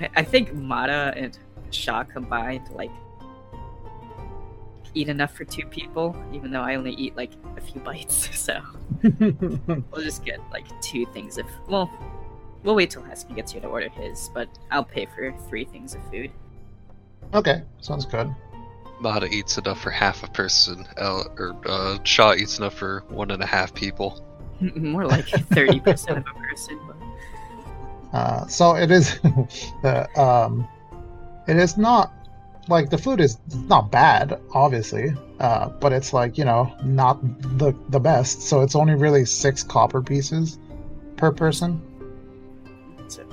I, I think Mata and Shaw combined like eat enough for two people, even though I only eat like a few bites. So we'll just get like two things of well, we'll wait till Hesky gets here to order his, but I'll pay for three things of food. Okay, sounds good. Mata eats enough for half a person, uh, or uh, Shaw eats enough for one and a half people. More like thirty percent of a person. But... Uh, so it is, uh, um, it is not like the food is not bad, obviously, uh, but it's like you know not the the best. So it's only really six copper pieces per person. So,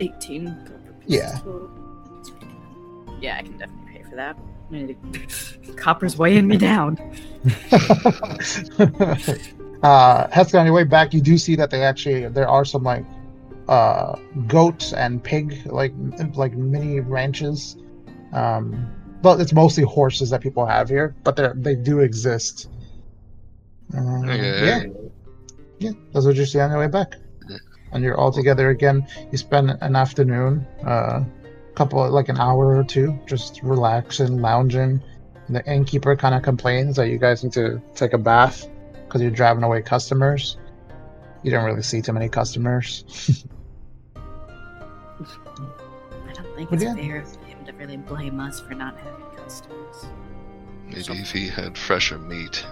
eighteen. copper pieces Yeah. total. Yeah, I can definitely pay for that. Copper's weighing me down. uh, Heston, on your way back, you do see that they actually there are some like uh, goats and pig like like mini ranches. Um, but it's mostly horses that people have here, but they they do exist. Uh, Okay. Yeah, yeah, that's what you see on your way back. Yeah. And you're all together again. You spend an afternoon, uh, couple like an hour or two, just relaxing, lounging. And the innkeeper kind of complains that you guys need to take a bath because you're driving away customers. You don't really see too many customers. I don't think But it's yeah. fair of him to really blame us for not having customers. Maybe if he had fresher meat,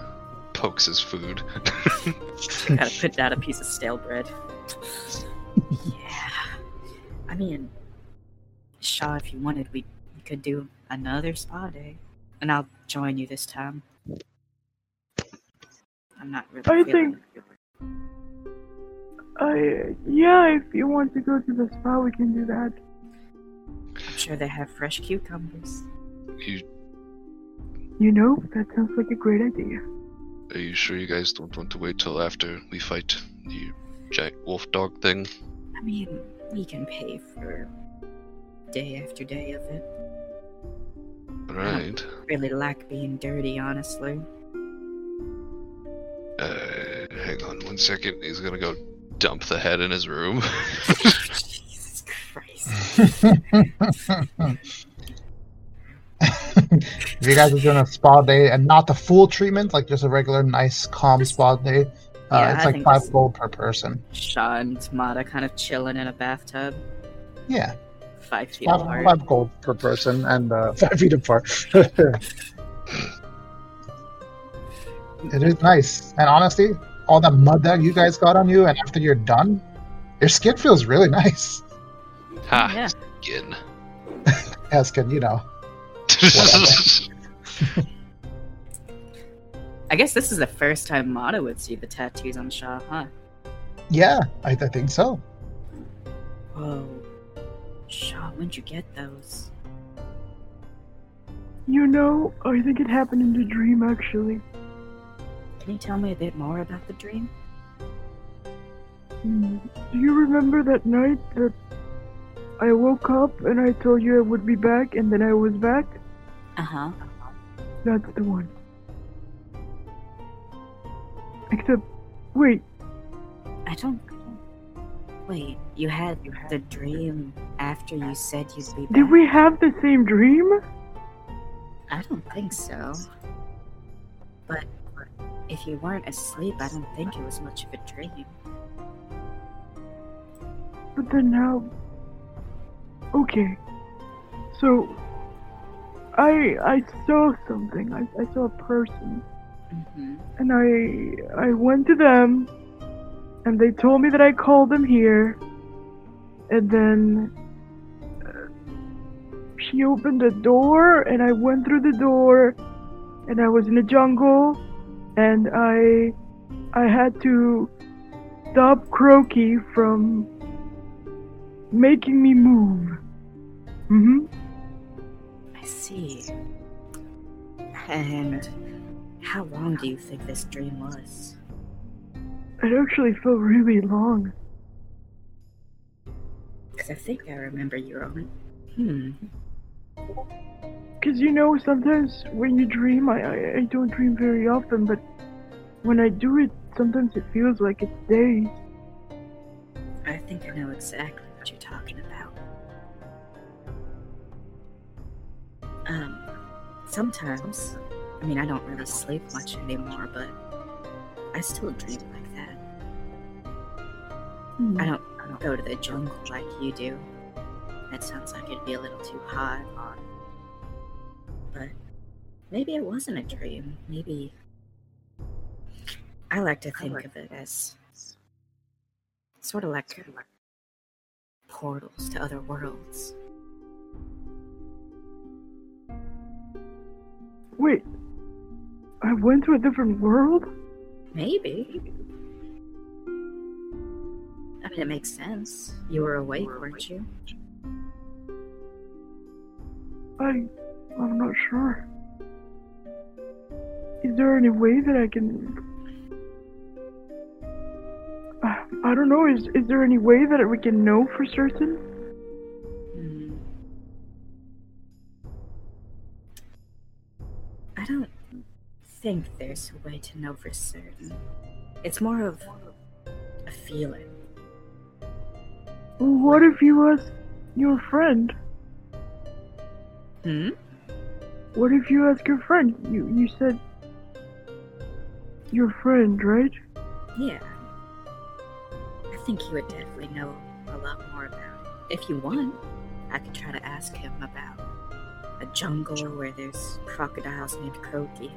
pokes his food. Gotta put down a piece of stale bread. yeah. I mean, Shaw, if you wanted, we, we could do another spa day. And I'll join you this time. I'm not really I think. I yeah, if you want to go to the spa, we can do that. I'm sure they have fresh cucumbers. you, You know, that sounds like a great idea. are you sure you guys don't want to wait till after we fight the giant wolf dog thing? I mean, we can pay for day after day of it. Alright. Really like being dirty, honestly. Uh, hang on one second. He's gonna go dump the head in his room. If you guys are doing a spa day and not the full treatment, like just a regular, nice, calm spa day, uh, Yeah, it's I like five gold per person. And Mata kind of chilling in a bathtub, Yeah, five feet five, apart. five gold per person and uh, five feet apart. it is nice, and honestly, all that mud that you guys got on you, and after you're done, your skin feels really nice. Ha! Yeah. Skin. As can you know. I guess this is the first time Mata would see the tattoos on Shaw, huh? Yeah, I, I think so. Whoa. Shaw, when'd you get those? You know, I think it happened in the dream actually. Can you tell me a bit more about the dream? Hmm. Do you remember that night that I woke up and I told you I would be back and then I was back? Uh huh. That's the one. Except, wait, I don't. Wait, you had the dream after you said you'd be back? did we have the same dream? I don't think so. But if you weren't asleep, I don't think it was much of a dream. But then now. Okay. So. I I saw something. I, I saw a person. Mm-hmm. And I I went to them and they told me that I called them here. And then uh, she opened the door and I went through the door and I was in the jungle and I I had to stop Croaky from making me move. Mhm. I see. And how long do you think this dream was? It actually felt really long. Because I think I remember you were on. Hmm. Because you know, sometimes when you dream, I, I I don't dream very often, but when I do it, sometimes it feels like it's days. I think I know exactly what you're talking Um, sometimes, I mean, I don't really sleep much anymore, but I still dream like that. Hmm. I don't go to the jungle like you do. That sounds like it'd be a little too hot. But maybe it wasn't a dream. Maybe. I like to think of it as sort of like portals to other worlds. Wait, I went to a different world? Maybe. I mean, it makes sense. You were awake, weren't you? I. I'm not sure. Is there any way that I can. I don't know. Is is there any way that we can know for certain? I don't think there's a way to know for certain. It's more of a feeling. Well, what if you ask your friend? Hmm? What if you ask your friend? You you said your friend, right? Yeah. I think he would definitely know a lot more about it. If you want, I could try to ask him about a jungle where there's crocodiles named Croaky.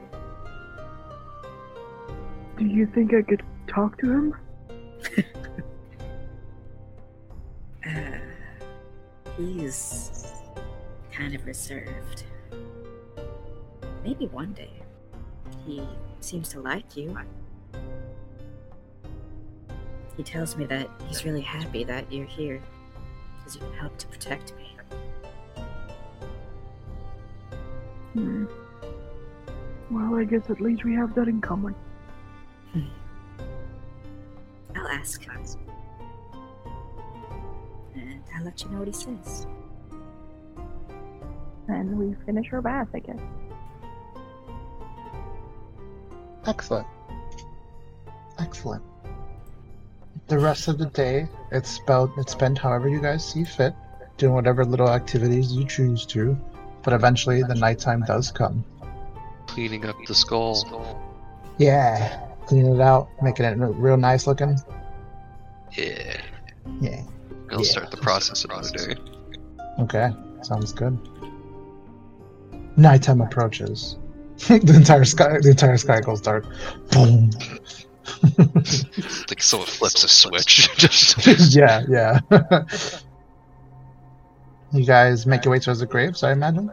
Do you think I could talk to him? Uh, he's kind of reserved. Maybe one day. He seems to like you. He tells me that he's really happy that you're here because you can help to protect me. Hmm. Well, I guess at least we have that in common. I'll ask him. And I'll let you know what he says. And we finish our bath, I guess. Excellent. Excellent. The rest of the day, it's spelled it's spent however you guys see fit, doing whatever little activities you choose to. But eventually, the nighttime does come. Cleaning up the skull. Yeah, cleaning it out, making it real nice looking. Yeah. Yeah. We'll Yeah. start the process another day. Okay, sounds good. Nighttime approaches. the entire sky, the entire sky goes dark. Boom. like someone flips a switch. Just yeah, yeah. You guys make your way towards the graves, I imagine.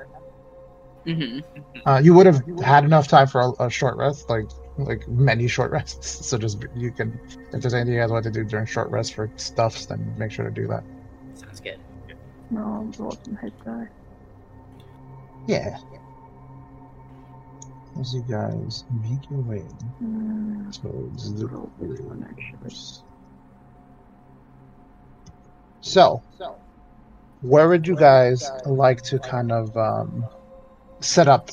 Mm-hmm. Uh, you would have had enough time for a, a short rest, like like many short rests. So just you can, if there's anything you guys want to do during short rest for stuffs, then make sure to do that. Sounds good. No, roll some hit die. Yeah. As you guys make your way Mm, towards the roll this one actually. graves. So, where would you guys like to kind of um, set up?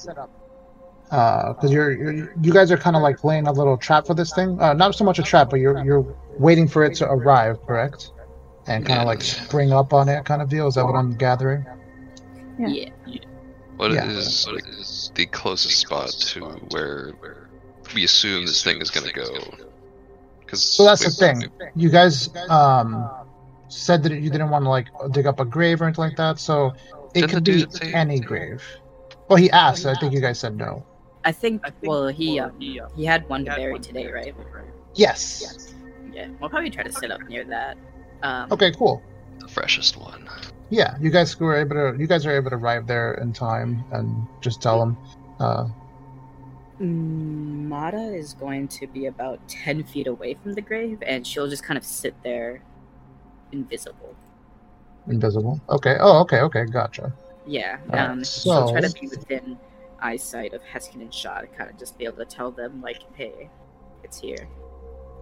Because you're, you're you guys are kind of like laying a little trap for this thing. Uh, not so much a trap, but you're you're waiting for it to arrive, correct? And kind of like spring up on it, kind of deal. Is that what I'm gathering? Yeah. Yeah. What Yeah. is like, the closest spot to where we assume this thing is gonna go? Because So that's the thing. You guys um, said that you didn't want to like dig up a grave or anything like that. So it Didn't could be dude say- any grave. Well, he asked. I think you guys said no. I think, well, he um, he had one to bury today, right? Yes. Yeah. We'll probably try to sit up near that. Um, Okay. Cool. the freshest one. Yeah, you guys were able to. You guys are able to arrive there in time and just tell them. Uh, Mm, Mata is going to be about 10 feet away from the grave, and she'll just kind of sit there invisible. invisible. Okay. Oh, okay. Okay. Gotcha. Yeah. Um, she'll try to be within eyesight of Heskin and Shaw to kind of just be able to tell them, like, hey, it's here.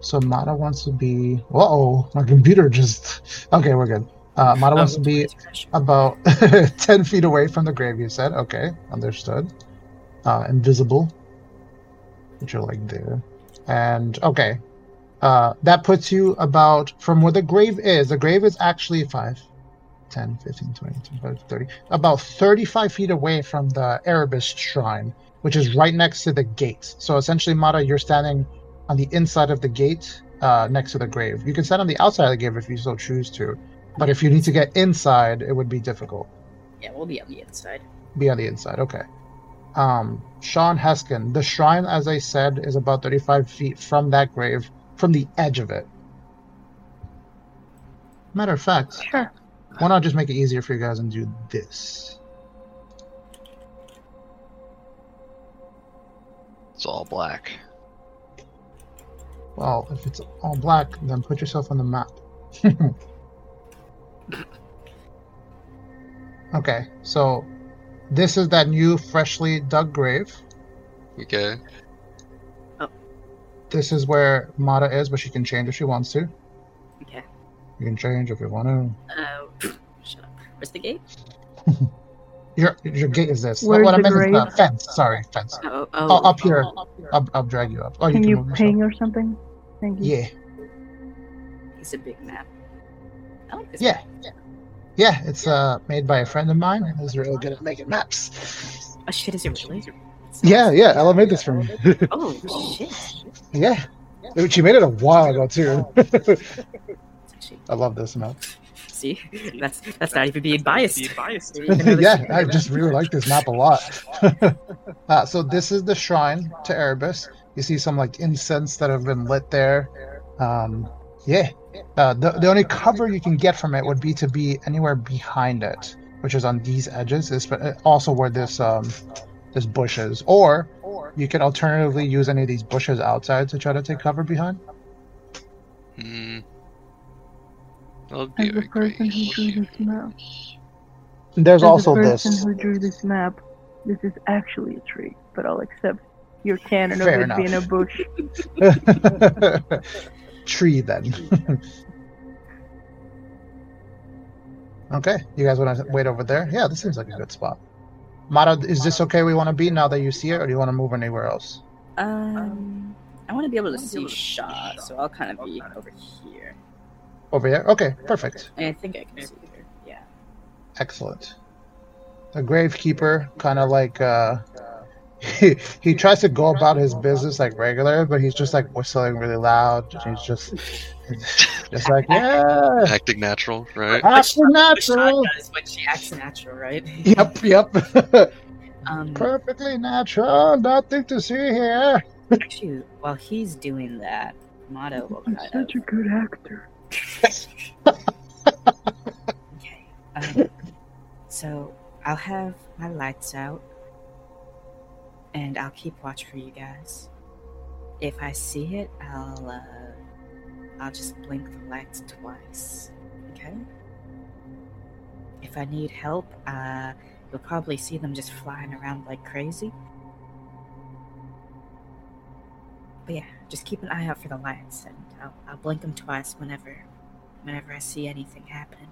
So Mata wants to be. Whoa! My computer just. Okay, we're good. Uh, Mata Oh, wants to be about 10 feet away from the grave, you said? Okay, understood. Uh, invisible, which are like there. And, okay. Uh, that puts you about, from where the grave is, the grave is actually 5, 10, 15, 20, 25, 30, about 35 feet away from the Erebus shrine, which is right next to the gate. So essentially, Mata, you're standing on the inside of the gate uh, next to the grave. You can stand on the outside of the grave if you so choose to. But if you need to get inside, it would be difficult. Yeah, we'll be on the inside. Be on the inside, okay. Um, Sean Heskin, the shrine, as I said, is about 35 feet from that grave, from the edge of it. Matter of fact, Sure. why not just make it easier for you guys and do this? It's all black. Well, if it's all black, then put yourself on the map. okay, so this is that new freshly dug grave. Okay. This is where Mata is, but she can change if she wants to. Okay. You can change if you want to. Uh, shut up. Where's the gate? Your your gate is this. Where's what I the meant is the fence. Sorry, fence. Oh, Oh, oh, up here. I'll, I'll drag you up. Oh, Can you you can move ping or something? Thank you. yourself. It's a big map. I like this. Yeah. map. Yeah, yeah. It's uh made by a friend of mine who's really good at making maps. Oh shit! Is it really? Yeah, yeah. Ella made this for me. Oh shit! yeah, she made it a while ago too. I love this map. see, that's that's not even being biased. yeah, I just really like this map a lot. uh, so this is the shrine to Erebus. You see some like incense that have been lit there. Um, yeah. Uh, the, the only cover you can get from it would be to be anywhere behind it, which is on these edges. Is also where this um, this bushes, or you can alternatively use any of these bushes outside to try to take cover behind. Hmm. As the person who drew this map, There's as also the this. person who drew this map, this is actually a tree, but I'll accept your canon Fair of it being a bush. Tree then. okay, you guys want to wait over there? Yeah, this seems like a good spot. Mata, is this okay? We want to be now that you see it, or do you want to move anywhere else? Um, I want to be able to see Shaw, so I'll kind of be over here. Over here. Okay, perfect. And I think I can see her. Yeah. Excellent. The gravekeeper kind of like uh he, he tries to go about his business like regular, but he's just like whistling really loud. He's just just like yeah, Acting natural, right? acting natural. does when she acts natural, right? Yep, yep. Um, Perfectly natural. Nothing to see here. actually, while he's doing that, Mata will I'm kind such of. a good actor. Okay. Um, so I'll have my lights out, and I'll keep watch for you guys. If I see it, I'll uh, I'll just blink the lights twice. Okay. If I need help, uh, you'll probably see them just flying around like crazy. But yeah, just keep an eye out for the lights, and I'll, I'll blink them twice whenever, whenever I see anything happen.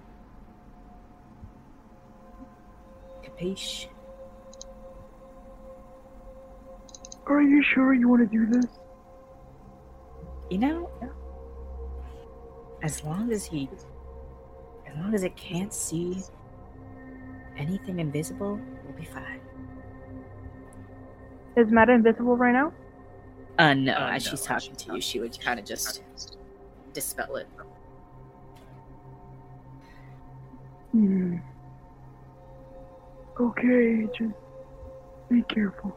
Capiche? Are you sure you want to do this? You know, as long as he, as long as it can't see anything invisible, we'll be fine. Is Mata invisible right now? Uh, no, as she's talking to you, she would kind of just dispel it. Hmm. Okay, just be careful.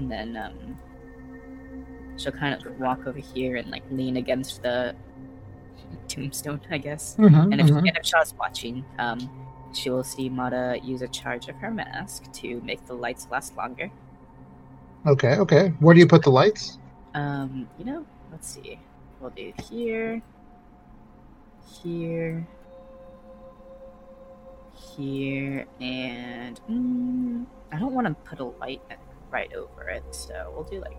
And then um, she'll kind of walk over here and like lean against the tombstone, I guess. Mm-hmm, And if and if Shaw's watching, um, she will see Mata use a charge of her mask to make the lights last longer. Okay, okay. Where do you put the lights? Um, you know, let's see. We'll do here, here, here, and mm, I don't want to put a light right over it, so we'll do like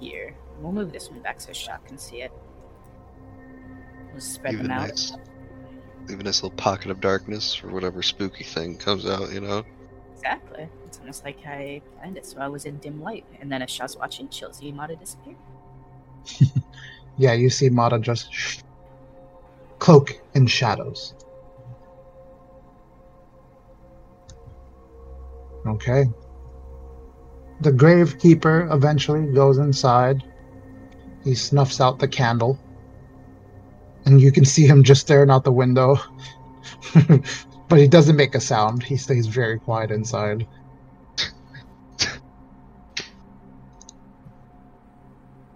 here. We'll move this one back so Shock can see it. We'll spread Leave them out. nice, leave a nice little pocket of darkness for whatever spooky thing comes out. You know. Exactly. It's almost like I planned it, so I was in dim light, and then as Shaw's watching, she'll see Mata disappear. Yeah, you see Mata just cloak in shadows. Okay. The gravekeeper eventually goes inside. He snuffs out the candle. And you can see him just staring out the window. but he doesn't make a sound. He stays very quiet inside.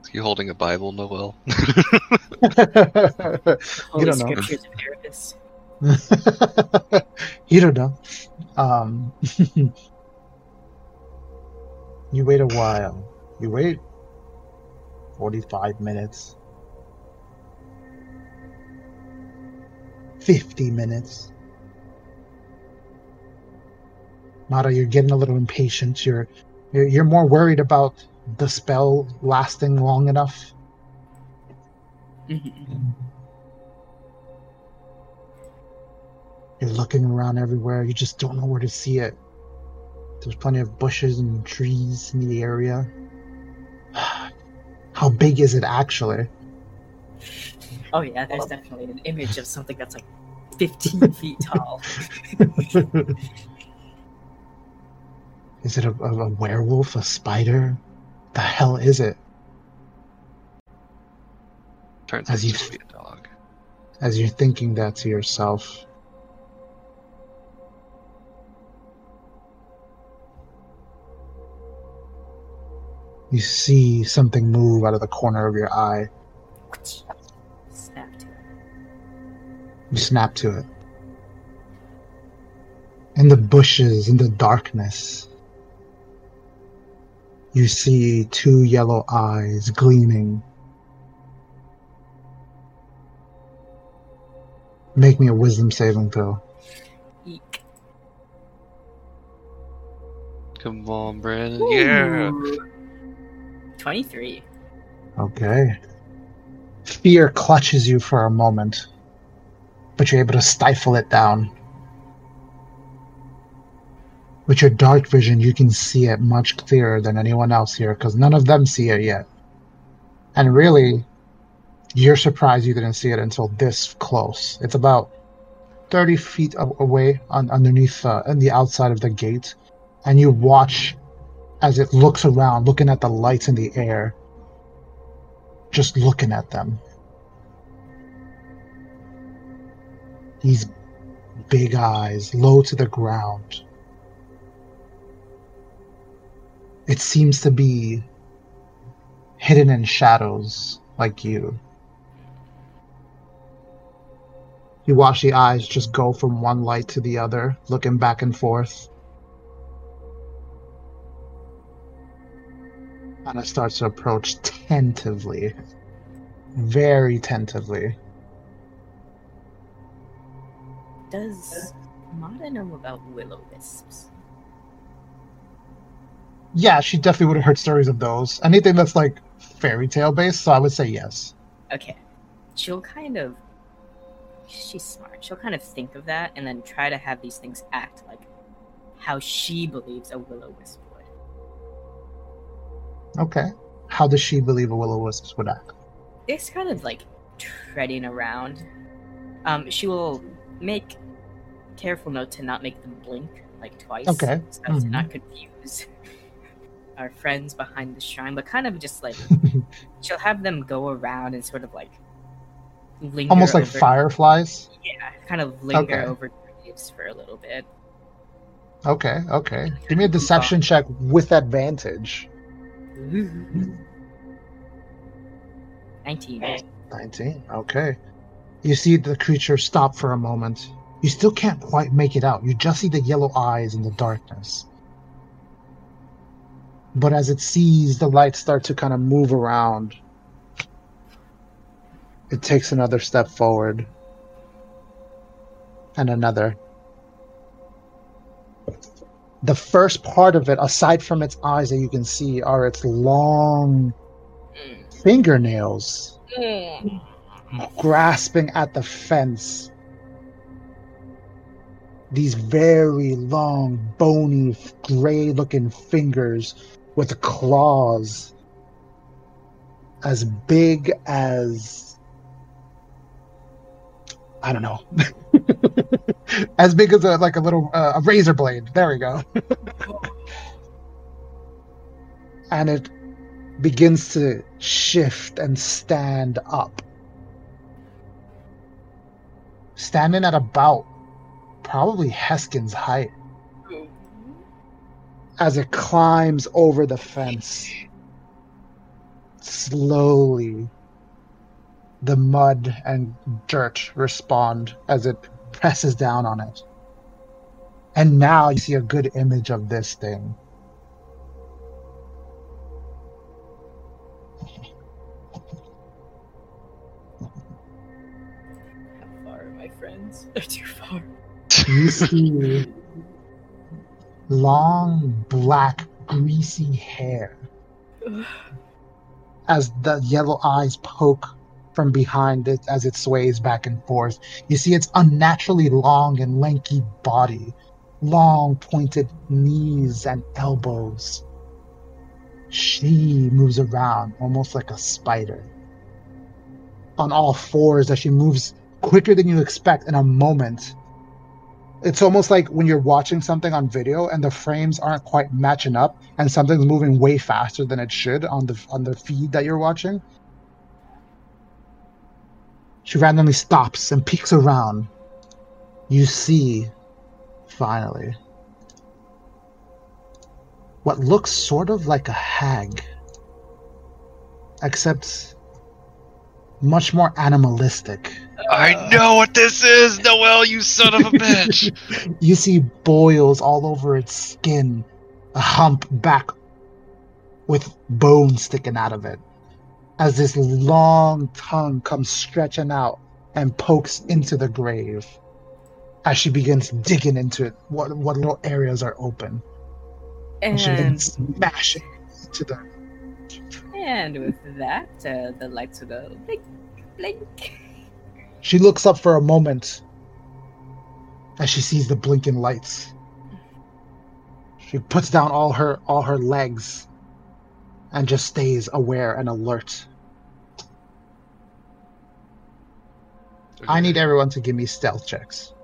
Is he holding a Bible, Noel? Holy don't know. scriptures you don't know. Um, you wait a while. You wait 45 minutes. 50 minutes. Mata, you're getting a little impatient. You're, you're you're more worried about the spell lasting long enough. Mhm. You're looking around everywhere. You just don't know where to see it. There's plenty of bushes and trees in the area. How big is it actually? Oh yeah, there's definitely an image of something that's like 15 feet tall. Is it a, a, a werewolf? A spider? The hell is it? Turns As you- to be a dog. As you're thinking that to yourself, you see something move out of the corner of your eye. Snap to it. You snap to it. In the bushes, in the darkness, you see two yellow eyes gleaming. Make me a wisdom saving throw. Eek. Come on, Brandon. Yeah. 23. Okay. Fear clutches you for a moment, but you're able to stifle it down. With your dark vision, you can see it much clearer than anyone else here because none of them see it yet. And really, you're surprised you didn't see it until this close. It's about 30 feet away on underneath uh, on the outside of the gate, and you watch as it looks around, looking at the lights in the air just looking at them. These big eyes, low to the ground. It seems to be hidden in shadows like you. You watch the eyes just go from one light to the other, looking back and forth. And it starts to approach tentatively. Very tentatively. Does Mata know about willow wisps? Yeah, she definitely would have heard stories of those. Anything that's like fairy tale based, so I would say yes. Okay. She'll kind of. She's smart. She'll kind of think of that and then try to have these things act like how she believes a willow wisp. Okay. How does she believe a will o wisps would act? It's kind of like treading around. Um, she will make careful note to not make them blink like twice. Okay. So as to not confuse our friends behind the shrine, but kind of just like she'll have them go around and sort of like linger Almost like over- fireflies. Yeah, kind of linger Okay. over graves for a little bit. Okay, okay. Give me a deception check with advantage. Mm-hmm. Nineteen. 19. Okay. You see the creature stop for a moment. You still can't quite make it out. You just see the yellow eyes in the darkness. But as it sees the light start to kind of move around, it takes another step forward. And another. The first part of it, aside from its eyes that you can see, are its long mm. fingernails mm. grasping at the fence. These very long, bony, gray looking fingers with claws as big as. I don't know. as big as a, like a little uh, a razor blade. There we go. and it begins to shift and stand up. Standing at about probably Heskin's height as it climbs over the fence. Slowly, the mud and dirt respond as it presses down on it. And now you see a good image of this thing. How far, my friends? They're too far. You see long, black, greasy hair as the yellow eyes poke from behind it as it sways back and forth. You see its unnaturally long and lanky body, long, pointed knees and elbows. She moves around almost like a spider. On all fours, as she moves quicker than you expect in a moment. It's almost like when you're watching something on video and the frames aren't quite matching up and something's moving way faster than it should on the on the feed that you're watching. She randomly stops and peeks around. You see, finally, what looks sort of like a hag, except much more animalistic. I uh. know what this is, Noel, you son of a bitch. you see boils all over its skin, a hump back with bone sticking out of it, as this long tongue comes stretching out and pokes into the grave. As she begins digging into it, what what little areas are open, and she And begins smashing into them. and with that, uh, the lights will go blink, blink. She looks up for a moment as she sees the blinking lights. She puts down all her all her legs and just stays aware and alert. I need everyone to give me stealth checks.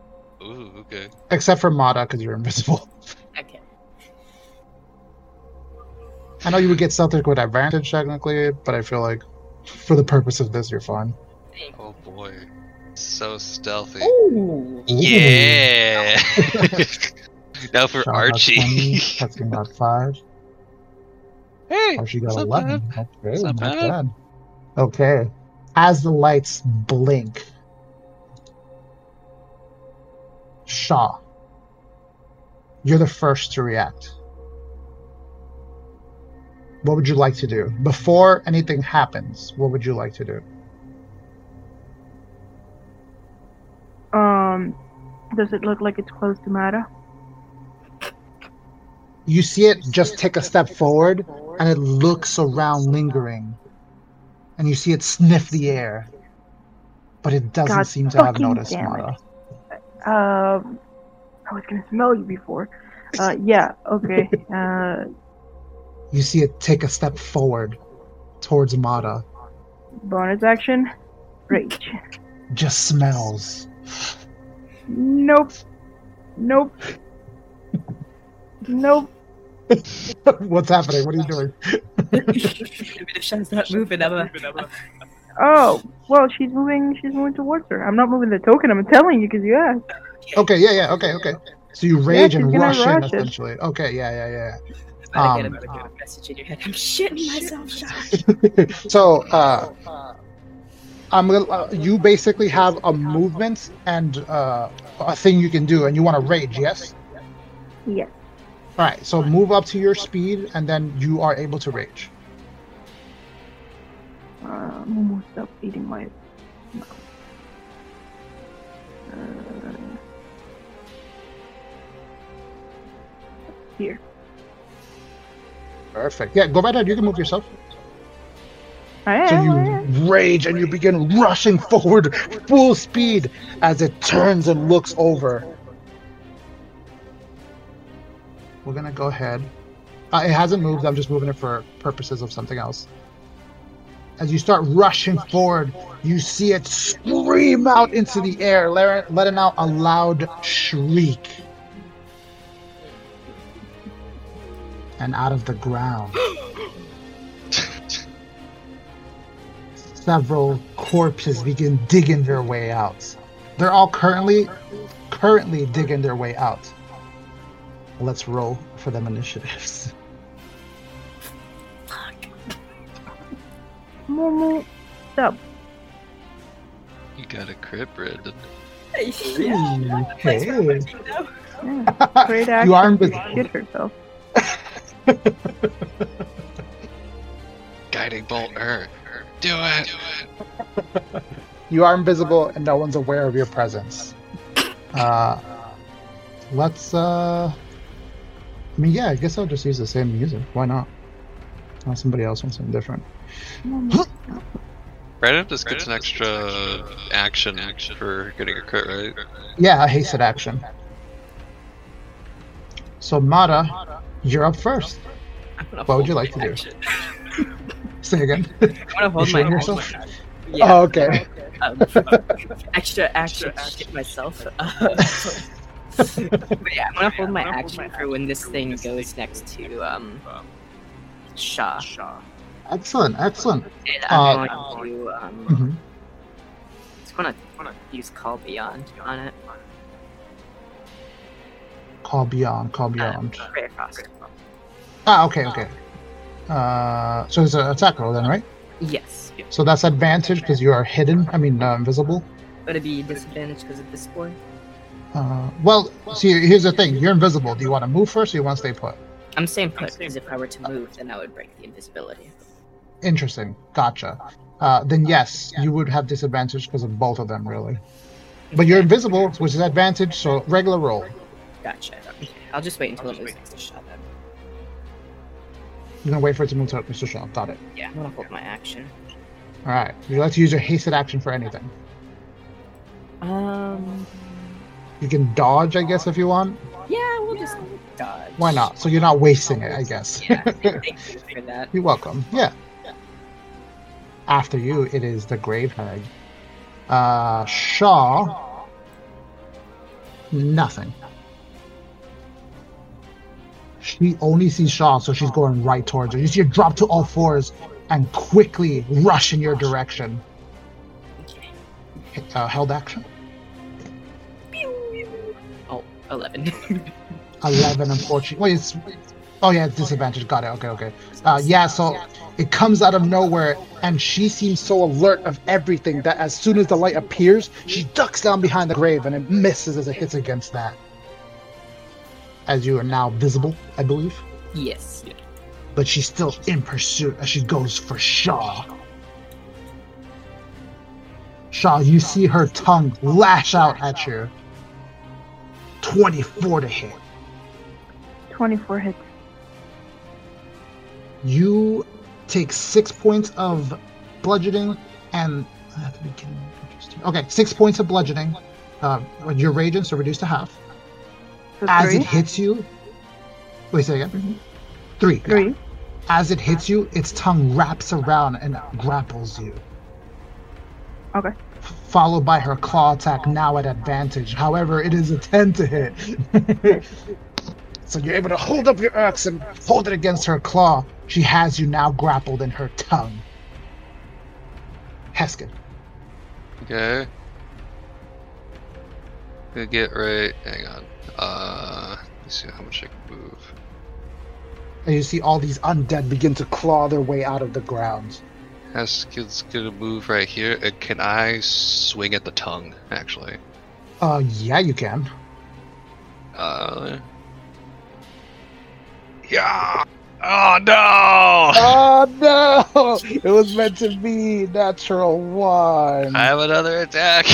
Ooh, okay. Except for Mata because you're invisible. Okay. I know you would get stealth check with advantage technically, but I feel like for the purpose of this you're fine. Oh boy. So stealthy. Ooh. Yeah. now for Sean got Archie. 20, Heskin got 5. hey, Archie got it's not 11. bad. Okay, It's not not bad. bad. Okay. As the lights blink, Shaw, you're the first to react. What would you like to do? Before anything happens, what would you like to do? Um, does it look like it's close to Mata? You see it just take a step forward, and it looks around lingering. And you see it sniff the air. But it doesn't God seem to have noticed damn it. Mata. Um, I was gonna smell you before. Uh, yeah, okay. Uh, You see it take a step forward towards Mata. bonus action, rage. Just smells. Nope. Nope. Nope. What's happening? What are you doing? if not moving, I'm Oh, well, she's moving. She's moving towards her. I'm not moving the token. I'm telling you because you asked. Okay, yeah, yeah, okay, okay. So you rage she's and gonna rush in rush it. essentially. Okay, yeah, yeah, yeah. I get a, Um, I get a message in your head. I'm shitting myself, so uh I'm gonna, uh, you basically have a movement and uh, a thing you can do, and you want to rage, yes? Yes. All right, so move up to your speed, and then you are able to rage. Uh, I'm almost up eating my. Uh, here. Perfect. Yeah, go right ahead. You can move yourself. I So am. you am. rage and you begin rushing forward full speed as it turns and looks over. We're gonna go ahead. Uh, it hasn't moved. I'm just moving it for purposes of something else. As you start rushing forward, you see it scream out into the air, le- letting out a loud shriek. And out of the ground, several corpses begin digging their way out. They're all currently currently digging their way out. Let's roll for them initiatives. Momo, stop. You got a crit, Brandon. yeah. Okay. Yeah. Great action. you are to invisible. herself. Guiding bolt her. Do it. You are invisible and no one's aware of your presence. Uh, let's. Uh, I mean, yeah, I guess I'll just use the same music. Why not? Unless somebody else wants something different. Momo, Brandon just gets an extra action action for getting a crit, right? Yeah, a hasted action. So Mata, you're up first. What would you like to do? Say again. I'm gonna hold my action. yourself? Yeah. Oh, okay. um, extra action to shit myself. but yeah, I'm gonna hold my action for when this thing goes next to um Shaw. Excellent, excellent. And Uh, I'm going to um hmm just gonna, gonna use Call Beyond on it. Call beyond, call beyond. Uh, right across. Ah, okay, okay. Uh, so it's an attack roll then, right? Yes. So that's advantage because you are hidden. I mean, uh, invisible. Would it be disadvantage because of this boy? Uh, well, see, here's the thing. You're invisible. Do you want to move first, or you want to stay put? I'm staying put because if I were to move, then I would break the invisibility. Interesting. Gotcha. Uh, then yes, you would have disadvantage because of both of them, really. But you're invisible, which is advantage. So regular roll. Gotcha. Okay. I'll just wait until it moves next to Shaw then. You're gonna wait for it to move to Mr. Shaw. Got it. Yeah, I'm gonna hold my action. All right. Would you like to use your hasted action for anything? Um. You can dodge, I guess, if you want. Yeah, we'll just dodge. Why not? So you're not wasting it, I guess. Yeah. Thank you for that. You're welcome. Yeah. After you, it is the grave hag. Uh, Shaw. Nothing. She only sees Shaw, so she's going right towards her. You see her drop to all fours and quickly rush in your direction. Uh, held action. Oh, 11. 11 unfortunately wait it's oh yeah it's disadvantage got it okay okay. Uh yeah so it comes out of nowhere and she seems so alert of everything that as soon as the light appears she ducks down behind the grave and it misses as it hits against that. As you are now visible i believe. Yes. but she's still in pursuit as she goes for shaw. Shaw you see her tongue lash out at you 24 to hit 24 hits. you take six points of bludgeoning and at the beginning okay six points of bludgeoning uh, your raging so reduced to half So as it hits you wait say again Mhm. three yeah. Three. as it hits you its tongue wraps around and grapples you Okay. Followed by her claw attack now at advantage however it is a 10 to hit so you're able to hold up your axe and hold it against her claw she has you now grappled in her tongue heskin Okay. Gonna get right. Hang on. Uh, let's see how much I can move. and you see all these undead begin to claw their way out of the ground Heskin's gonna move right here. Uh, can I swing at the tongue? Actually. uh yeah you can Uh. Yeah. Oh no! oh no it was meant to be natural one I have another attack.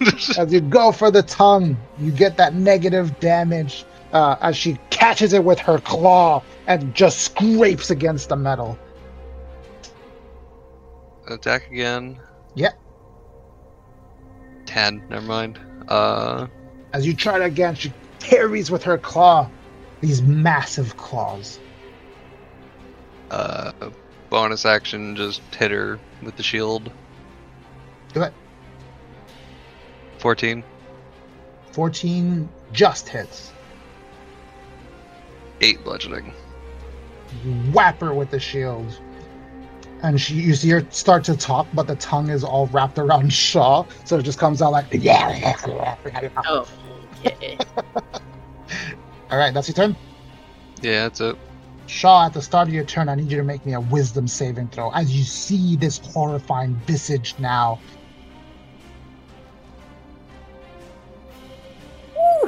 As you go for the tongue, you get that negative damage uh, as she catches it with her claw and just scrapes against the metal. Attack again. Yeah. Ten. Never mind. Uh, As you try to again, she parries with her claw. These massive claws. uh, bonus action. Just hit her with the shield. Do it. Fourteen. 14 just hits. Eight bludgeoning. You whap her with the shield. And she, you see her start to talk, but the tongue is all wrapped around Shaw, so it just comes out like, yeah. Oh, yeah. All right, that's your turn. Yeah, that's it. Shaw, at the start of your turn, I need you to make me a wisdom saving throw as you see this horrifying visage now.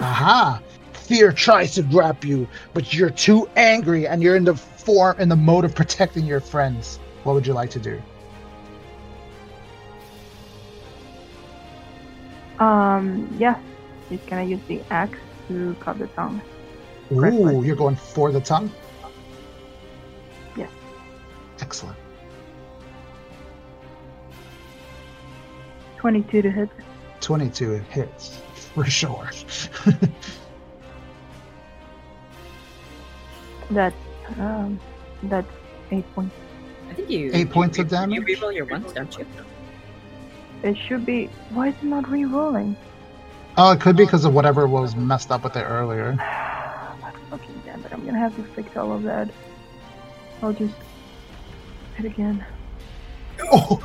Aha! Fear tries to grab you, but you're too angry and you're in the form in the mode of protecting your friends. What would you like to do? Um, yeah. He's gonna use the axe to cut the tongue. Ooh, you're going for the tongue? Yes. Excellent. 22 to hit. 22 it hits for sure. That, um, that's 8 points. I think you. Eight points you, of damage? You reroll your ones, don't you? It should be. Why is it not re rolling? oh, it could be because of whatever was messed up with it earlier. God fucking damn it. I'm gonna have to fix all of that. I'll just hit again. Oh.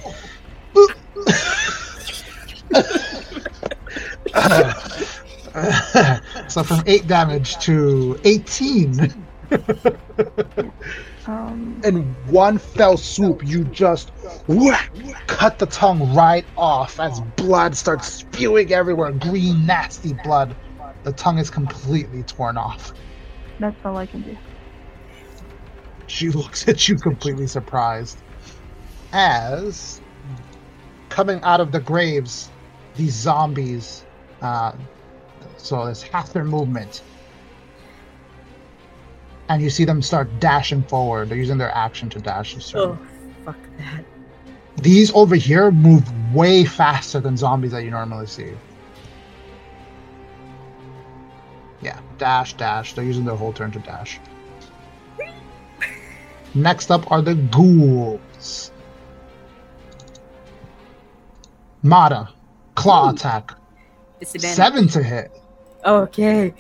so from 8 damage to 18 Um, in one fell swoop you just whack, cut the tongue right off as blood starts spewing everywhere green nasty blood the tongue is completely torn off that's all I can do. She looks at you completely surprised. As coming out of the graves, these zombies, uh, so it's half their movement. And you see them start dashing forward. They're using their action to dash. Oh, fuck that. These over here move way faster than zombies that you normally see. Yeah, dash, dash. They're using their whole turn to dash. Next up are the ghouls. Mata, claw Ooh. attack, seven to hit. Okay.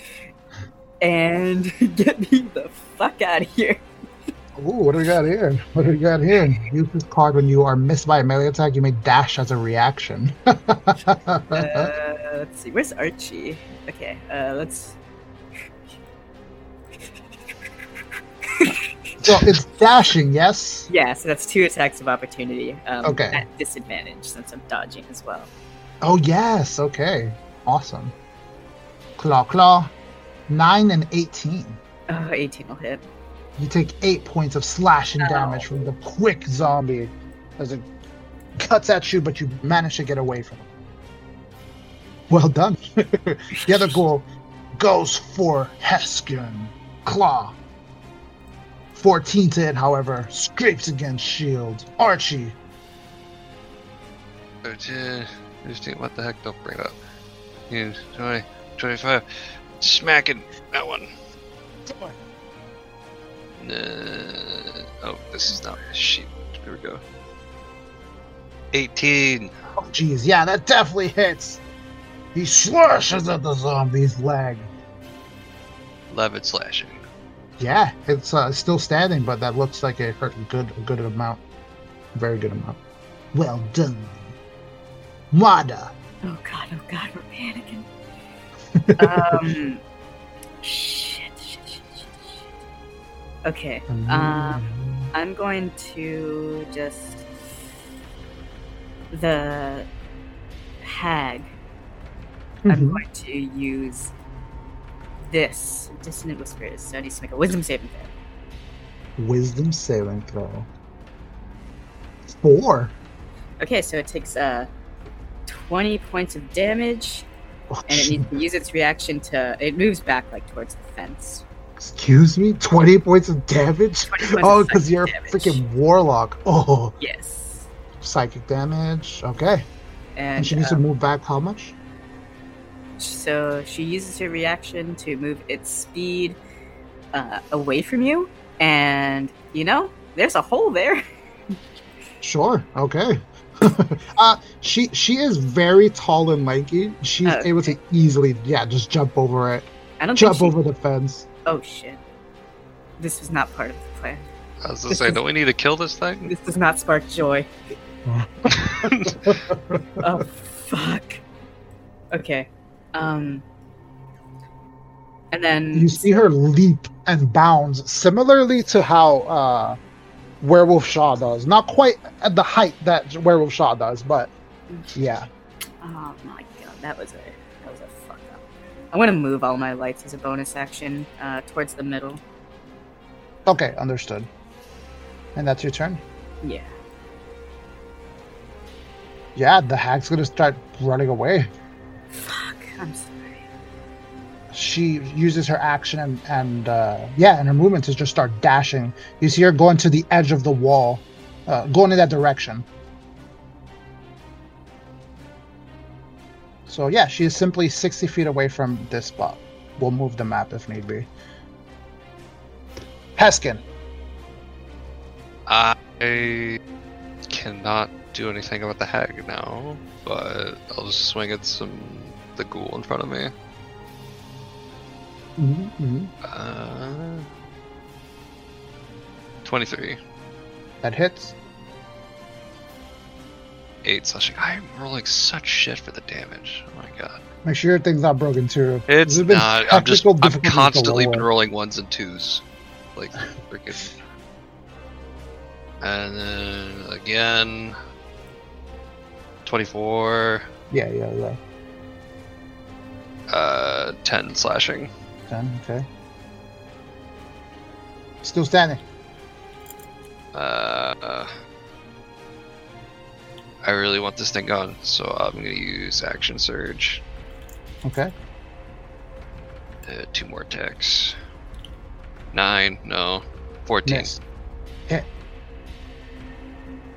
And get me the fuck out of here. Ooh, what do we got here? What do we got here? Use this card when you are missed by a melee attack. You may dash as a reaction. Uh, let's see. Where's Archie? Okay. Uh, let's. so it's dashing, yes. Yeah. So that's two attacks of opportunity. Um, Okay. At disadvantage since I'm dodging as well. Oh yes, okay, awesome. Claw, claw, nine and eighteen. Oh, 18 will hit. You take eight points of slashing Ow. damage from the quick zombie as it cuts at you, but you manage to get away from it. Well done. the other ghoul goes for Heskin. Claw. 14 to hit, however, scrapes against shield. Archie. 13, 15, what the heck? Don't bring it up. Yeah, 20, 25. Smacking that one. Uh, oh, this is not my sheet. Here we go. 18. Oh, jeez, yeah, that definitely hits. He slashes at the zombie's leg. 11 slashing. Yeah, it's uh, still standing, but that looks like it hurt a good, a good amount. Very good amount. Well done. Mata. Oh god, oh god, we're panicking. Um, shit, shit, shit, shit, shit. Okay, um, I'm going to just the hag. I'm Mhm. going to use this dissonant whispers. So I need to make a wisdom saving throw. Wisdom saving throw. Four. Okay, so it takes uh 20 points of damage, and it needs to use its reaction to. It moves back like towards the fence. Excuse me? 20 points of damage? points Oh, because you're a freaking warlock. Oh, Yes. psychic damage. Okay. And, And, she needs to um, move back how much? So she uses her reaction to move its speed uh, away from you, and you know, there's a hole there. Sure. Okay. uh, she she is very tall and lanky. She's Oh, able to easily, yeah, just jump over it, I don't jump think she... over the fence. Oh shit! This was not part of the plan. I was gonna say, don't we need to kill this thing? This does not spark joy. Oh fuck. Okay. Um. And then You see her leap and bounds, similarly to how uh, Werewolf Shaw does. Not quite at the height that Werewolf Shaw does, but yeah. Oh my god, that was a that was a fuck up. I'm gonna move all my lights as a bonus action uh, towards the middle. Okay, understood. And that's your turn. Yeah. Yeah, the hag's gonna start running away. Fuck. I'm sorry. She uses her action and, and uh, yeah, and her movement to just start dashing. You see her going to the edge of the wall, uh, going in that direction. So yeah, she is simply sixty feet away from this spot. We'll move the map if need be. Heskin, I cannot do anything about the hag now, but I'll just swing at some the ghoul in front of me. Mm-hmm. Uh, Twenty-three, that hits. eight slashing. I'm rolling such shit for the damage. Oh my god, Make sure your thing's not broken too. it's not. I'm just. I've constantly been rolling ones and twos, like freaking. And then again, twenty-four. Yeah, yeah, yeah. Uh, ten slashing. Ten. Okay. Still standing. Uh, I really want this thing gone, so I'm gonna use action surge. Okay. Uh, two more attacks. Nine, no, fourteen. Miss.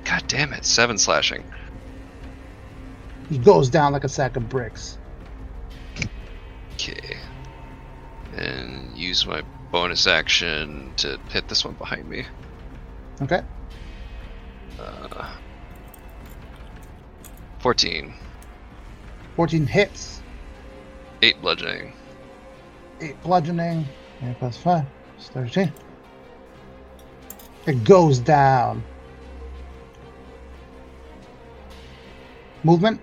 God damn it, seven slashing. He goes down like a sack of bricks. Okay, and use my bonus action to hit this one behind me. Okay. Uh, Fourteen. 14 hits. Eight bludgeoning. 8 bludgeoning. 8 plus 5. It's 13. It goes down. Movement.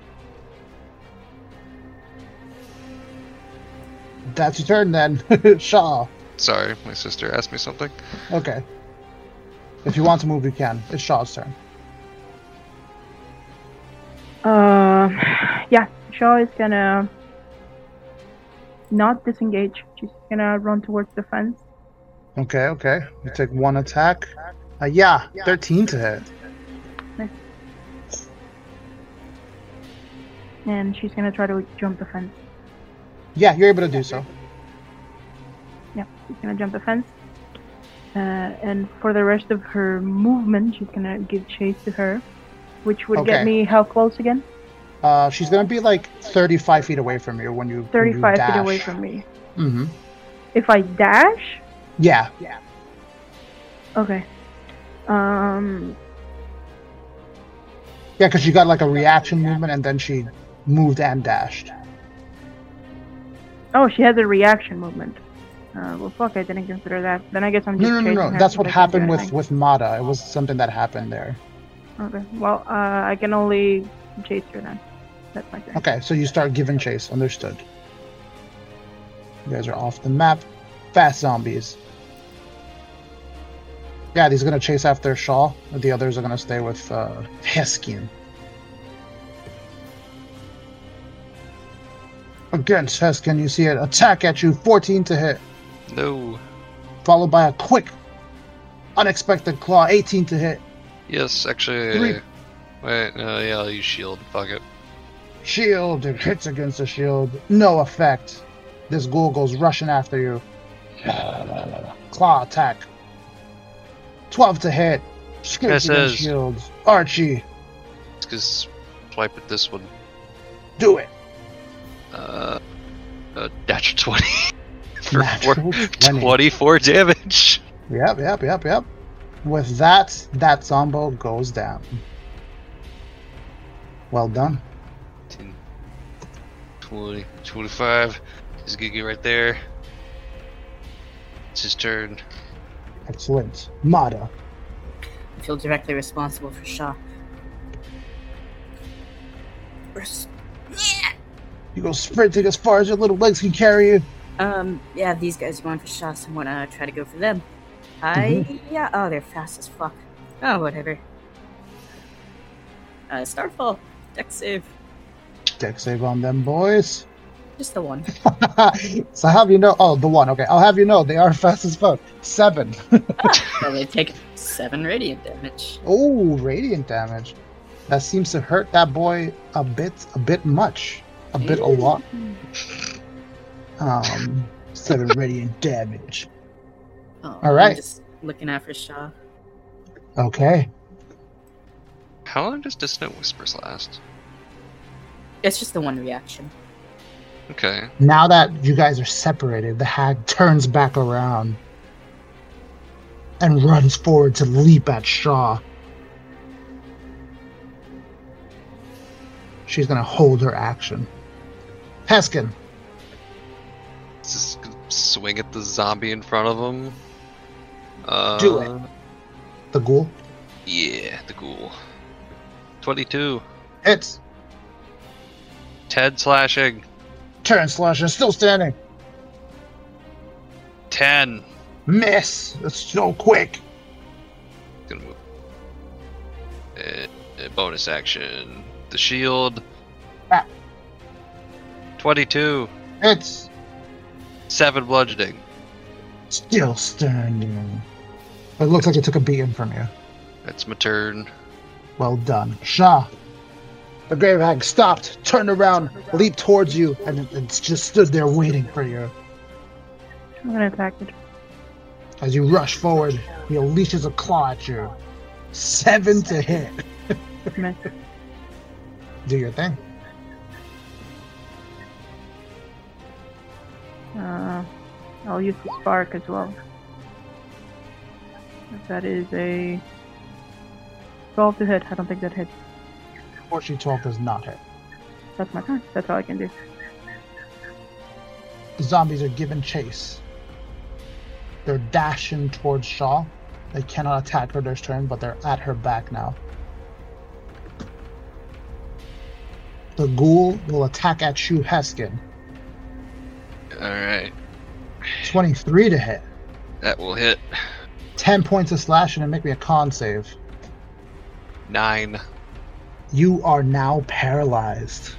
That's your turn then. Shaw. Sorry, my sister asked me something. Okay. If you want to move, you can. It's Shaw's turn. Uh, yeah, Shaw is gonna not disengage. She's gonna run towards the fence. Okay, okay. You take one attack. Uh, yeah, 13 to hit. and she's gonna try to jump the fence. Yeah, you're able to do so. Yeah, she's gonna jump the fence. Uh, and for the rest of her movement, she's gonna give chase to her, which would Okay. get me how close again? Uh, she's gonna be like 35 feet away from you when you. when you 35 feet dash. away from me. Mm-hmm. If I dash, Yeah. Yeah. Okay. Um, Yeah, because she got like a reaction movement and then she moved and dashed. Oh, she has a reaction movement. Uh, well, fuck, I didn't consider that. Then I guess I'm just No, no, no, no. That's what I can't do happened with with Mata. It was something that happened there. Okay. Well, uh, I can only chase her then. That's my turn. Okay, so you start giving chase. Understood. You guys are off the map. Fast zombies. Yeah, he's gonna chase after Shaw. The others are gonna stay with uh, Heskin. Against Heskin, you see it attack at you, 14 to hit, No. followed by a quick, unexpected claw, 18 to hit. Yes, actually. Three. Wait, uh, yeah, I'll use shield. Fuck it. Shield, it hits against the shield, no effect. This ghoul goes rushing after you. Claw attack. 12 to hit. Scrapes against Misses. shields. Archie. just swipe at this one. Do it. Uh, uh natural 20 for Natural four, 20. 24 damage. Yep, yep, yep, yep. With that, that Zombo goes down. Well done. 10, 20, 25. He's gonna get right there. It's his turn. Excellent. Mata. I feel directly responsible for Shaw. Res- You go sprinting as far as your little legs can carry you. Um, yeah, these guys are going for shots. I want to try to go for them. I, yeah, oh, they're fast as fuck. Oh, whatever. Uh, Starfall. Dex save. Dex save on them, boys. Just the one. so have you know. Oh, the one. Okay, I'll have you know they are fast as fuck. Seven. so they take seven radiant damage. oh, radiant damage. That seems to hurt that boy a bit, a bit much, a bit a lot. Um, instead of radiant damage. Oh, All right. I'm just looking out for Shaw. Okay. How long does Dissonant Whispers last? It's just the one reaction. Okay. Now that you guys are separated, the hag turns back around and runs forward to leap at Shaw. She's gonna hold her action. Heskin, Just swing at the zombie in front of him. Uh, Do it. the ghoul. Yeah, the ghoul. 22. Hits. Ted slashing. Turn slashing. still standing. 10. Miss. That's so quick. Gonna move. Uh, uh, bonus action. The shield. Ah. 22. It's 7 bludgeoning. Still standing. It looks like it took a beating from you. That's my turn. Well done. Shaw. The grave hag stopped, turned around, leaped towards you, and it, it just stood there waiting for you. I'm gonna attack it. As you rush forward, he unleashes a claw at you. Seven to hit. Do your thing. Uh, I'll use the spark as well. That is a 12 to hit. I don't think that hits. Fortune 12 does not hit. That's my turn. That's all I can do. The zombies are given chase. They're dashing towards Shaw. They cannot attack her this turn, but they're at her back now. The ghoul will attack at Shu Heskin. Alright. 23 to hit. That will hit. 10 points of slashing and make me a con save. 9. You are now paralyzed.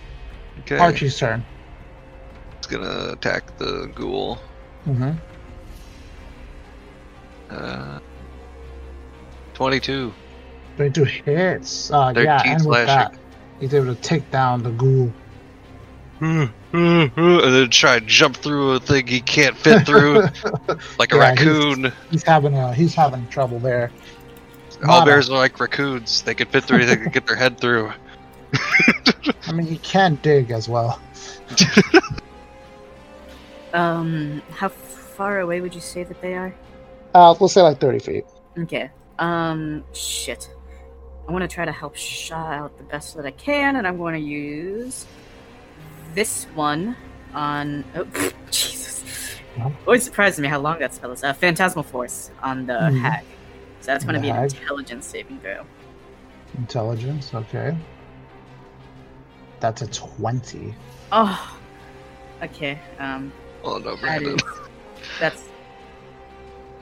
Okay. Archie's turn. It's gonna attack the ghoul. Mm-hmm. Uh, 22. 22 hits. Uh, 13 yeah, and with slashing. that, he's able to take down the ghoul. And then try and jump through a thing he can't fit through, like a Yeah, raccoon. He's having uh, he's having trouble there. All Nada. bears are like raccoons. They can fit through anything, they can get their head through. I mean, he can dig as well. Um, how far away would you say that they are? Uh, let's say like 30 feet. Okay. Um, shit. I want to try to help Shaw out the best that I can, and I'm going to use this one on. Oh, Jesus. Yeah. Always surprises me how long that spell is. Uh, Phantasmal Force on the Mhm. hag. So that's going to be an hag. intelligence saving throw. Intelligence, okay. That's a 20. Oh. Okay. Um, Oh no, Brandon. is. That's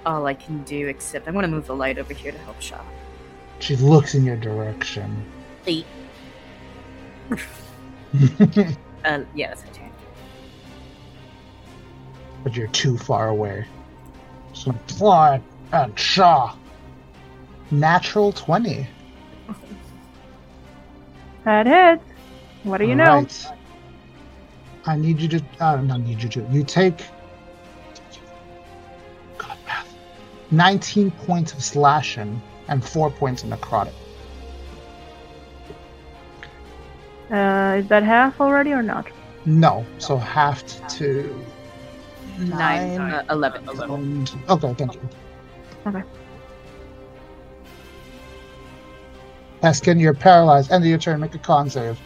all I can do, except I'm going to move the light over here to help Shaw. She looks in your direction. Eight. Uh, yeah, that's my turn. but you're too far away. So fly and Shaw. Natural 20. That hits. What do you know? Alright. I need you to. Uh, not need you to. You take. God, math. 19 points of slashing and 4 points of necrotic. Uh, is that half already or not? No, so halved to Nine, Nine. uh, 11. 11. and okay, thank you. Okay. Heskin, you're paralyzed. End of your turn. Make a con save.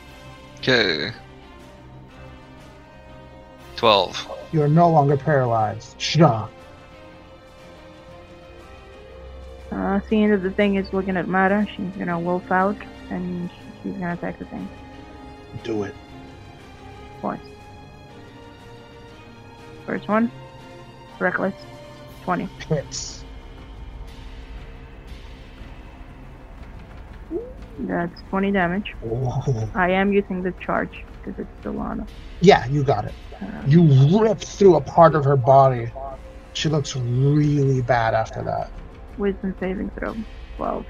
Okay. 12. You are no longer paralyzed. Shaw. Uh, seeing that the thing is looking at Mara, she's gonna wolf out and she's gonna attack the thing Do it. twice. First one, reckless, 20. Hits. That's 20 damage. Oh. I am using the charge because it's still on. Yeah, you got it. You ripped through a part of her body. She looks really bad after that. wisdom saving throw, 12.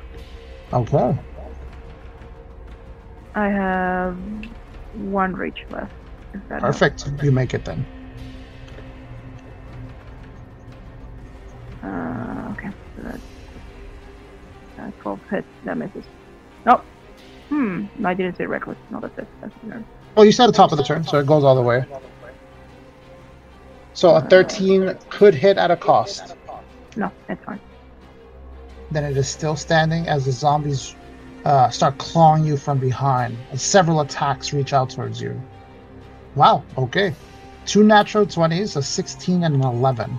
Okay. I have one reach left. That helps. Perfect. You make it then. Uh, okay, so that's uh, 12 hits. That misses. Nope. Hmm, I didn't say reckless. No, that's it. That's nerve. Well, you said the top of the turn, so it goes all the way. So a 13 could hit at a cost. No, that's fine. Then it is still standing as the zombies uh, start clawing you from behind. And several attacks reach out towards you. Wow, okay. Two natural 20s, a 16 and an 11.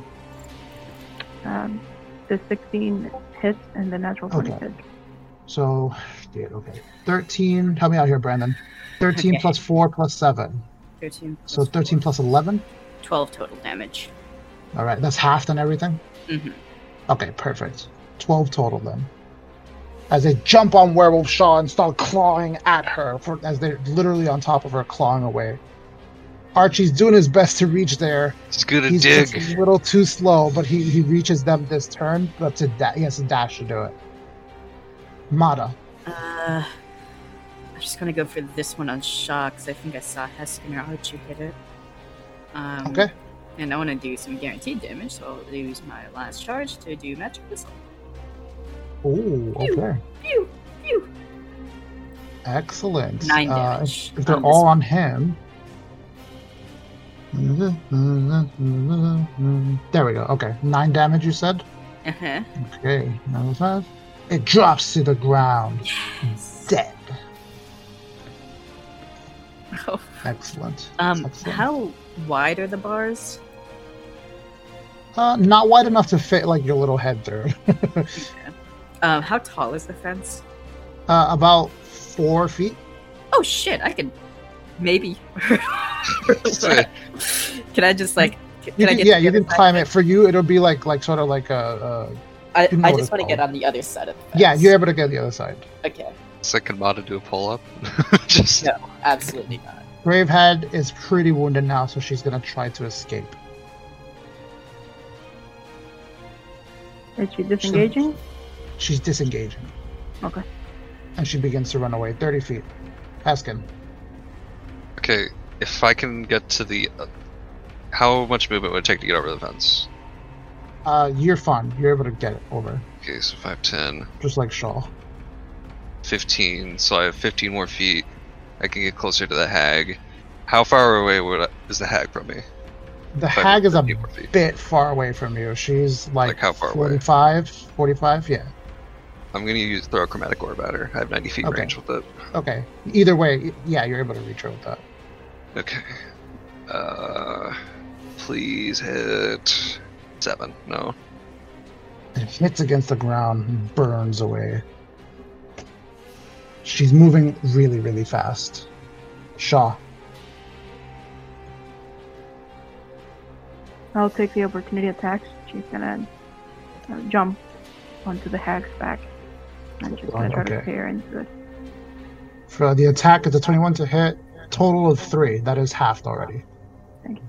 Um, the 16 hits and the natural 20 Okay. hit. So, yeah, okay. 13, help me out here, Brandon. 13 Okay. plus 4 plus 7. 13. So plus 13 plus 11? 12 total damage. All right, that's half and everything? hmm Okay, perfect. 12 total then. As they jump on Werewolf Shaw and start clawing at her, for, as they're literally on top of her, clawing away. Archie's doing his best to reach there. It's gonna He's dig. just a little too slow, but he, he reaches them this turn, but to da- he has to dash to do it. Mata. Uh, I'm just gonna go for this one on Shaw because I think I saw Heskin or Archie hit it. Um, Okay. And I want to do some guaranteed damage, so I'll use my last charge to do magic missile. Ooh, okay. Pew, pew. Excellent. Nine Uh, damage if, if they're on all on him. There we go. Okay. Nine damage, you said? Uh-huh. Okay. Another five. It drops to the ground. Yes. Dead. Oh. Excellent. Um, Excellent. how wide are the bars? Uh, not wide enough to fit like your little head through. Um, how tall is the fence? uh, about four feet. Oh shit! I can maybe. Say, can I just like? Can You I get yeah, you can climb it. For you, it'll be like like sort of like a. I, you know I what just want to get on the other side of the fence. yeah, you're able to get the other side. Okay. second mod to do a pull up. Just No, absolutely not. Gravehead is pretty wounded now, so she's gonna try to escape. Is she disengaging? She's disengaging. Okay. And she begins to run away 30 feet. Heskin. okay. If I can get to the, uh, how much movement would it take to get over the fence? Uh, you're fine. You're able to get it over, Okay, so 5, 10, just like Shaw. 15. So I have 15 more feet. I can get closer to the hag. How far away would I, is the hag from me? The If hag is a 15 more feet. bit far away from you. She's like, Like how far away? 45, 45, yeah. I'm gonna use throw a chromatic orb at her. I have 90 feet Okay. range with it. Okay. Either way, yeah, you're able to reach her with that. Okay. Uh, please hit seven. No. It hits against the ground and burns away. She's moving really, really fast. Shaw. I'll take the opportunity attacks. She's gonna uh, jump onto the hag's back. She's gonna try to Okay. tear into it. For the attack, it's a 21 to hit. Total of three. That is halved already. Thank you.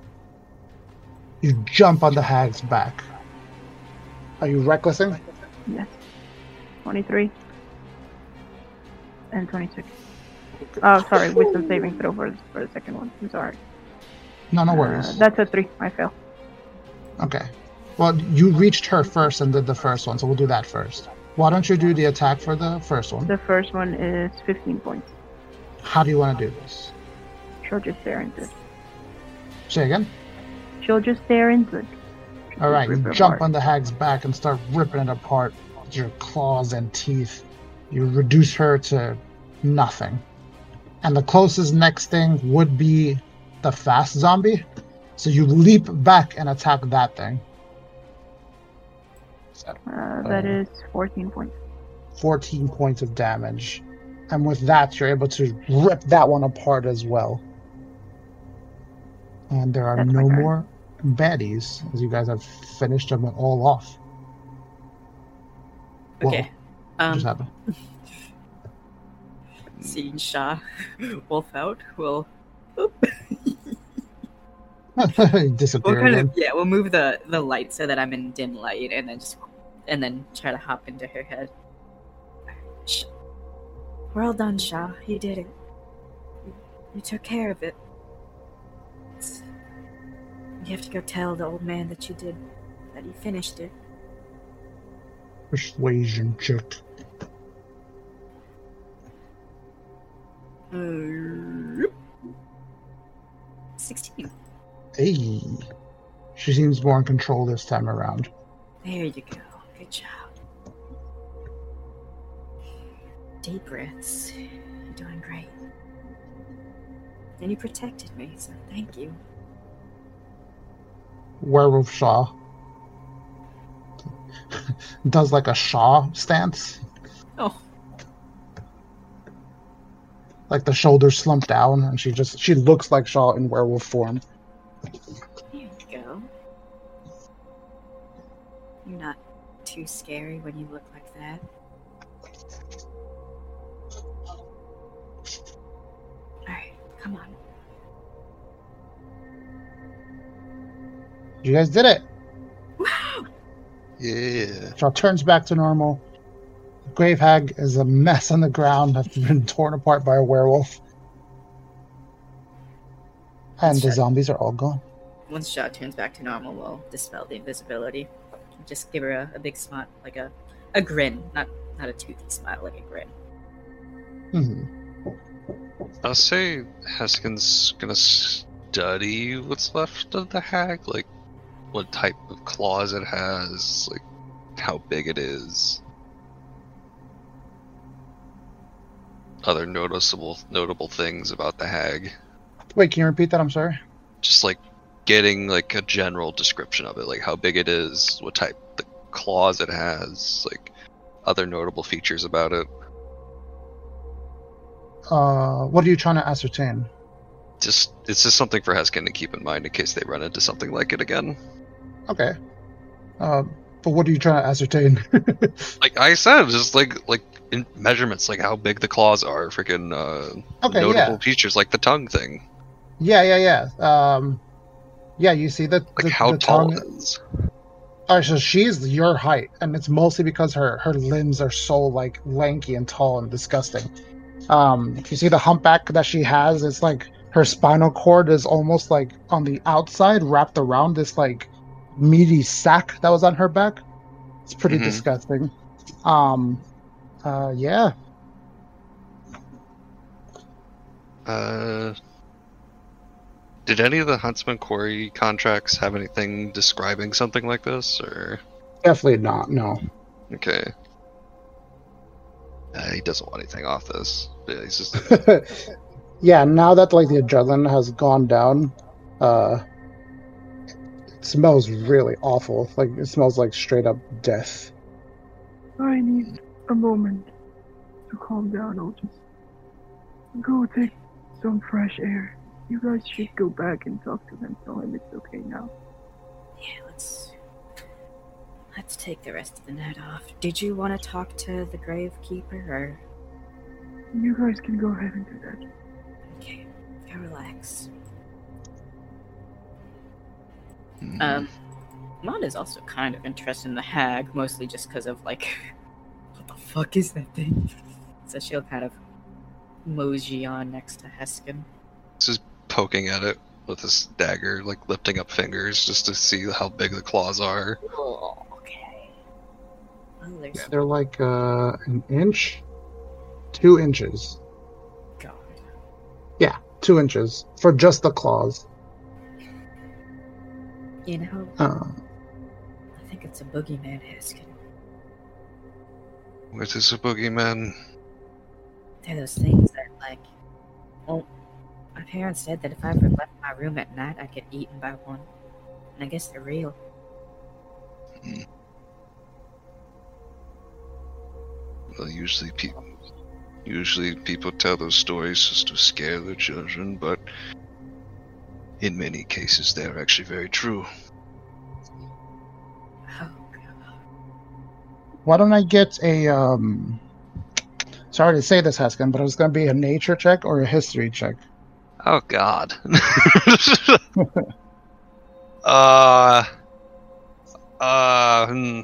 You jump on the hag's back. Are you recklessing? Yes. 23. And 26. Oh, sorry. Wisdom saving throw for, for the second one. I'm sorry. No, no Uh, worries. that's a 3. I fail. Okay. Well, you reached her first and did the first one, so we'll do that first. Why don't you do the attack for the first one? The first one is 15 points. How do you want to do this? She'll just stare into it. Say again. She'll just stare into it. All right, you jump apart. on the hag's back and start ripping it apart with your claws and teeth. You reduce her to nothing. And the closest next thing would be the fast zombie. So you leap back and attack that thing. Uh, that is 14 points. 14 points of damage. And with that, you're able to rip that one apart as well. And there are That's no more baddies, as you guys have finished them all off. Okay. what Um, just happened? seeing Shaw wolf out, we'll He disappeared we'll kind of yeah, we'll move the the light so that I'm in dim light, and then just and then try to hop into her head. Well done, Shaw. You did it. You, took care of it. It's- you have to go tell the old man that you did that you finished it. Persuasion check. Uh, Sixteen. Hey. She seems more in control this time around. There you go. Good job. Deep breaths. You're doing great. And you protected me, so thank you. Werewolf Shaw. Does like a Shaw stance. Oh, Like the shoulders slump down and she just she looks like Shaw in werewolf form. Too scary when you look like that. Alright, come on. You guys did it! Yeah. Shaw turns back to normal. The grave Hag is a mess on the ground after been torn apart by a werewolf. And the Sure. zombies are all gone. Once Shaw turns back to normal, we'll dispel the invisibility. Just give her a, a big smile, like a, a grin, not not a toothy smile, like a grin. hmm I'll say Heskin's gonna study what's left of the hag, like what type of claws it has, like how big it is. Other noticeable notable things about the hag. Wait, can you repeat that? I'm sorry. Just like getting like a general description of it, like how big it is, what type the claws it has, like other notable features about it. Uh, what are you trying to ascertain? Just it's just something for Heskin to keep in mind in case they run into something like it again. Okay. Uh, but what are you trying to ascertain? like I said, just like like in measurements, like how big the claws are, freaking uh, Okay, notable yeah. features like the tongue thing, yeah, yeah, yeah. Um, yeah, you see that like the, how the tall tongue- it is. All right, so she's your height, and it's mostly because her her limbs are so like lanky and tall and disgusting. Um, you see the humpback that she has, it's like her spinal cord is almost like on the outside, wrapped around this like meaty sack that was on her back. It's pretty Mhm. disgusting. Um, uh, yeah. Uh, did any of the Huntsman Quarry contracts have anything describing something like this, or Definitely not. No. okay? Uh, he doesn't want anything off this. Yeah, he's just yeah, now that like the adrenaline has gone down, uh it smells really awful. Like it smells like straight up death. I need a moment to calm down. I'll just go take some fresh air. You guys should go back and talk to him. Tell him it's okay now. Yeah, let's let's take the rest of the night off. Did you want to talk to the gravekeeper, or You guys can go ahead and do that. okay, go relax. Hmm. Um, Mon is also kind of interested in the hag, mostly just because of like, what the fuck is that thing? So she'll kind of mosey on next to Heskin. just poking at it with his dagger, like lifting up fingers just to see how big the claws are. Oh, okay. Well, there's They're like uh an inch, two inches. God. Yeah, two inches for just the claws. You know, Uh, I think it's a boogeyman, Heskin. What is a boogeyman? They're those things that, like, well, my parents said that if I ever left my room at night, I'd get eaten by one. And I guess they're real. Well, usually people usually people tell those stories just to scare their children, but in many cases they're actually very true. Oh, why don't I get a um? Sorry to say this, Heskin, but it's going to be a nature check or a history check. Oh God. uh. Uh. hmm.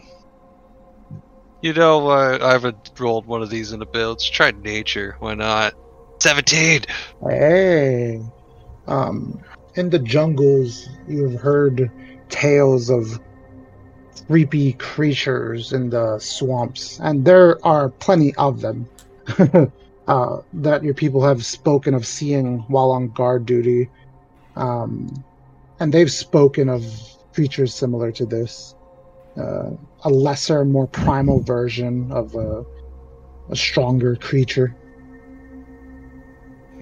You know what? I haven't rolled one of these in a bit. Let's try nature. Why not? Seventeen. Hey, um, in the jungles, you've heard tales of creepy creatures in the swamps, and there are plenty of them uh, that your people have spoken of seeing while on guard duty. Um, and they've spoken of creatures similar to this. Uh, a lesser, more primal version of a, a stronger creature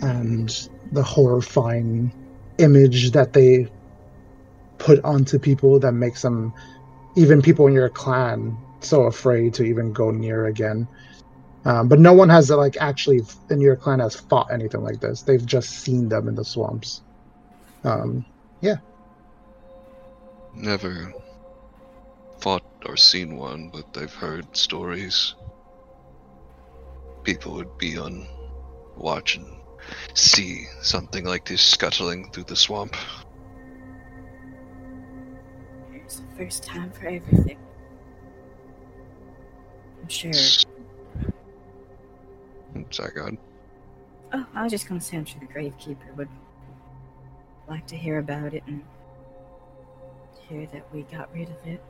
and the horrifying image that they put onto people that makes them even people in your clan so afraid to even go near again um, but no one has like actually in your clan has fought anything like this they've just seen them in the swamps um, yeah. Never fought or seen one, but I've heard stories. People would be on watch and see something like this scuttling through the swamp. It's the first time for everything. I'm sure. Sorry, God. Oh, I was just gonna say I'm sure the Gravekeeper would like to hear about it and hear that we got rid of it.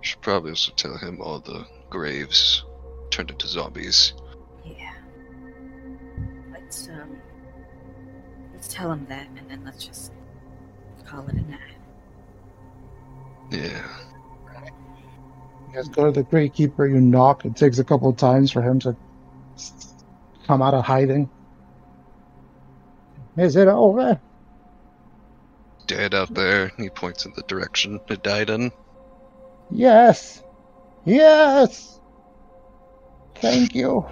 Should probably also tell him all the graves turned into zombies. Yeah. Let's um let's tell him that and then let's just call it a night. Yeah. you guys go to the great keeper you knock it takes a couple of times for him to come out of hiding is it over Dead out there. He points in the direction it died in. Yes. Yes. Thank you.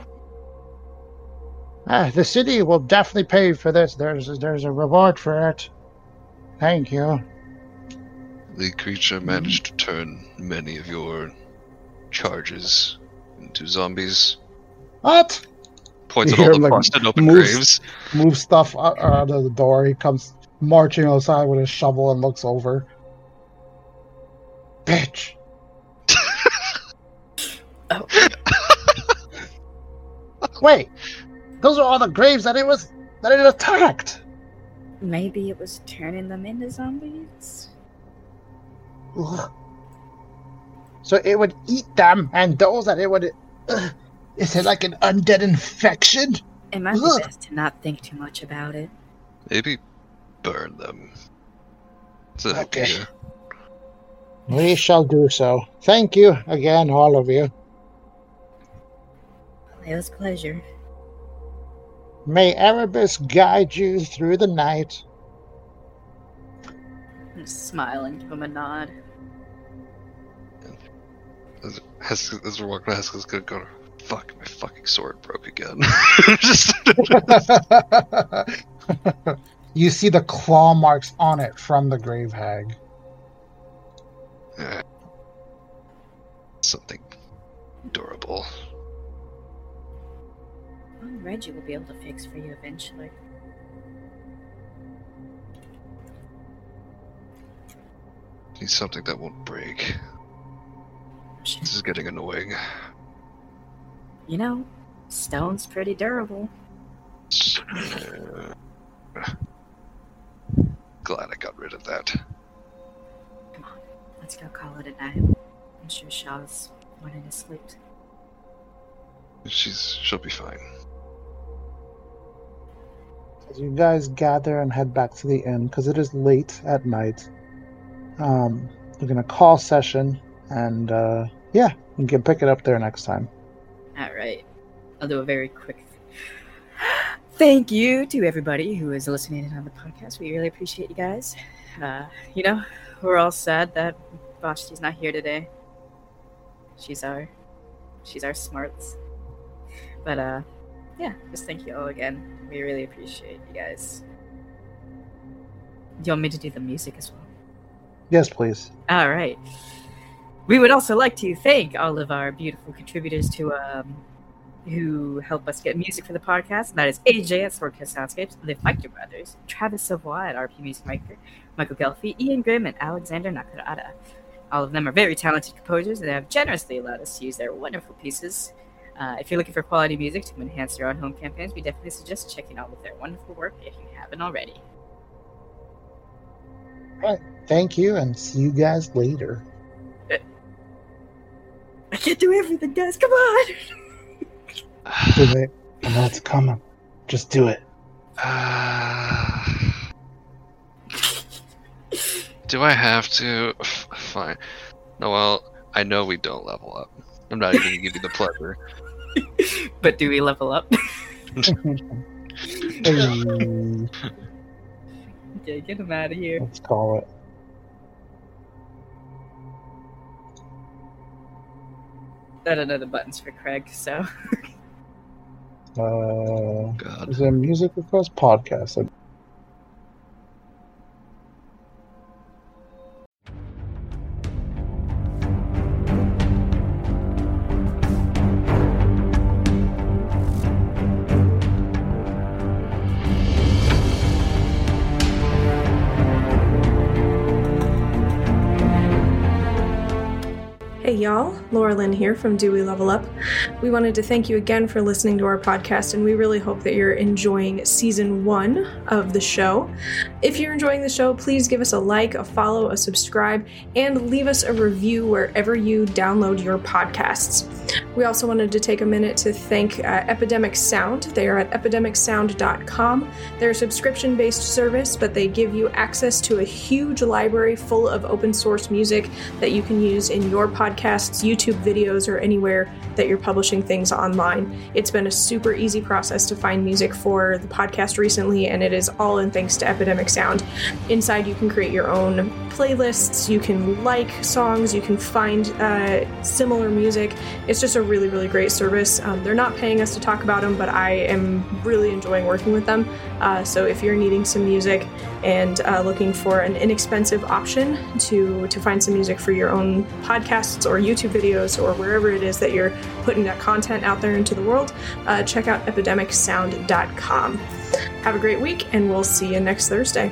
Ah, the city will definitely pay for this. There's there's a reward for it. Thank you. The creature managed to turn many of your charges into zombies. What? Points at all the him, like, open moves- graves. Move stuff out, out of the door. He comes marching outside with a shovel and looks over. Bitch. Oh. Wait, those are all the graves that it was that it attacked. Maybe it was turning them into zombies? Ugh. So it would eat them, and those that it would. Ugh. Is it like an undead infection? It might be best to not think too much about it. Maybe burn them. It's an Okay. idea. We shall do so. Thank you again, all of you. It was a pleasure. May Erebus guide you through the night. I'm smiling, give him a nod. As, as, as we're walking, Haskell's gonna go. Fuck, my fucking sword broke again. Just you see the claw marks on it from the grave hag. Something durable. Well, Reggie will be able to fix for you eventually. Need something that won't break. This is getting annoying. You know, stone's pretty durable. Glad I got rid of that. Come on, let's go call it a night. I'm sure Shaw's wanting to sleep. She's she'll be fine. as you guys gather and head back to the inn, because it is late at night, um, we're gonna call session, and uh, yeah, we can pick it up there next time. All right. I'll do a very quick thank you to everybody who is listening in on the podcast. We really appreciate you guys. Uh, you know, we're all sad that Vashti's not here today. She's our she's our smarts. But uh yeah, just thank you all again. We really appreciate you guys. Do you want me to do the music as well? Yes, please. All right. We would also like to thank all of our beautiful contributors to um, who help us get music for the podcast. And that is AJ at Swordcoast Soundscapes, the Fiechter Brothers, Travis Savoie at RP Music Maker, Michael Ghelfi, Ean Grimm, and Alexander Nakarada. All of them are very talented composers and have generously allowed us to use their wonderful pieces. Uh, if you're looking for quality music to enhance your own home campaigns, we definitely suggest checking out their wonderful work if you haven't already. All right. Thank you, and see you guys later. I can't do everything, guys. Come on. Do it. I know it's coming. Just do it. Uh, do I have to? Fine. No, well, I know we don't level up. I'm not even gonna give you the pleasure. But do we level up? Hey, okay, get him out of here. let's call it. I don't know the buttons for Craig, so Uh, God. is it a music request podcast? Hey y'all, Laura Lynn here from Do We Level Up. We wanted to thank you again for listening to our podcast, and we really hope that you're enjoying season one of the show. If you're enjoying the show, please give us a like, a follow, a subscribe, and leave us a review wherever you download your podcasts. We also wanted to take a minute to thank uh, Epidemic Sound. They are at epidemicsound.com. They're a subscription based service, but they give you access to a huge library full of open source music that you can use in your podcasts, YouTube videos, or anywhere that you're publishing things online. It's been a super easy process to find music for the podcast recently, and it is all in thanks to Epidemic Sound. Inside, you can create your own playlists, you can like songs, you can find uh, similar music. It's just a really, really great service. Um, they're not paying us to talk about them, but I am really enjoying working with them. Uh, so if you're needing some music and uh, looking for an inexpensive option to to find some music for your own podcasts or YouTube videos or wherever it is that you're putting that content out there into the world, uh, check out epidemicsound.com. Have a great week, and we'll see you next Thursday.